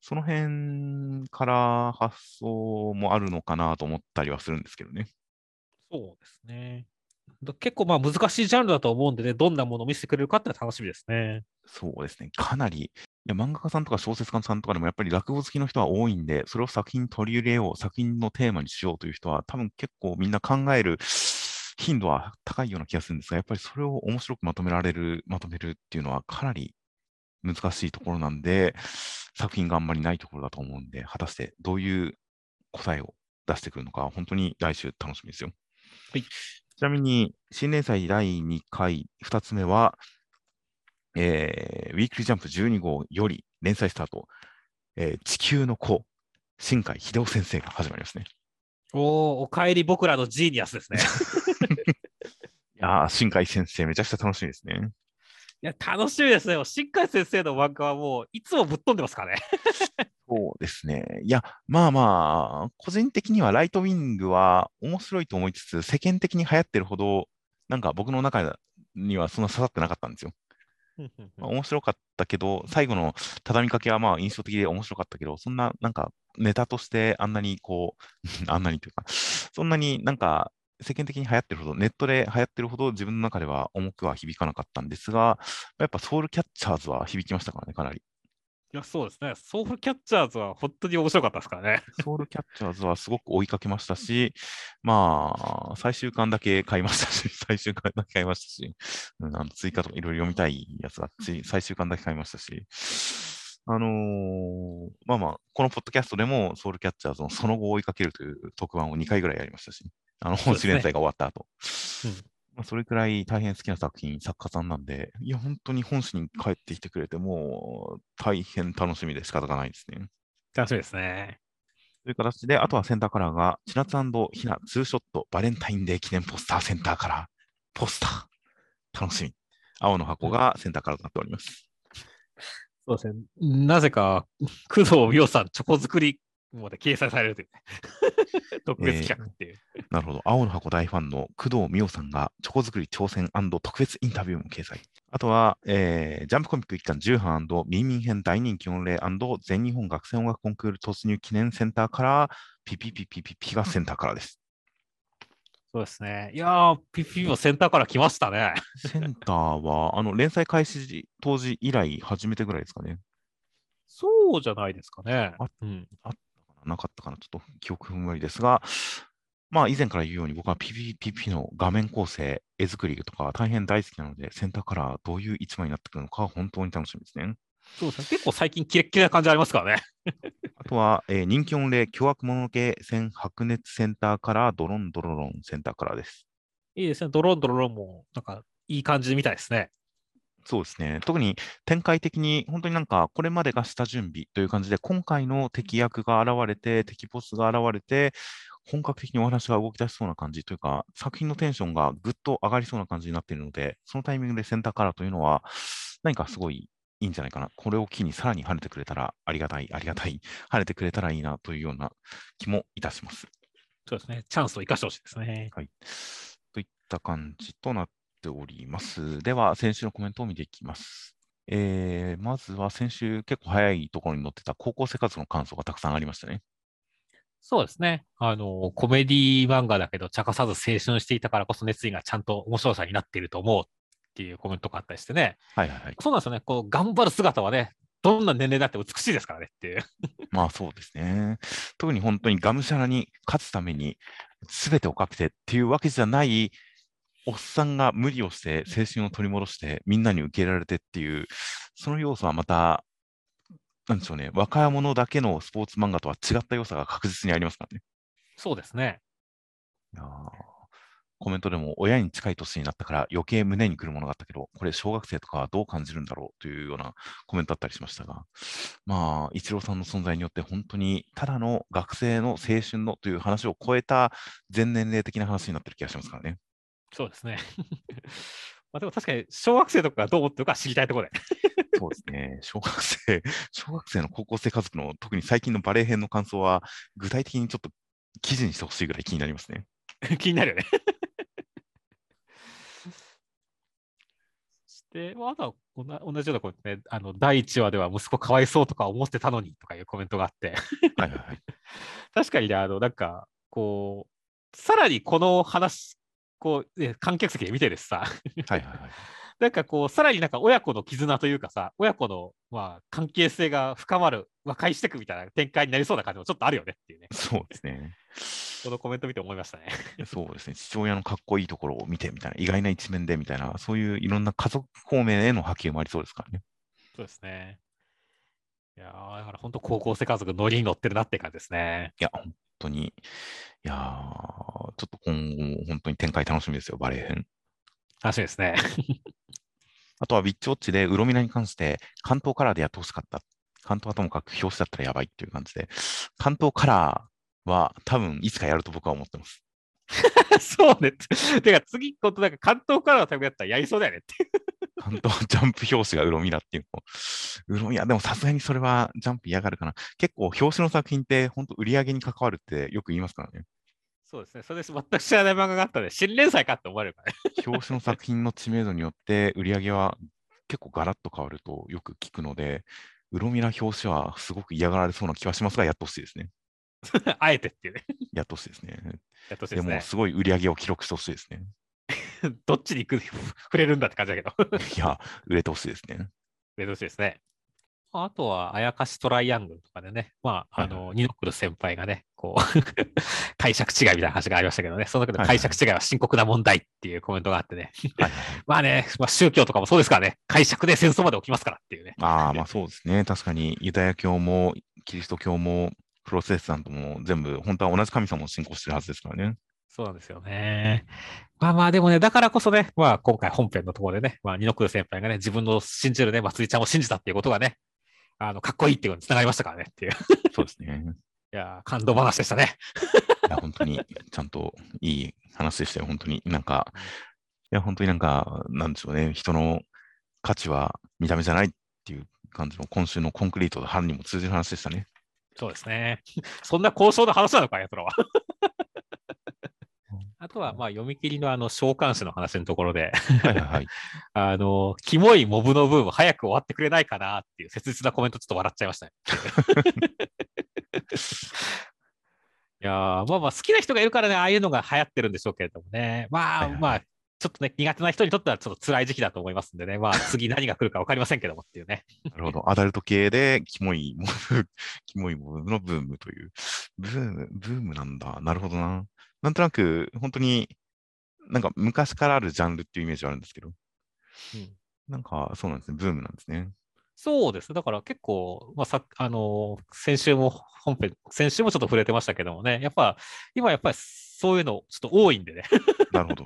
その辺から発想もあるのかなと思ったりはするんですけどね。そうですね。だ結構まあ難しいジャンルだと思うんでね、どんなものを見せてくれるかってのは楽しみですね。そうですね。かなり、いや漫画家さんとか小説家さんとかでもやっぱり落語好きの人は多いんで、それを作品に取り入れよう、作品のテーマにしようという人は多分結構みんな考える頻度は高いような気がするんですが、やっぱりそれを面白くまとめられる、まとめるっていうのはかなり難しいところなんで、作品があんまりないところだと思うんで、果たしてどういう答えを出してくるのか、本当に来週楽しみですよ。はいちなみに、新連載第2回、2つ目は、えーウィークリージャンプ12号より連載スタート、えー地球の子、新海秀夫先生が始まりますね。おお、おかえり僕らのジーニアスですね。いやー、新海先生、めちゃくちゃ楽しみですね。いや、楽しみですね。新海先生の漫画はもう、いつもぶっ飛んでますからね。そうですね。いや、まあまあ、個人的にはライトウィングは面白いと思いつつ、世間的に流行ってるほど、なんか僕の中にはそんな刺さってなかったんですよ。まあ、面白かったけど、最後の畳みかけはまあ印象的で面白かったけど、そんななんかネタとしてあんなにこう、あんなにというか、そんなになんか世間的に流行ってるほど、ネットで流行ってるほど自分の中では重くは響かなかったんですが、やっぱソウルキャッチャーズは響きましたからね、かなり。いや、そうですね。ソウルキャッチャーズは本当に面白かったですからね。ソウルキャッチャーズはすごく追いかけましたし、まあ、最終巻だけ買いましたし、最終巻だけ買いましたし、うん、あの追加とかいろいろ読みたいやつがつい最終巻だけ買いましたし、あのーまあまあ、このポッドキャストでもソウルキャッチャーズのその後を追いかけるという特番を2回ぐらいやりましたし、あの、本誌連載が終わった後。うんまあ、それくらい大変好きな作品、作家さんなんで、いや、本当に本誌に帰ってきてくれて、もう大変楽しみで仕方がないですね。楽しみですね。という形で、あとはセンターカラーが、千夏ひなツーショットバレンタインデー記念ポスターセンターカラー、ポスター、楽しみ。青の箱がセンターカラーとなっております。そうですね。なぜか、工藤美桜さん、チョコ作りもで掲載されるという、ね、特別企画っていう、えー、なるほど。青の箱大ファンの工藤美桜さんがチョコ作り挑戦特別インタビューも掲載。あとは、えー、ジャンプコミック一巻10版ミンミン編大人気御礼全日本学生音楽コンクール突入記念センターからピピピピピピがセンターからです。そうですね。いやー、ピピもセンターから来ましたね。センターは、あの、連載開始時当時以来初めてぐらいですかね。そうじゃないですかね。あ,、うん、あったかななかったかなちょっと記憶不明ですが、まあ以前から言うように僕は PPP の画面構成、絵作りとか大変大好きなので、センターカラーどういう一枚になってくるのか本当に楽しみですね。そうですね。結構最近キレッキレな感じありますからね。あとは、えー、人気音霊凶悪者系戦白熱センターカラードロンドロロンセンターカラーです。いいですね。ドロンドロロンもなんかいい感じみたいですね。そうですね。特に展開的に、本当になんか、これまでが下準備という感じで、今回の敵役が現れて、敵ボスが現れて、本格的にお話が動き出しそうな感じというか、作品のテンションがぐっと上がりそうな感じになっているので、そのタイミングでセンターカラーというのは、何かすごいいいんじゃないかな。これを機にさらに跳ねてくれたらありがたい、ありがたい、跳ねてくれたらいいなというような気もいたします。そうですね。チャンスを生かしてほしいですね。はい。といった感じとなっております。では、先週のコメントを見ていきます。えー、まずは先週結構早いところに載ってた高校生活の感想がたくさんありましたね。そうですね。あの、コメディ漫画だけど、茶化さず青春していたからこそ熱意がちゃんと面白さになっていると思うっていうコメントがあったりしてね。はいはいはい。そうなんですよね。こう、頑張る姿はね、どんな年齢だって美しいですからねっていう。まあそうですね。特に本当にがむしゃらに勝つために、すべてをかけてっていうわけじゃない、おっさんが無理をして青春を取り戻してみんなに受け入れられてっていう、その要素はまた、なんでしょうね、若者だけのスポーツ漫画とは違った要素が確実にありますからね。そうですね。いやコメントでも親に近い年になったから余計胸にくるものがあったけど、これ小学生とかはどう感じるんだろうというようなコメントあったりしましたが、まあ、イチローさんの存在によって本当にただの学生の青春のという話を超えた全年齢的な話になってる気がしますからね。そうですね。まあでも確かに小学生とかがどう思ってるか知りたいところで。そうですね。小学生、小学生の高校生家族の特に最近のバレー編の感想は具体的にちょっと記事にしてほしいぐらい気になりますね。気になるよねで、まあ、あとは同じようなことね、あの第1話では息子かわいそうとか思ってたのにとかいうコメントがあって。はいはい、はい、確かにね、あのなんかこう、さらにこの話、こう、ね、観客席で見てるしさ。はいはい、はいなんかこう、さらになんか親子の絆というかさ、親子のまあ関係性が深まる、和解していくみたいな展開になりそうな感じもちょっとあるよねっていうね。そうですね。このコメント見て思いましたね。そうですね。父親のかっこいいところを見てみたいな、意外な一面でみたいな、そういういろんな家族方面への波及もありそうですからね。そうですね。いやだから本当高校生家族乗りに乗ってるなって感じですね。いや、本当に。いやちょっと今後も本当に展開楽しみですよ、バレー編。楽しみですね。あとはウィッチウォッチでウロミナに関して関東カラーでやってほしかった。関東はともかく表紙だったらやばいっていう感じで、関東カラーは多分いつかやると僕は思ってます。そうね。てか次、今度なんか関東カラーのためやったらやりそうだよねって。関東ジャンプ表紙がウロミだっていうの。ウロミや、でもさすがにそれはジャンプ嫌がるかな。結構表紙の作品って本当売り上げに関わるってよく言いますからね。そうですね。それで全く知らない漫画があったので、新連載かって思われるからね。表紙の作品の知名度によって売り上げは結構ガラッと変わるとよく聞くので、うろみな表紙はすごく嫌がられそうな気はしますが、やってほしいですね。あえてっていうね。やってほしいですね。やってほしいですね。でも、すごい売り上げを記録してほしいですね。どっちに行く、触れるんだって感じだけど。いや、売れてほしいですね。売れてほしいですね。あとは、あやかしトライアングルとかでね、まあ、あの、ニノクル先輩がね、こう 解釈違いみたいな話がありましたけどね、その時の解釈違いは深刻な問題っていうコメントがあってね、はい、まあね、まあ、宗教とかもそうですからね、解釈で戦争まで起きますからっていうね。ああ、まあそうですね、確かにユダヤ教もキリスト教もプロセスタントも全部、本当は同じ神様を信仰してるはずですからね。そうなんですよね。まあまあでもね、だからこそね、まあ今回本編のところでね、まあ、ニノクル先輩がね、自分の信じるね、まつりちゃんを信じたっていうことがね、あの、かっこいいっていうのにつながりましたからねっていう。そうですね。いや感動話でしたね。いや、本当に、ちゃんといい話でしたよ。本当に。なんか、いや、本当になんか、なんでしょうね。人の価値は見た目じゃないっていう感じの今週のコンクリートと春にも通じる話でしたね。そうですね。そんな交渉の話なのか、やつらは。あとは、まあ、読み切りのあの召喚師の話のところではいはいはい。あの、キモいモブのブーム早く終わってくれないかなっていう切実なコメントちょっと笑っちゃいましたね。いやーまあまあ好きな人がいるからね、ああいうのが流行ってるんでしょうけれどもね。まあはいはいまあ、ちょっとね、苦手な人にとってはちょっと辛い時期だと思いますんでね。まあ次何が来るか分かりませんけどもっていうね。なるほど。アダルト系で、キモいモブ、キモいモブのブームという。ブーム、ブームなんだ。なるほどな。なんとなく、本当に、なんか昔からあるジャンルっていうイメージはあるんですけど、うんなんかそうなんですね。ブームなんですね。そうです。だから結構、まあさあのー先週も本編、先週もちょっと触れてましたけどもね、やっぱ今やっぱりそういうのちょっと多いんでね。なるほど。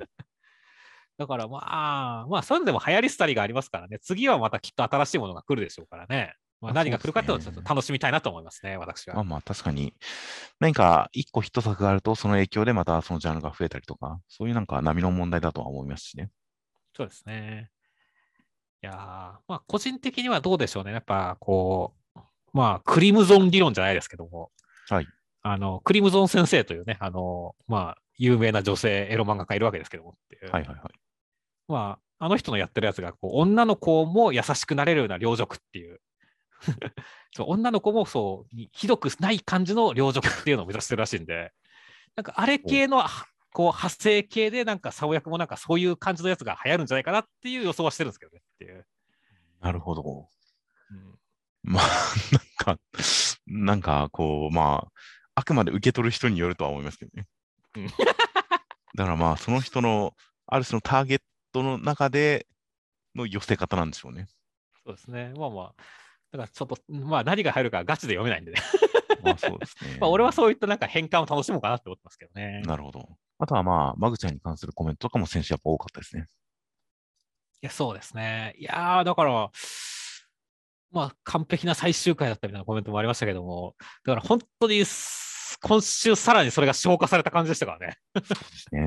だからまあ、まあそういうのでも流行り廃りがありますからね、次はまたきっと新しいものが来るでしょうからね。まあ、あ何が来るかっていうのをちょっと楽しみたいなと思いますね、私は。まあまあ確かに、何か一個ヒット作があると、その影響でまたそのジャンルが増えたりとか、そういうなんか波の問題だとは思いますしね。そうですね。いやーまあ個人的にはどうでしょうね。やっぱこう、まあクリムゾン理論じゃないですけども、はい。あの、クリムゾン先生というね、あの、まあ有名な女性エロ漫画家いるわけですけどもっていう。はいはいはい。まあ、あの人のやってるやつがこう、女の子も優しくなれるような両辱っていう。そう女の子もそう、ひどくない感じの両辱っていうのを目指してるらしいんで、なんかあれ系の、はこう、派生系で、なんか、竿役もなんかそういう感じのやつが流行るんじゃないかなっていう予想はしてるんですけどねっていう。なるほど。うん まあ、なんか、なんかこう、まあ、あくまで受け取る人によるとは思いますけどね。うんだからまあ、その人の、ある種のターゲットの中での寄せ方なんでしょうね。そうですね。まあまあ、だからちょっと、まあ何が入るかガチで読めないんでね。まあそうですね。まあ俺はそういったなんか変換を楽しもうかなって思ってますけどね。なるほど。あとはまあ、マグちゃんに関するコメントとかも先週やっぱ多かったですね。いや、そうですね。いやー、だから、まあ、完璧な最終回だったみたいなコメントもありましたけども、だから本当にす、今週さらにそれが消化された感じでしたからね。ですね。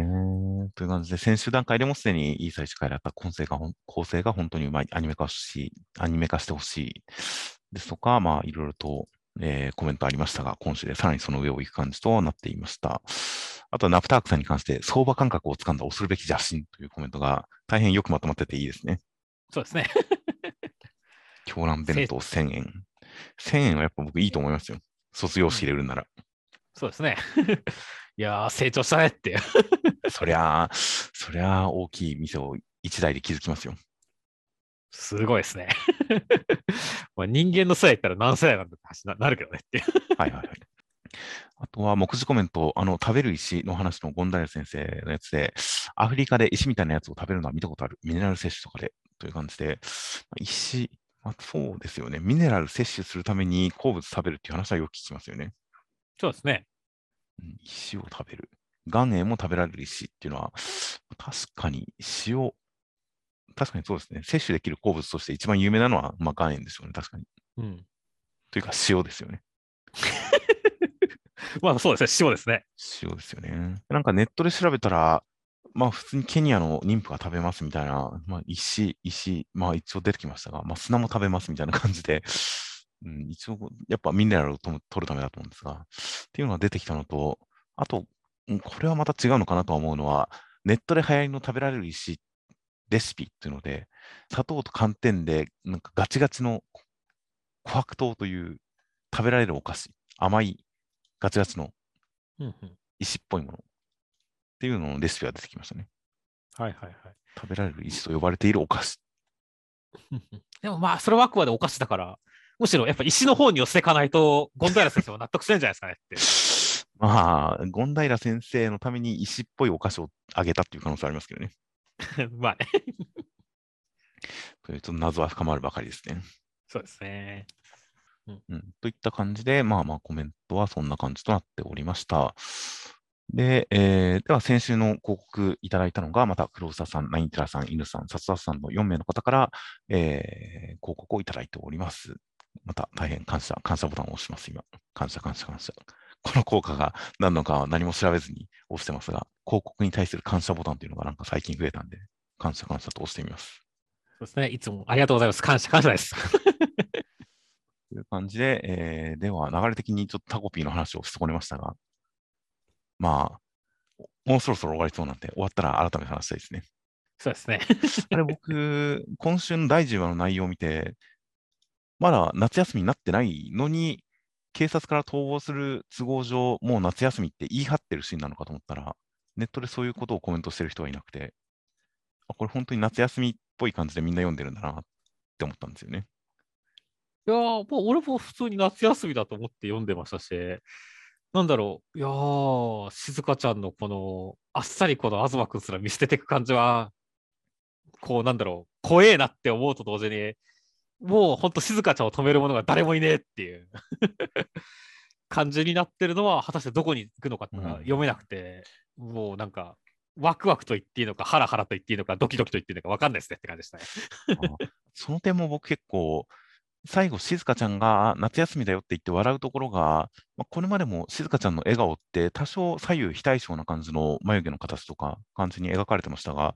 という感じで、先週段階でもすでにいい最終回だった構成が構成が本当にうまい、アニメ化し、アニメ化してほしいですとか、まあ、いろいろと、えーコメントありましたが、今週でさらにその上を行く感じとなっていました。あとはナプタークさんに関して、相場感覚をつかんだ恐るべき邪神というコメントが大変よくまとまってていいですね。そうですね。狂乱弁当1000円。1000円はやっぱ僕いいと思いますよ。卒業誌入れるなら。そうですね。いやー、成長したねって。そりゃあ、そりゃあ大きい店を一台で築きますよ。すごいですね。まあ人間の世代言ったら何世代なんだって話にななるけどねって。はいはいはい。あとは、目次コメント、あの、食べる石の話のゴンダイル先生のやつで、アフリカで石みたいなやつを食べるのは見たことある。ミネラル摂取とかで、という感じで、まあ石、まあ、そうですよね。ミネラル摂取するために鉱物食べるっていう話はよく聞きますよね。そうですね。うん石を食べる。岩塩も食べられる石っていうのは、確かに塩、確かにそうですね。摂取できる鉱物として一番有名なのは、まあ、岩塩ですよね。確かに。うん。というか、塩ですよね。まあそうですね。塩ですね。塩ですよね。なんかネットで調べたら、まあ普通にケニアの妊婦が食べますみたいな、まあ石、石、まあ一応出てきましたが、まあ砂も食べますみたいな感じで、うん、一応やっぱミネラルをと取るためだと思うんですが、っていうのが出てきたのと、あと、うんこれはまた違うのかなとは思うのは、ネットで流行りの食べられる石レシピっていうので、砂糖と寒天でなんかガチガチの琥珀糖という食べられるお菓子、甘いガチガチの。石っぽいものっていうののレシピが出てきましたね。はいはいはい。食べられる石と呼ばれているお菓子。でもまあ、それはあくまでお菓子だから、むしろやっぱ石の方に寄せていかないと、ゴンダイラ先生は納得してんじゃないですかねって。まあ、ゴンダイラ先生のために石っぽいお菓子をあげたっていう可能性ありますけどね。まあね。ちょっと謎は深まるばかりですね。そうですね。うん、といった感じで、まあまあコメントはそんな感じとなっておりました。で、えーでは先週の広告いただいたのが、また黒沢さん、ナインテラさん、犬さん、薩田さんの4名の方から、えー広告をいただいております。また大変感謝、感謝ボタンを押します、今。感謝、感謝、感謝。この効果が何のかは何も調べずに押してますが、広告に対する感謝ボタンというのがなんか最近増えたんで、感謝、感謝と押してみます。そうですね。いつもありがとうございます。感謝、感謝です。という感じで、えーでは流れ的にちょっとタコピーの話を損ねましたが、まあ、もうそろそろ終わりそうなんで、終わったら改めて話したいですね。そうですね。あれ、僕、今週の第10話の内容を見て、まだ夏休みになってないのに、警察から逃亡する都合上、もう夏休みって言い張ってるシーンなのかと思ったら、ネットでそういうことをコメントしてる人はいなくて、あこれ本当に夏休みっぽい感じでみんな読んでるんだなって思ったんですよね。いやー、もう俺も普通に夏休みだと思って読んでましたし、なんだろう、いやー、静香ちゃんのこの、あっさりこの東くんすら見捨てていく感じは、こう、なんだろう、怖えなって思うと同時に、もうほんと静香ちゃんを止める者が誰もいねえっていう 感じになってるのは、果たしてどこに行くのかって読めなくて、もうなんか、ワクワクと言っていいのか、ハラハラと言っていいのか、ドキドキと言っていいのか分かんないですねって感じでしたね。あその点も僕結構、最後、静香ちゃんが夏休みだよって言って笑うところが、まあ、これまでも静香ちゃんの笑顔って多少左右非対称な感じの眉毛の形とか感じに描かれてましたが、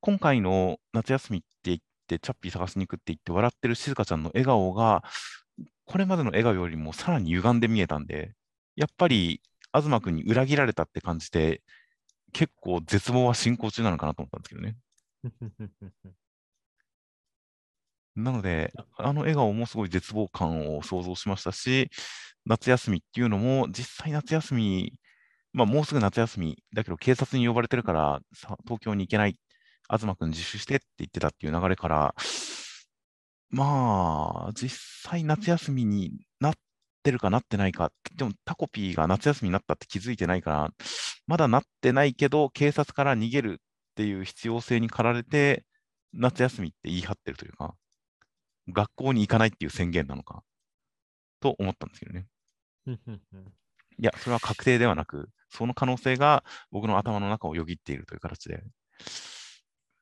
今回の夏休みって言って、チャッピー探しに行くって言って笑ってる静香ちゃんの笑顔が、これまでの笑顔よりもさらに歪んで見えたんで、やっぱり東君に裏切られたって感じて、結構絶望は進行中なのかなと思ったんですけどね。なので、あの笑顔もすごい絶望感を想像しましたし、夏休みっていうのも、実際夏休み、まあ、もうすぐ夏休み、だけど警察に呼ばれてるから、さ東京に行けない、東君自首してって言ってたっていう流れから、まあ、実際夏休みになってるかなってないか、でもタコピーが夏休みになったって気づいてないから、まだなってないけど、警察から逃げるっていう必要性に駆られて、夏休みって言い張ってるというか、学校に行かないっていう宣言なのかと思ったんですけどね。いや、それは確定ではなく、その可能性が僕の頭の中をよぎっているという形で。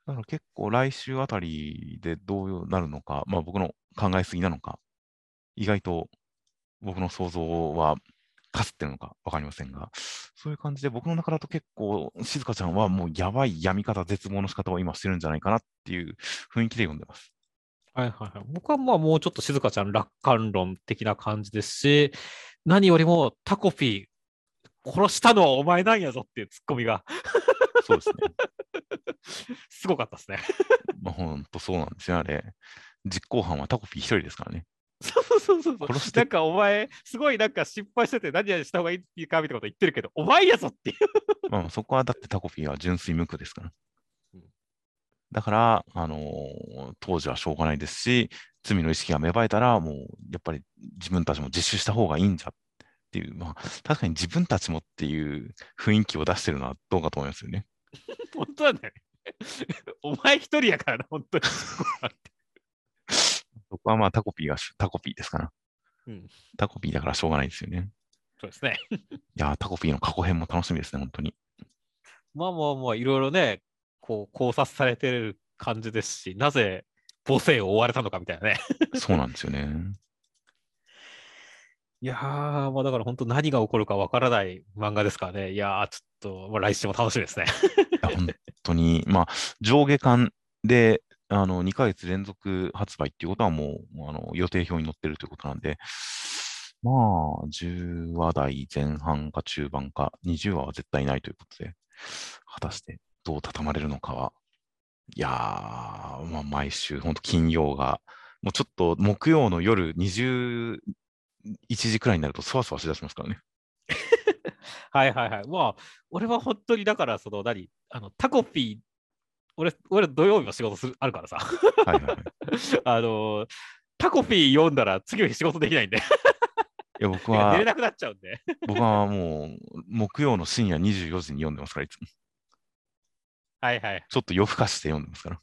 だから結構来週あたりでどうなるのか、まあ僕の考えすぎなのか、意外と僕の想像はかすってるのか分かりませんが、そういう感じで僕の中だと結構、静香ちゃんはもうやばい病み方、絶望の仕方を今してるんじゃないかなっていう雰囲気で読んでます。はいはいはい。僕はまあもうちょっと静香ちゃん楽観論的な感じですし、何よりもタコピー、殺したのはお前なんやぞっていうツッコミがそうですね。すごかったですね。まあ、ほんとそうなんですよ、あれ。実行犯はタコピー一人ですからね。そうそうそうそう。殺なんかお前、すごいなんか失敗してて何々した方がいいっていうかみたいなこと言ってるけど、お前やぞっていう。まあ、そこはだってタコピーは純粋無垢ですからうん。だから、あのー当時はしょうがないですし、罪の意識が芽生えたら、もうやっぱり自分たちも自首した方がいいんじゃっていう、まあ、確かに自分たちもっていう雰囲気を出してるのはどうかと思いますよね。本当だよね。お前一人やからな、本当に。そこはまあタコピーがしタコピーですから。うんタコピーだからしょうがないですよね。そうですね。いやー、タコピーの過去編も楽しみですね、本当に。まあまあまあ、いろいろね、こう考察されてる感じですし、なぜ母性を追われたのかみたいなね。そうなんですよね。いやー、まあだから本当何が起こるかわからない漫画ですからね。いやー、ちょっと、まあ、来週も楽しみですね。いや本当に、まあ、上下巻で、あの、2ヶ月連続発売っていうことはもう、あの、予定表に載ってるということなんで、まあ、10話台前半か中盤か、20話は絶対ないということで、果たしてどう畳まれるのかは、いやー、まあ、毎週、本当金曜が、もうちょっと木曜の夜20 21時くらいになると、そわそわしだしますからね。はいはいはい。まあ、俺は本当にだから、その何、あの、タコピー、俺、俺土曜日も仕事する、あるからさ。はいはいはい。い あのータコピー読んだら次の日仕事できないんで、や、僕は 寝れ、なくなっちゃうんで。僕はもう、木曜の深夜24時に読んでますから、いつも。はいはい。ちょっと夜更かして読んでますから。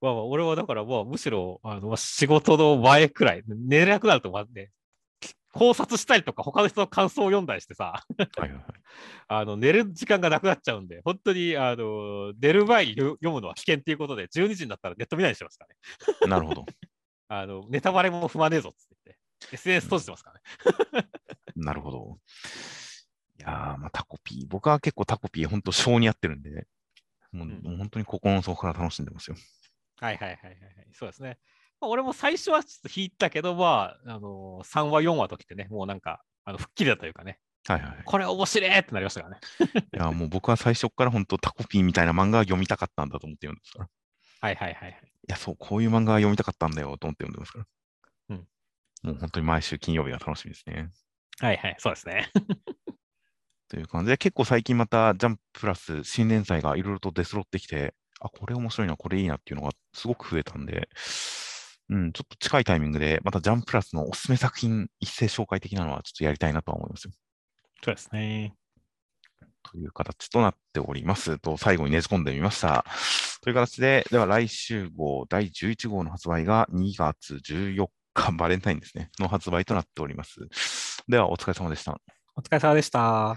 まあまあ、俺はだからもうむしろ、あの、まあ仕事の前くらい、寝れなくなると、まずね、考察したりとか、他の人の感想を読んだりしてさ、はいはいはい。あの、寝る時間がなくなっちゃうんで、本当に、あの、寝る前に読読むのは危険っていうことで、12時になったらネット見ないようにしてますからね。なるほど。あの、ネタバレも踏まねえぞって言って、SNS 閉じてますからね。なるほど。いやー、まあ、タコピー。僕は結構タコピー、本当性に合ってるんで、もう,、うんもう本当に心の底から楽しんでますよ。はいはいはいはいはい。そうですね。まあ俺も最初はちょっと引いたけど、まあ、あの3話、4話ときてね、もうなんか、あの吹っ切れたというかね、はいはい。これ面白いってなりましたからね。いや、もう僕は最初から本当タコピーみたいな漫画が読みたかったんだと思って読んでますから。いはいはいはいはい。や、そう、こういう漫画が読みたかったんだよと思って読んでますから。うん。もう本当に毎週金曜日が楽しみですね。はいはい、そうですね。という感じで、結構最近またジャンププラス新連載がいろいろと出揃ってきて、あ、これ面白いな、これいいなっていうのがすごく増えたんで、うん、ちょっと近いタイミングで、またジャンププラスのおすすめ作品一斉紹介的なのはちょっとやりたいなとは思いますよ。そうですね。という形となっております。と、最後にねじ込んでみました。という形で、では来週号第11号の発売が2月14日、バレンタインですね、の発売となっております。では、お疲れ様でした。お疲れ様でした。